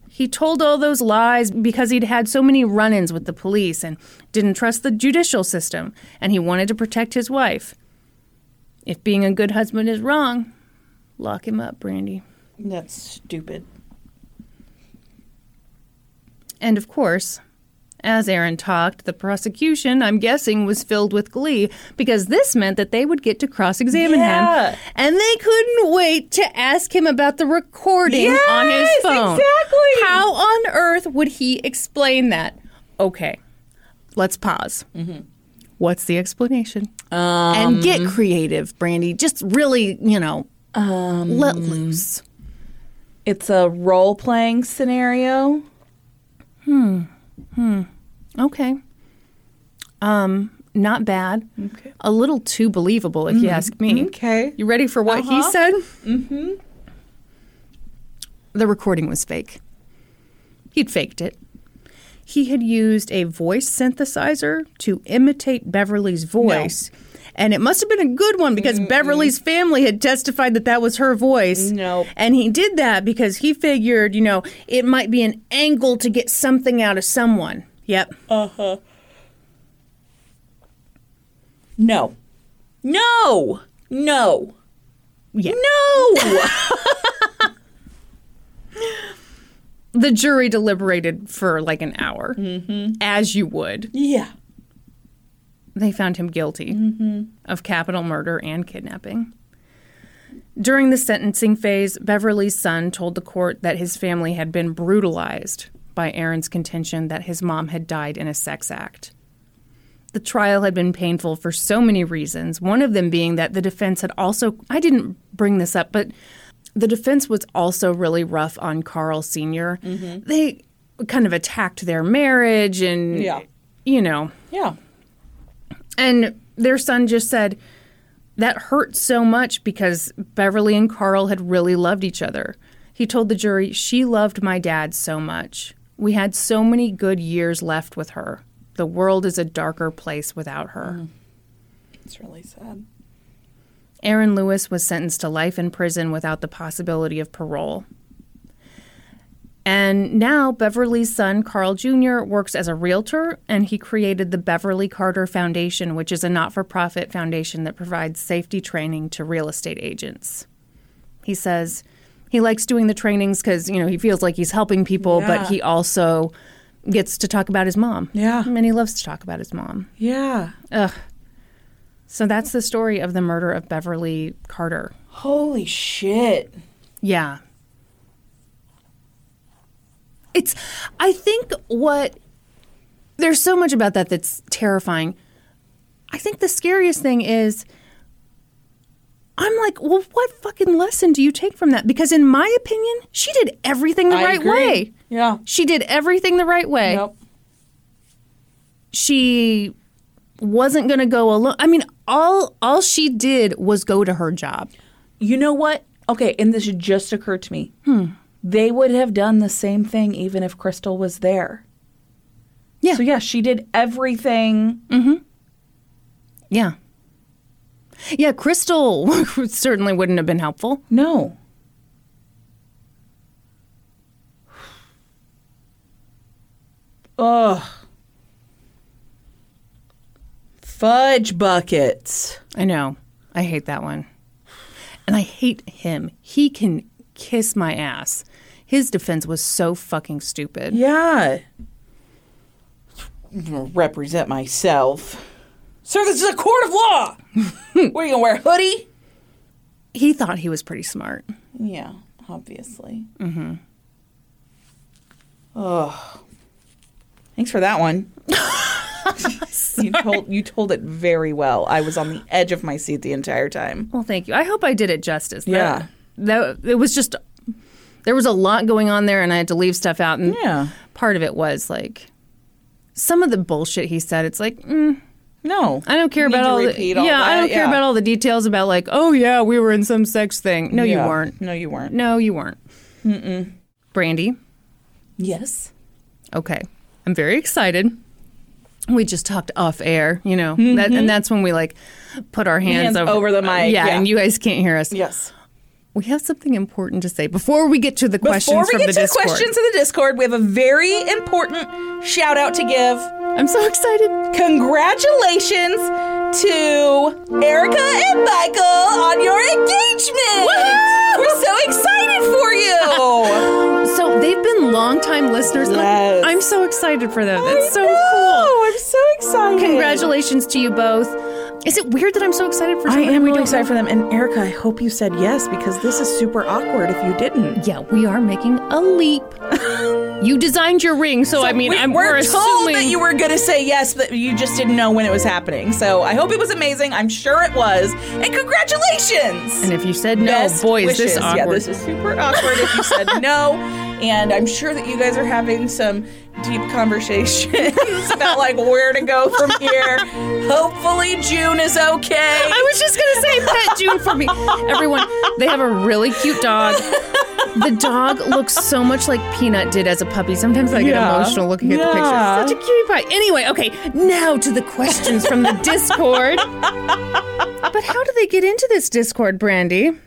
He told all those lies because he'd had so many run ins with the police and didn't trust the judicial system, and he wanted to protect his wife. If being a good husband is wrong, lock him up, Brandi. That's stupid. And of course, as Aaron talked, the prosecution, I'm guessing, was filled with glee because this meant that they would get to cross examine Yeah. him. And they couldn't wait to ask him about the recording on his Yes, phone. exactly. How on earth would he explain that? Okay, let's pause. Mm-hmm. What's the explanation? Um, and get creative, Brandi. Just really, you know, let loose. It's a role playing scenario. Hmm. Hmm. Okay. Um, not bad. Okay. A little too believable, if you ask me. Okay. You ready for what he Uh-huh. said? Mm-hmm. The recording was fake. He'd faked it. He had used a voice synthesizer to imitate Beverly's voice. And it must have been a good one because Beverly's family had testified that that was her voice. Nope. And he did that because he figured, you know, it might be an angle to get something out of someone. Yep. Uh huh. No. No. No. Yeah. No. [LAUGHS] The jury deliberated for like an hour, as you would. yeah. They found him guilty mm-hmm. of capital murder and kidnapping. During the sentencing phase, Beverly's son told the court that his family had been brutalized by Aaron's contention that his mom had died in a sex act. The trial had been painful for so many reasons, one of them being that the defense had also, I didn't bring this up, but the defense was also really rough on Carl Sr. Mm-hmm. They kind of attacked their marriage and, Yeah. you know, Yeah. And their son just said, that hurt so much because Beverly and Carl had really loved each other. He told the jury, She loved my dad so much. We had so many good years left with her. The world is a darker place without her. Hmm. It's really sad. Aaron Lewis was sentenced to life in prison without the possibility of parole. And now Beverly's son, Carl Jr., works as a realtor and he created the Beverly Carter Foundation, which is a not for profit foundation that provides safety training to real estate agents. He says he likes doing the trainings because, you know, he feels like he's helping people, Yeah. but he also gets to talk about his mom. Yeah. And he loves to talk about his mom. Yeah. Ugh. So that's the story of the murder of Beverly Carter. Holy shit. Yeah. It's, I think what, there's so much about that that's terrifying. I think the scariest thing is, I'm like, well, what fucking lesson do you take from that? Because in my opinion, she did everything the I right agree. way. Yeah. She did everything the right way. Yep. She wasn't going to go alone. I mean, all all she did was go to her job. You know what? Okay, and this just occurred to me. Hmm. They would have done the same thing even if Crystal was there. Yeah. So yeah, she did everything. Mm-hmm. Yeah. Yeah, Crystal [LAUGHS] certainly wouldn't have been helpful. No. Ugh. Fudge buckets. I know. I hate that one. And I hate him. He can kiss my ass. His defense was so fucking stupid. Yeah. Represent myself. Sir, this is a court of law. [LAUGHS] what are you gonna wear? A hoodie? He thought he was pretty smart. Yeah, obviously. Mm-hmm. Oh. Thanks for that one. [LAUGHS] you told you told it very well. I was on the edge of my seat the entire time. Well, thank you. I hope I did it justice. Yeah. That, it was just there was a lot going on there and I had to leave stuff out and Yeah. part of it was like some of the bullshit he said. It's like, mm, No, I don't care about all the all yeah. I don't care yeah. about all the details about like, oh yeah, we were in some sex thing. No, Yeah. you weren't. No, you weren't. No, you weren't. Mm-mm. Brandi. Yes. Okay, I'm very excited. We just talked off air, you know, that, and that's when we like put our hands, Mm-hmm. Hands over the mic, yeah, yeah. and you guys can't hear us. Yes. We have something important to say before we get to the questions Before we from get the to Discord. the questions in the Discord, we have a very important shout out to give. I'm so excited. Congratulations to Erica and Michael on your engagement. We're so excited for you. [LAUGHS] So they've been longtime listeners. I'm- Yes. I'm so excited for them. It's so I cool. know, I'm so excited. Congratulations to you both. Is it weird that I'm so excited for them? I am really excited for them. And Erica, I hope you said yes because this is super awkward if you didn't. Yeah, we are making a leap. [LAUGHS] you designed your ring, so, I mean, we, I'm, we're, we're told assuming that you were going to say yes, but you just didn't know when it was happening. So I hope it was amazing. I'm sure it was. And congratulations. And if you said no, Best boy, is this awkward. Yeah, this is super awkward if you said no. [LAUGHS] And I'm sure that you guys are having some deep conversations [LAUGHS] about like where to go from here. Hopefully June is okay. I was just gonna say pet June for me. Everyone, they have a really cute dog. The dog looks so much like Peanut did as a puppy. Sometimes I get Yeah. emotional looking at the Yeah. picture. Such a cutie pie. Anyway, okay, now to the questions from the Discord. But how do they get into this Discord, Brandi?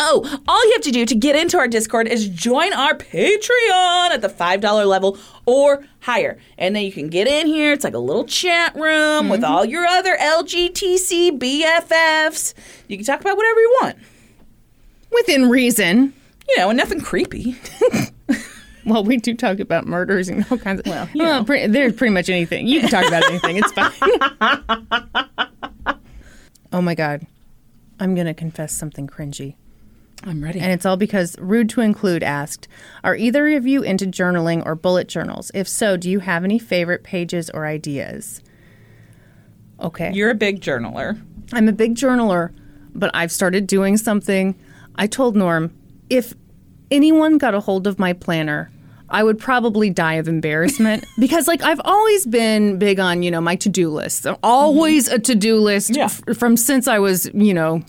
Oh, all you have to do to get into our Discord is join our Patreon at the $5 level or higher. And then you can get in here. It's like a little chat room with mm-hmm. all your other LGTC BFFs. You can talk about whatever you want. Within reason. You know, and nothing creepy. [LAUGHS] Well, we do talk about murders and all kinds of. Well, uh, pre- there's pretty much anything. You can talk about anything. It's fine. [LAUGHS] oh my God. I'm going to confess something cringy. I'm ready. And it's all because Rude to Include asked Are either of you into journaling or bullet journals? If so, do you have any favorite pages or ideas? Okay. You're a big journaler. I'm a big journaler, but I've started doing something. I told Norm if anyone got a hold of my planner, I would probably die of embarrassment [LAUGHS] because, like, I've always been big on, you know, my to do list. Always mm-hmm. a to do list Yeah. f- from since I was, you know,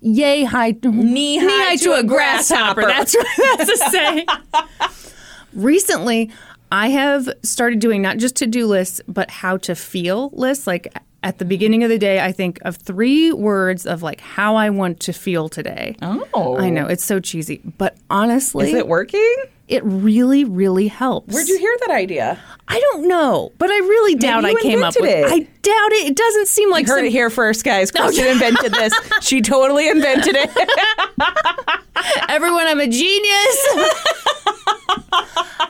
yay high, Knee high to a grasshopper. That's what that's a say. [LAUGHS] Recently, I have started doing not just to do lists, but how to feel lists. Like at the beginning of the day, I think of three words of like how I want to feel today. Oh. I know it's so cheesy, but honestly, Is it working? It really, really helps. Where'd you hear that idea? I don't know, but I really doubt you I came up with it. I doubt it. It doesn't seem like Heard some- it here first, guys. Kristin [LAUGHS] invented this. She totally invented it. [LAUGHS] everyone I'm a genius. [LAUGHS]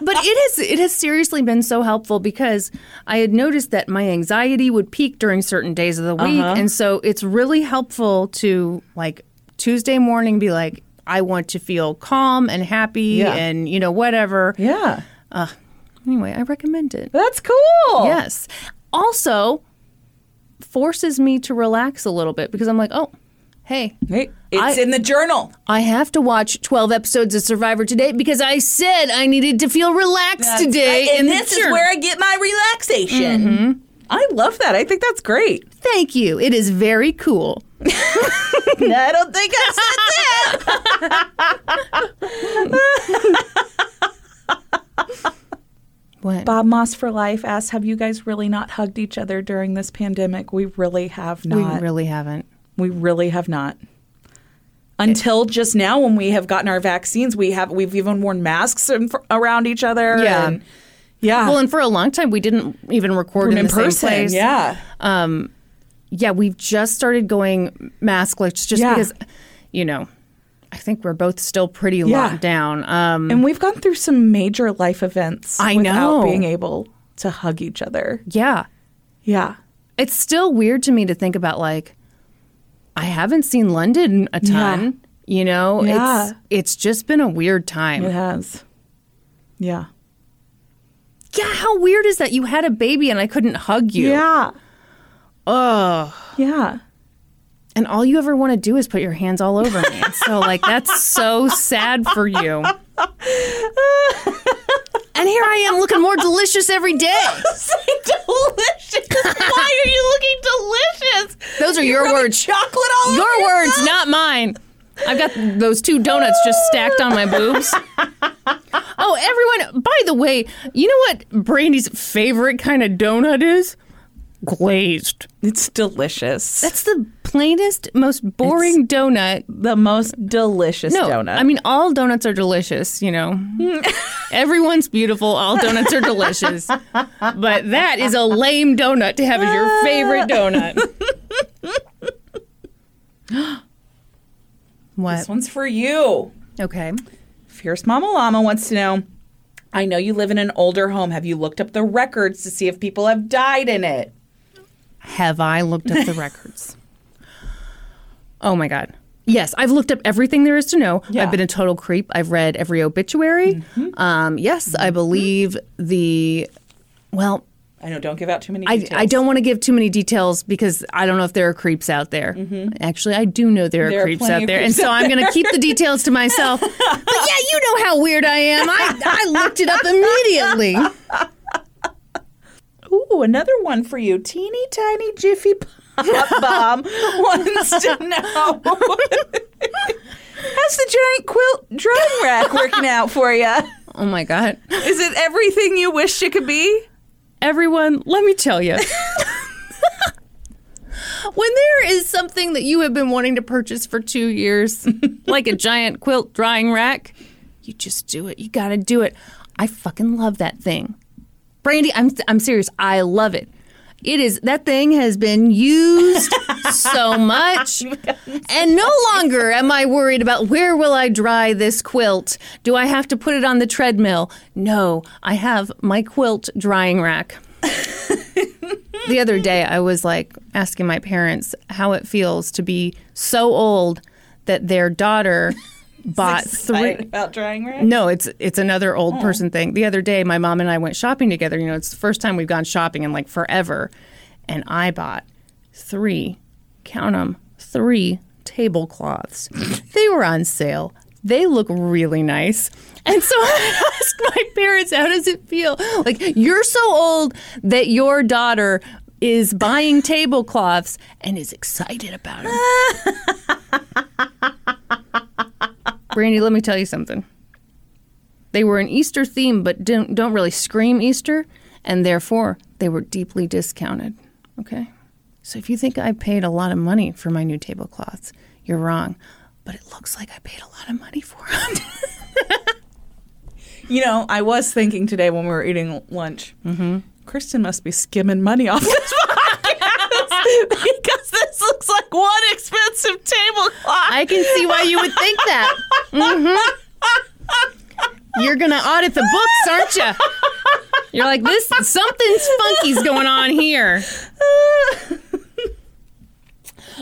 but it has it has seriously been so helpful because I had noticed that my anxiety would peak during certain days of the week Uh-huh. and so it's really helpful to like Tuesday morning be like I want to feel calm and happy Yeah. and you know whatever. yeah. Anyway, I recommend it. That's cool. Yes. Also forces me to relax a little bit because I'm like, "Oh, hey, Hey, it's I- in the journal. I have to watch 12 episodes of Survivor today because I said I needed to feel relaxed today. and this is where I get my relaxation. Mm-hmm. I love that. I think that's great. Thank you. It is very cool. [LAUGHS] I don't think I said that. What? [LAUGHS] Bob Moss for Life asks, "Have you guys really not hugged each other during this pandemic?" We really have not. we really haven't. We really have not. Until just now, when we have gotten our vaccines, we have we've even worn masks in, around each other. Yeah. and- yeah. Well, and for a long time, we didn't even record in, person, same place. yeah. Yeah, we've just started going maskless just Yeah. because, you know, I think we're both still pretty Yeah. locked down. Um, And we've gone through some major life events I without know. being able to hug each other. yeah. Yeah. It's still weird to me to think about, like, I haven't seen London a ton. You know, Yeah. it's it's just been a weird time. It has. Yeah. Yeah, how weird is that? You had a baby and I couldn't hug you. Yeah. Ugh. Yeah. And all you ever want to do is put your hands all over me. [LAUGHS] So, like, that's so sad for you. [LAUGHS] And here I am looking more delicious every day. [LAUGHS] delicious. Why are you looking delicious? Those are your words. Chocolate all over Your words, yourself? not mine. I've got those two donuts just stacked on my boobs. Oh, everyone, by the way, you know what Brandi's favorite kind of donut is? Glazed. It's delicious. That's the plainest, most boring donut the most delicious No, donut. I mean all donuts are delicious. You know, [LAUGHS] everyone's beautiful. All donuts are delicious, but that is a lame donut to have as your favorite donut. [LAUGHS] what? this one's for you. Okay. Fierce Mama Llama wants to know I know you live in an older home. Have you looked up the records to see if people have died in it? Have I looked up the [LAUGHS] records? Oh my god. Yes, I've looked up everything there is to know. Yeah. I've been a total creep. I've read every obituary. Um, yes, I believe the. Well, I know, don't give out too many I, details. I don't want to give too many details because I don't know if there are creeps out there. Mm-hmm. Actually, I do know there are There are creeps out there, and so I'm going to keep the details to myself. but yeah, you know how weird I am. I, I looked it up immediately. [LAUGHS] Ooh, another one for you. Teeny tiny Jiffy Pop [LAUGHS] Bomb wants to know How's the giant quilt drawing rack working out for you? Oh my god, Is it everything you wished it could be? Everyone, let me tell you. [LAUGHS] When there is something that you have been wanting to purchase for two years, [LAUGHS] like a giant quilt drying rack, you just do it. You got to do it. I fucking love that thing. Brandi, I'm I'm serious. I love it. It is that thing has been used [LAUGHS] so much. And no longer am I worried about where will I dry this quilt? Do I have to put it on the treadmill? No, I have my quilt drying rack. the other day I was like asking my parents how it feels to be so old that their daughter bought three about drying rack? no, it's it's another old oh. person thing. The other day, my mom and I went shopping together. You know, it's the first time we've gone shopping in like forever, and I bought three, count them, three tablecloths. [LAUGHS] they were on sale. They look really nice. And so I [LAUGHS] asked my parents, how does it feel? Like, you're so old that your daughter is buying [LAUGHS] tablecloths and is excited about them. Brandi, let me tell you something. They were an Easter theme, but don't, don't really scream Easter, and therefore they were deeply discounted. Okay? So if you think I paid a lot of money for my new tablecloths, you're wrong. But it looks like I paid a lot of money for them. [LAUGHS] You know, I was thinking today when we were eating lunch, mm-hmm. Kristin must be skimming money off this [LAUGHS] podcast [LAUGHS] because this looks like one expensive tablecloth. I can see why you would think that. hmm You're gonna audit the books, aren't you? You're like this. Something's funky's going on here. [LAUGHS]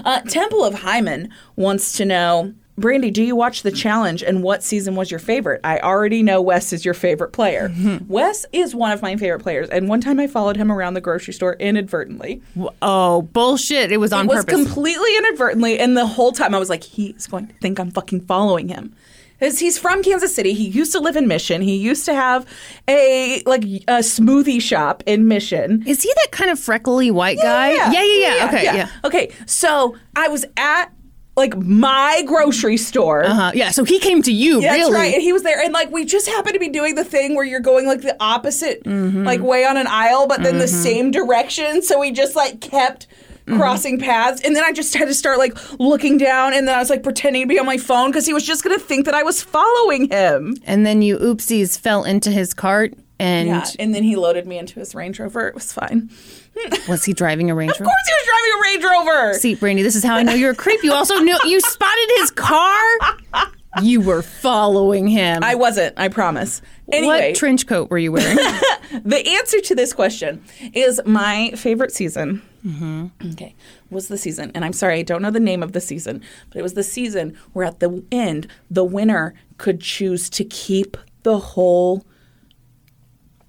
Uh, Temple of Hymen wants to know, Brandi, do you watch the challenge and what season was your favorite? I already know Wes is your favorite player. [LAUGHS] Wes is one of my favorite players, and one time I followed him around the grocery store inadvertently. Oh bullshit! It was on it was purpose. completely inadvertently, and the whole time I was like, he's going to think I'm fucking following him. Because he's from Kansas City. He used to live in Mission. He used to have a like a smoothie shop in Mission. Is he that kind of freckly white guy? yeah, yeah. yeah. Okay, yeah. Okay, so I was at like my grocery store. Uh-huh. Yeah. So he came to you, Yeah, really? That's right. And he was there. And like we just happened to be doing the thing where you're going like the opposite mm-hmm. like way on an aisle, but then the mm-hmm. same direction. So we just like kept mm-hmm. crossing paths. And then I just had to start like looking down and then I was like pretending to be on my phone because he was just gonna think that I was following him. And then you oopsies fell into his cart, and Yeah. And then he loaded me into his Range Rover. It was fine. [LAUGHS] was he driving a Range Rover? Of course he was driving a Range Rover. See, Brandi, this is how I know you're a creep. You also knew you spotted his car. You were following him. I wasn't, I promise. Anyway, what trench coat were you wearing? [LAUGHS] the answer to this question is my favorite season. Mm-hmm. Okay, was the season, and I'm sorry, I don't know the name of the season, but it was the season where at the end the winner could choose to keep the whole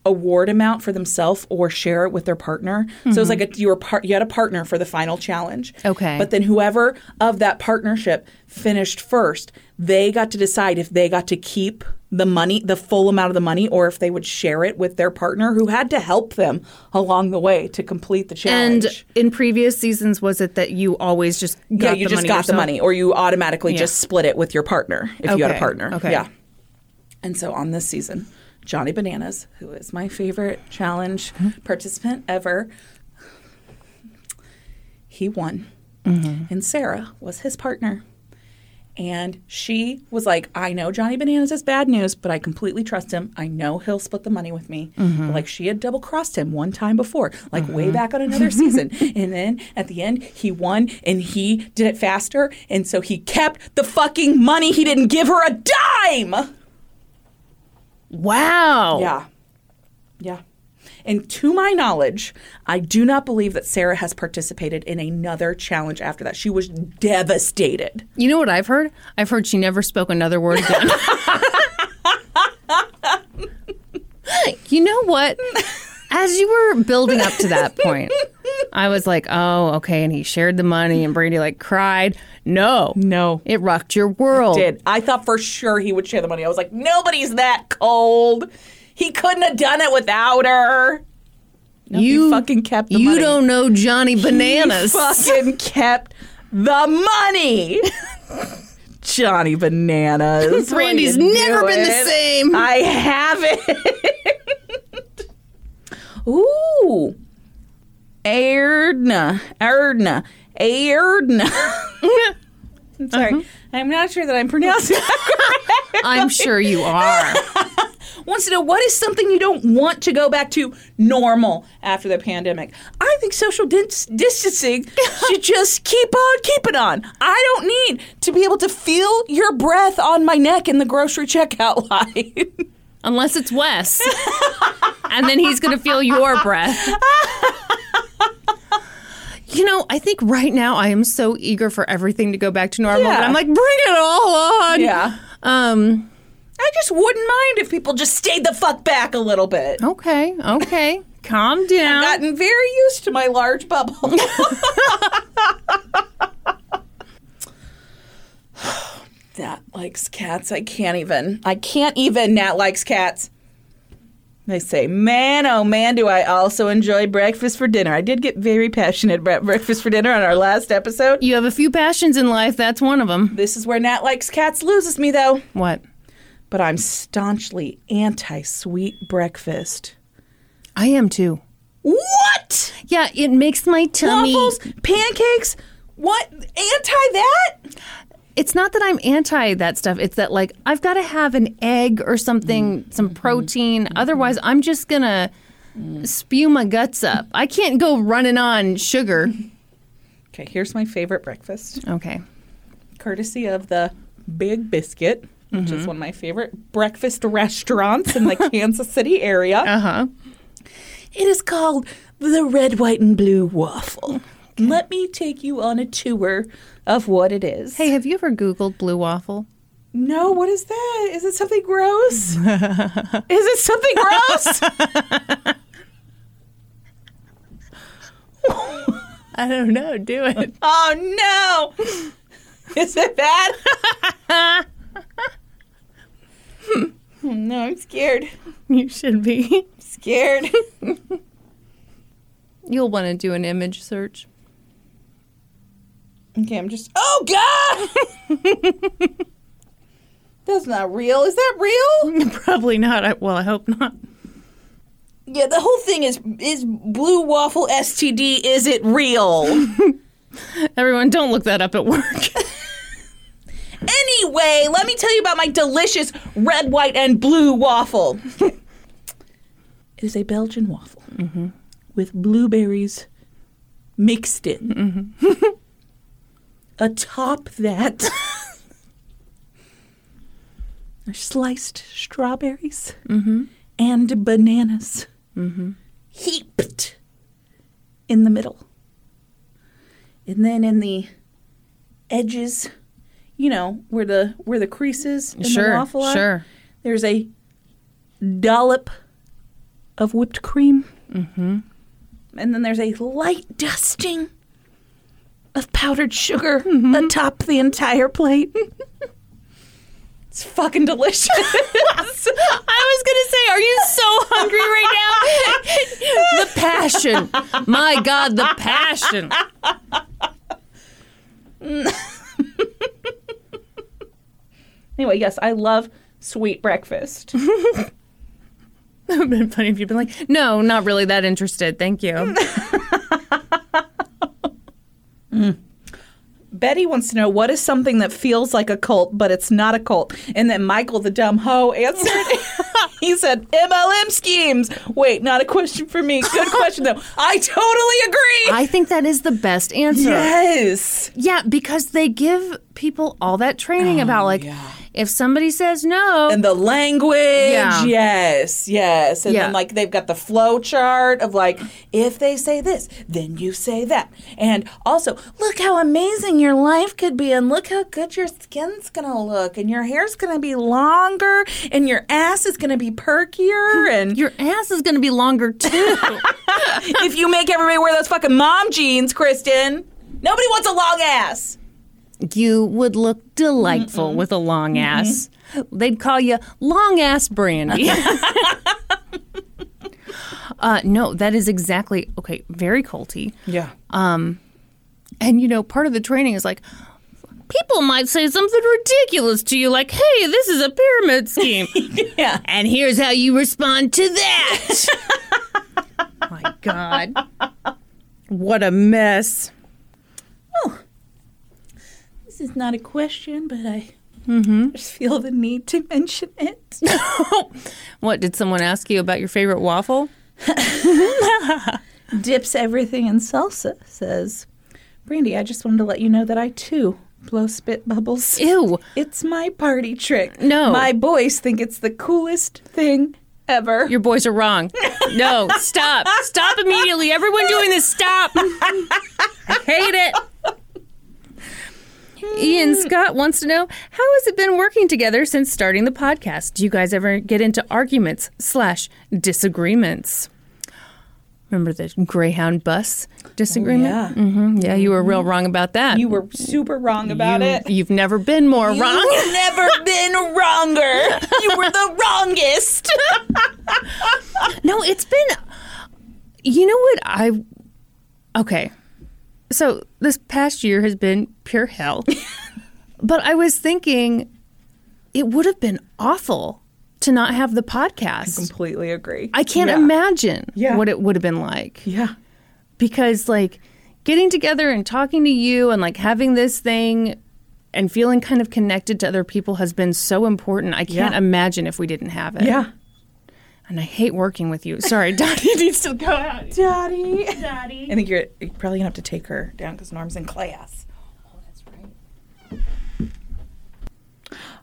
award amount for themselves or share it with their partner. So it was mm-hmm. like a, you were part, you had a partner for the final challenge. Okay. but then whoever of that partnership finished first, they got to decide if they got to keep the money, the full amount of the money, or if they would share it with their partner who had to help them along the way to complete the challenge. and in previous seasons, was it that you always just got yeah, you the just money got the money, or you automatically Yeah. just split it with your partner if you had a partner. okay. Yeah. And so on this season, Johnny Bananas, who is my favorite challenge Mm-hmm. participant ever, he won. Mm-hmm. And Sarah was his partner. And she was like, I know Johnny Bananas is bad news, but I completely trust him. I know he'll split the money with me. Mm-hmm. Like she had double crossed him one time before, like way back on another season. [LAUGHS] And then at the end, he won and he did it faster. And so he kept the fucking money. He didn't give her a dime. Wow. Yeah. Yeah. And to my knowledge, I do not believe that Sarah has participated in another challenge after that. She was devastated. You know what I've heard? I've heard she never spoke another word again. [LAUGHS] you know what? As you were building up to that point, I was like, oh, okay. And he shared the money, and Brady like cried. No. No. It rocked your world. did. I thought for sure he would share the money. I was like, nobody's that cold. He couldn't have done it without her. You fucking kept the You money. don't know Johnny Bananas. fucking [LAUGHS] kept the money. Johnny Bananas. What are Brandi's you never been the doing? same. I haven't. [LAUGHS] Ooh. Erdna. Erdna. Erdna. [LAUGHS] I'm sorry. Uh-huh. I'm not sure that I'm pronouncing that [LAUGHS] correct. I'm sure you are. [LAUGHS] Wants to know what is something you don't want to go back to normal after the pandemic. I think social dis- distancing should just keep on keeping on. I don't need to be able to feel your breath on my neck in the grocery checkout line. Unless it's Wes. and then he's going to feel your breath. You know, I think right now I am so eager for everything to go back to normal. Yeah. But I'm like, bring it all on. yeah. Um. I just wouldn't mind if people just stayed the fuck back a little bit. Okay. Okay. Calm down. I've gotten very used to my large bubble. [LAUGHS] Nat likes cats. I can't even. I can't even. Nat likes cats. They say, man, oh man, do I also enjoy breakfast for dinner. I did get very passionate about breakfast for dinner on our last episode. you have a few passions in life. That's one of them. This is where Nat likes cats loses me, though. What? but I'm staunchly anti sweet breakfast. I am too. What? Yeah, it makes my tummy. Waffles, pancakes. What? Anti that? It's not that I'm anti that stuff. It's that like I've got to have an egg or something, some protein. Otherwise, I'm just gonna spew my guts up. I can't go running on sugar. Okay, here's my favorite breakfast, Okay. courtesy of the Big Biscuit, which is one of my favorite breakfast restaurants in the [LAUGHS] Kansas City area. Uh huh. It is called the Red, White, and Blue Waffle. Let me take you on a tour of what it is. Hey, have you ever Googled blue waffle? No, what is that? Is it something gross? [LAUGHS] is it something gross? [LAUGHS] I don't know. Do it. [LAUGHS] oh no! Is it bad? Oh, no, I'm scared. you should be. Scared. You'll want to do an image search. Okay, I'm just. Oh God! [LAUGHS] That's not real. Is that real? [LAUGHS] Probably not. I, well, I hope not. Yeah, the whole thing is is blue waffle STD. Is it real? [LAUGHS] Everyone, don't look that up at work. Anyway, let me tell you about my delicious red, white, and blue waffle. it is a Belgian waffle mm-hmm. with blueberries mixed in. Mm-hmm. Atop that are [LAUGHS] sliced strawberries and bananas heaped in the middle. And then in the edges, you know, where the where the creases in the sure, waffle are, sure. there's a dollop of whipped cream. Mm-hmm. And then there's a light dusting of powdered sugar mm-hmm. atop the entire plate. [LAUGHS] it's fucking delicious. [LAUGHS] I was gonna say, are you so hungry right now? [LAUGHS] the passion, my God, the passion. anyway, yes, I love sweet breakfast. that would have been funny if you'd been like, no, not really that interested. Thank you. Betty wants to know what is something that feels like a cult, but it's not a cult. And then Michael, the dumb hoe, answered. [LAUGHS] he said, MLM schemes. Wait, not a question for me. Good [LAUGHS] question, though. I totally agree. I think that is the best answer. yes. Yeah, because they give people all that training oh, about like if somebody says no, And the language. Yeah. Yes, yes. And Yeah. then, like, they've got the flow chart of, like, if they say this, then you say that. And also, look how amazing your life could be. And look how good your skin's going to look. And your hair's going to be longer. And your ass is going to be perkier. And your ass is going to be longer too. [LAUGHS] if you make everybody wear those fucking mom jeans, Kristin, nobody wants a long ass. You would look delightful with a long ass. They'd call you long ass Brandi. [LAUGHS] uh, no, that is exactly okay. Very culty. Yeah. Um, And you know, part of the training is like, people might say something ridiculous to you, like, "Hey, this is a pyramid scheme," [LAUGHS] Yeah. and here's how you respond to that. [LAUGHS] My God, what a mess! This is not a question, but I mm-hmm. [LAUGHS] just feel the need to mention it. [LAUGHS] What did someone ask you about your favorite waffle? [LAUGHS] Dips everything in salsa, says Brandi. I just wanted to let you know that I too blow spit bubbles. Ew. It's my party trick. No. My boys think it's the coolest thing ever. Your boys are wrong. No, stop. Stop immediately. Everyone doing this, stop. I hate it. Ian Scott wants to know how has it been working together since starting the podcast? Do you guys ever get into arguments slash disagreements? Remember the Greyhound bus disagreement? yeah. hmm yeah, you were real wrong about that. you were super wrong about You- it. You've never been more wrong. You've [LAUGHS] never been wronger. You were the wrongest. [LAUGHS] No, it's been. You know what I. Okay. So this past year has been pure hell. [LAUGHS] but I was thinking it would have been awful to not have the podcast. I Completely agree. I can't Yeah. imagine Yeah. what it would have been like Yeah. because like getting together and talking to you and like having this thing and feeling kind of connected to other people has been so important. I can't Yeah. imagine if we didn't have it. Yeah. And I hate working with you. Sorry, [LAUGHS] Dottie needs to go out. Daddy. Daddy. I think you're, you're probably gonna have to take her down because Norm's in class. Oh, that's right.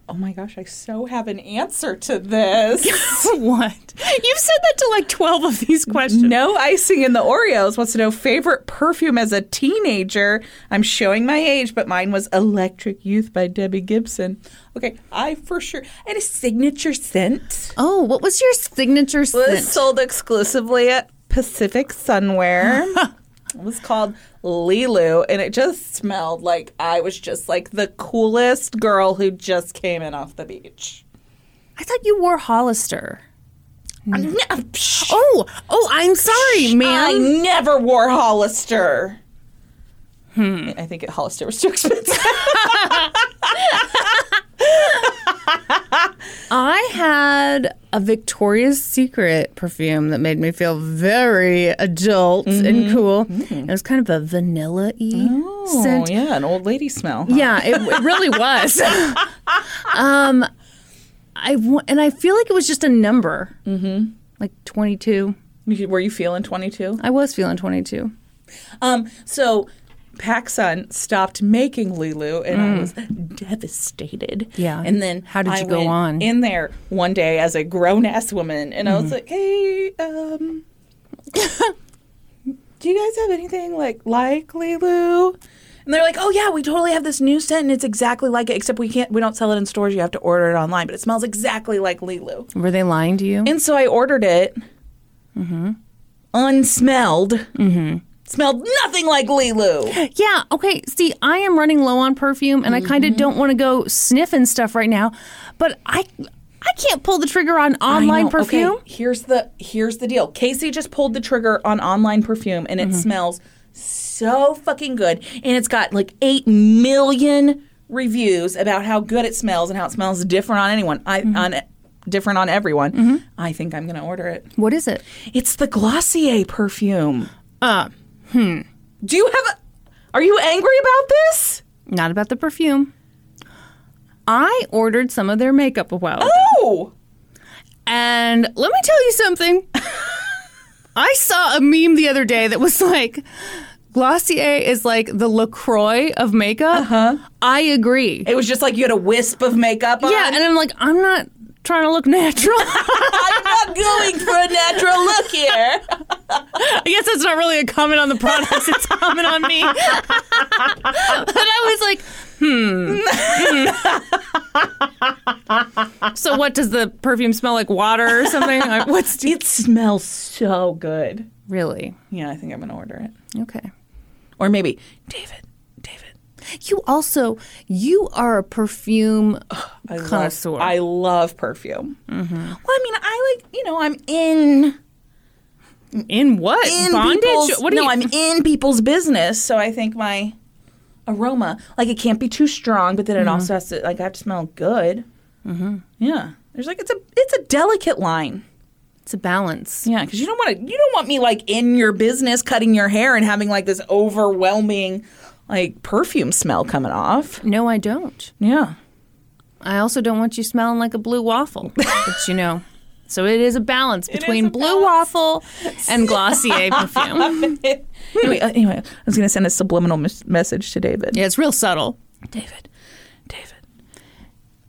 Oh my gosh, I so have an answer to this. [LAUGHS] what? You've said that to like 12 of these questions. no icing in the Oreos wants to know favorite perfume as a teenager. I'm showing my age, but mine was Electric Youth by Debbie Gibson. Okay, I for sure had a signature scent. Oh, what was your signature was scent? Was sold exclusively at Pacific Sunwear. [LAUGHS] it was called Lilu, and it just smelled like I was just like the coolest girl who just came in off the beach. I thought you wore Hollister. No, Oh, oh, I'm sorry, man. I never wore Hollister. Hmm. I think Hollister was too expensive. [LAUGHS] [LAUGHS] I had a Victoria's Secret perfume that made me feel very adult and cool. It was kind of a vanilla y scent. oh, yeah, an old lady smell. Yeah, it, it really was. [LAUGHS] um, I and I feel like it was just a number, mm-hmm. like twenty two. Were you feeling 22? I was feeling twenty two. Um, so PacSun stopped making Lulu, and I was devastated. Mm. Yeah. And then How did I you go went on? in there one day as a grown ass woman, and Mm-hmm. I was like, "Hey, um, [LAUGHS] do you guys have anything like like Lulu?" And they're like, "Oh yeah, we totally have this new scent, and it's exactly like it, except we can't, we don't sell it in stores. You have to order it online, but it smells exactly like Lulu." Were they lying to you? And so I ordered it, Mm-hmm. unsmelled. Smelled nothing like Lulu. Yeah, okay. See, I am running low on perfume and I kind of don't want to go sniffing stuff right now, but I I can't pull the trigger on online perfume. Okay, here's the here's the deal. Casey just pulled the trigger on online perfume, and it Mm-hmm. smells so fucking good. And it's got like eight million reviews about how good it smells and how it smells different on anyone. I Mm-hmm. on different on everyone. I think I'm gonna order it. What is it? It's the Glossier perfume. Uh, Do you have? A, are you angry about this? not about the perfume. I ordered some of their makeup a while ago. Oh, And let me tell you something. [LAUGHS] I saw a meme the other day that was like, Glossier is like the LaCroix of makeup. Uh-huh. I agree. it was just like you had a wisp of makeup on. yeah, and I'm like, I'm not trying to look natural. [LAUGHS] I'm not going for a natural look here. I guess that's not really a comment on the products, it's a comment on me. but I was like, hmm. so what does the perfume smell like water or something? Like, What's [LAUGHS] It smells so good. really? Yeah, I think I'm gonna order it. Okay. Or maybe David. You also you are a perfume [SIGHS] I connoisseur. Love, I love perfume. Mm-hmm. Well, I mean, I like you know, I'm in in what in bondage? What no, you? I'm [LAUGHS] in people's business, so I think my aroma, like, it can't be too strong, but then it also has to, like, I have to smell good. Mm-hmm. Yeah, there's like it's a it's a delicate line. it's a balance. Yeah, because you don't want to. You don't want me like in your business cutting your hair and having like this overwhelming like perfume smell coming off. No, I don't. Yeah. I also don't want you smelling like a blue waffle. but you know, [LAUGHS] so it is a balance between a blue waffle and Glossier [LAUGHS] perfume. anyway, uh, anyway, I was going to send a subliminal mes- message to David. Yeah, it's real subtle. David, David,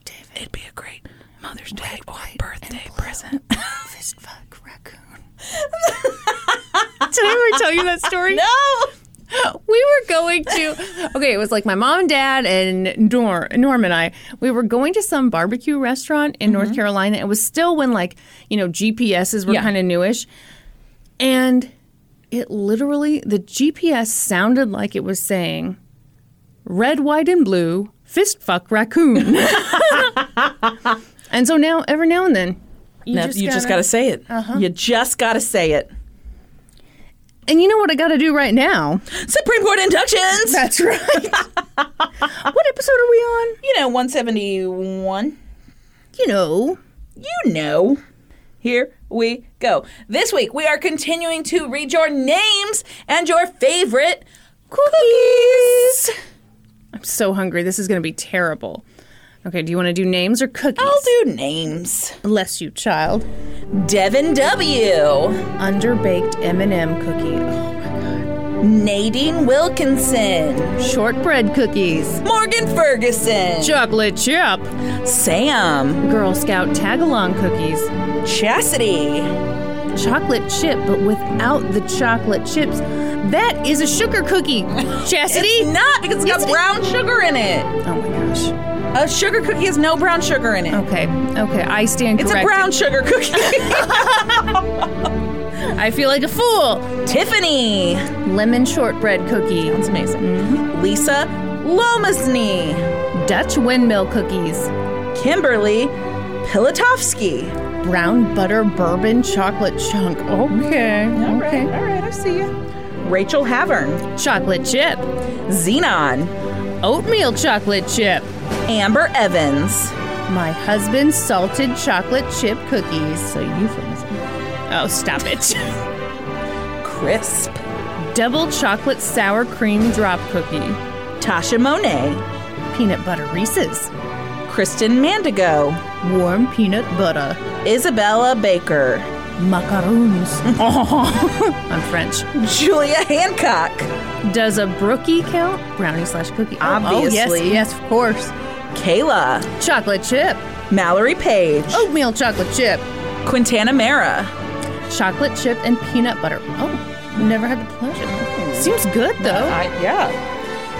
David, it'd be a great Mother's Day or birthday present. [LAUGHS] Fist fuck raccoon. Did I ever tell you that story? no. [LAUGHS] we were going to okay it was like my mom and dad and Nor, norm and i we were going to some barbecue restaurant in north mm-hmm. carolina it was still when like you know gps's were Yeah. kind of newish and it literally the gps sounded like it was saying red white and blue fist fuck raccoon [LAUGHS] and so now every now and then you No, just you gotta- got to say it. Uh-huh. You just got to say it. And you know what i gotta do right now Supreme Court inductions. that's right [LAUGHS] what episode are we on you know, 171. You know. You know. Here we go. This week we are continuing to read your names and your favorite cookies. I'm so hungry. This is going to be terrible. Okay, do you want to do names or cookies? I'll do names. Bless you, child. Devin W. Underbaked M&M cookie. Oh my god. Nadine Wilkinson. Shortbread cookies. Morgan Ferguson. Chocolate chip. Sam. Girl Scout tag-along cookies. Chastity. Chocolate chip, but without the chocolate chips. That is a sugar cookie. [LAUGHS] Chastity? It's not because it's got It's- brown sugar in it. Oh my gosh. A sugar cookie has no brown sugar in it. Okay, okay, I stand corrected. It's a brown sugar cookie. [LAUGHS] I feel like a fool. Tiffany. Lemon shortbread cookie. That's amazing. Mm-hmm. Lisa Lomasny. Dutch windmill cookies. Kimberly Pilatovsky. Brown butter bourbon chocolate chunk. Okay. okay. all right, I see you. Rachel Havern. Chocolate chip. Xenon. Oatmeal chocolate chip. Amber Evans. My husband's salted chocolate chip cookies. So euphemism. Oh, stop it. [LAUGHS] Crisp. Double chocolate sour cream drop cookie. Tasha Monet. Peanut butter Reese's. Kristen Mandigo. Warm peanut butter. Isabella Baker. Macaroons. [LAUGHS] I'm French. Julia Hancock. Does a brookie count? Brownie slash cookie. Oh, oh, Obviously. yes, yes, of course. Kayla. Chocolate chip. Mallory Page. Oatmeal chocolate chip. Quintana Mara. Chocolate chip and peanut butter. Oh, never had the pleasure. Hmm. Seems good though. yeah.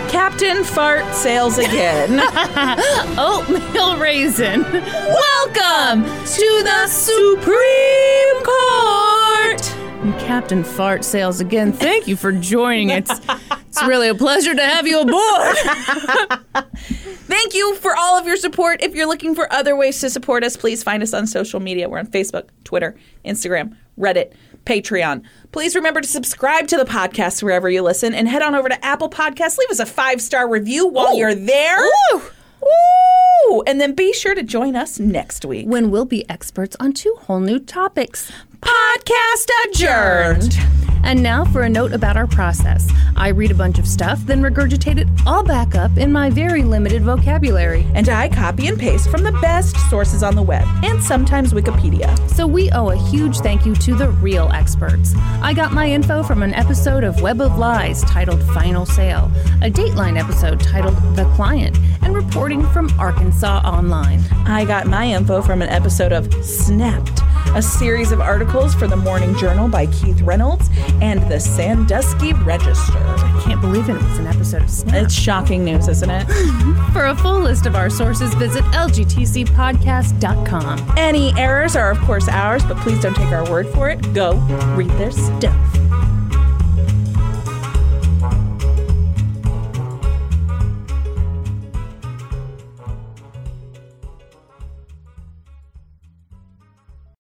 Captain Fart sails again. [LAUGHS] Oatmeal raisin. Welcome to the Supreme Court. And Captain Fart sails again. Thank you for joining. It's it's really a pleasure to have you aboard. [LAUGHS] Thank you for all of your support. If you're looking for other ways to support us, please find us on social media. We're on Facebook, Twitter, Instagram, Reddit, Patreon. Please remember to subscribe to the podcast wherever you listen and head on over to Apple Podcasts. Leave us a five star review while Ooh. you're there. Ooh. Ooh. And then be sure to join us next week. When we'll be experts on two whole new topics. Podcast adjourned. And now for a note about our process. I read a bunch of stuff, then regurgitate it all back up in my very limited vocabulary. And I copy and paste from the best sources on the web and sometimes Wikipedia. So we owe a huge thank you to the real experts. I got my info from an episode of Web of Lies titled Final Sale, a Dateline episode titled The Client, and reporting from Arkansas Online. I got my info from an episode of Snapped, a series of articles for the Morning Journal by Keith Reynolds and the Sandusky Register. I can't believe it was an episode of Snap. It's shocking news, isn't it? [LAUGHS] For a full list of our sources, visit lgtcpodcast.com. Any errors are, of course, ours, but please don't take our word for it. Go read their stuff.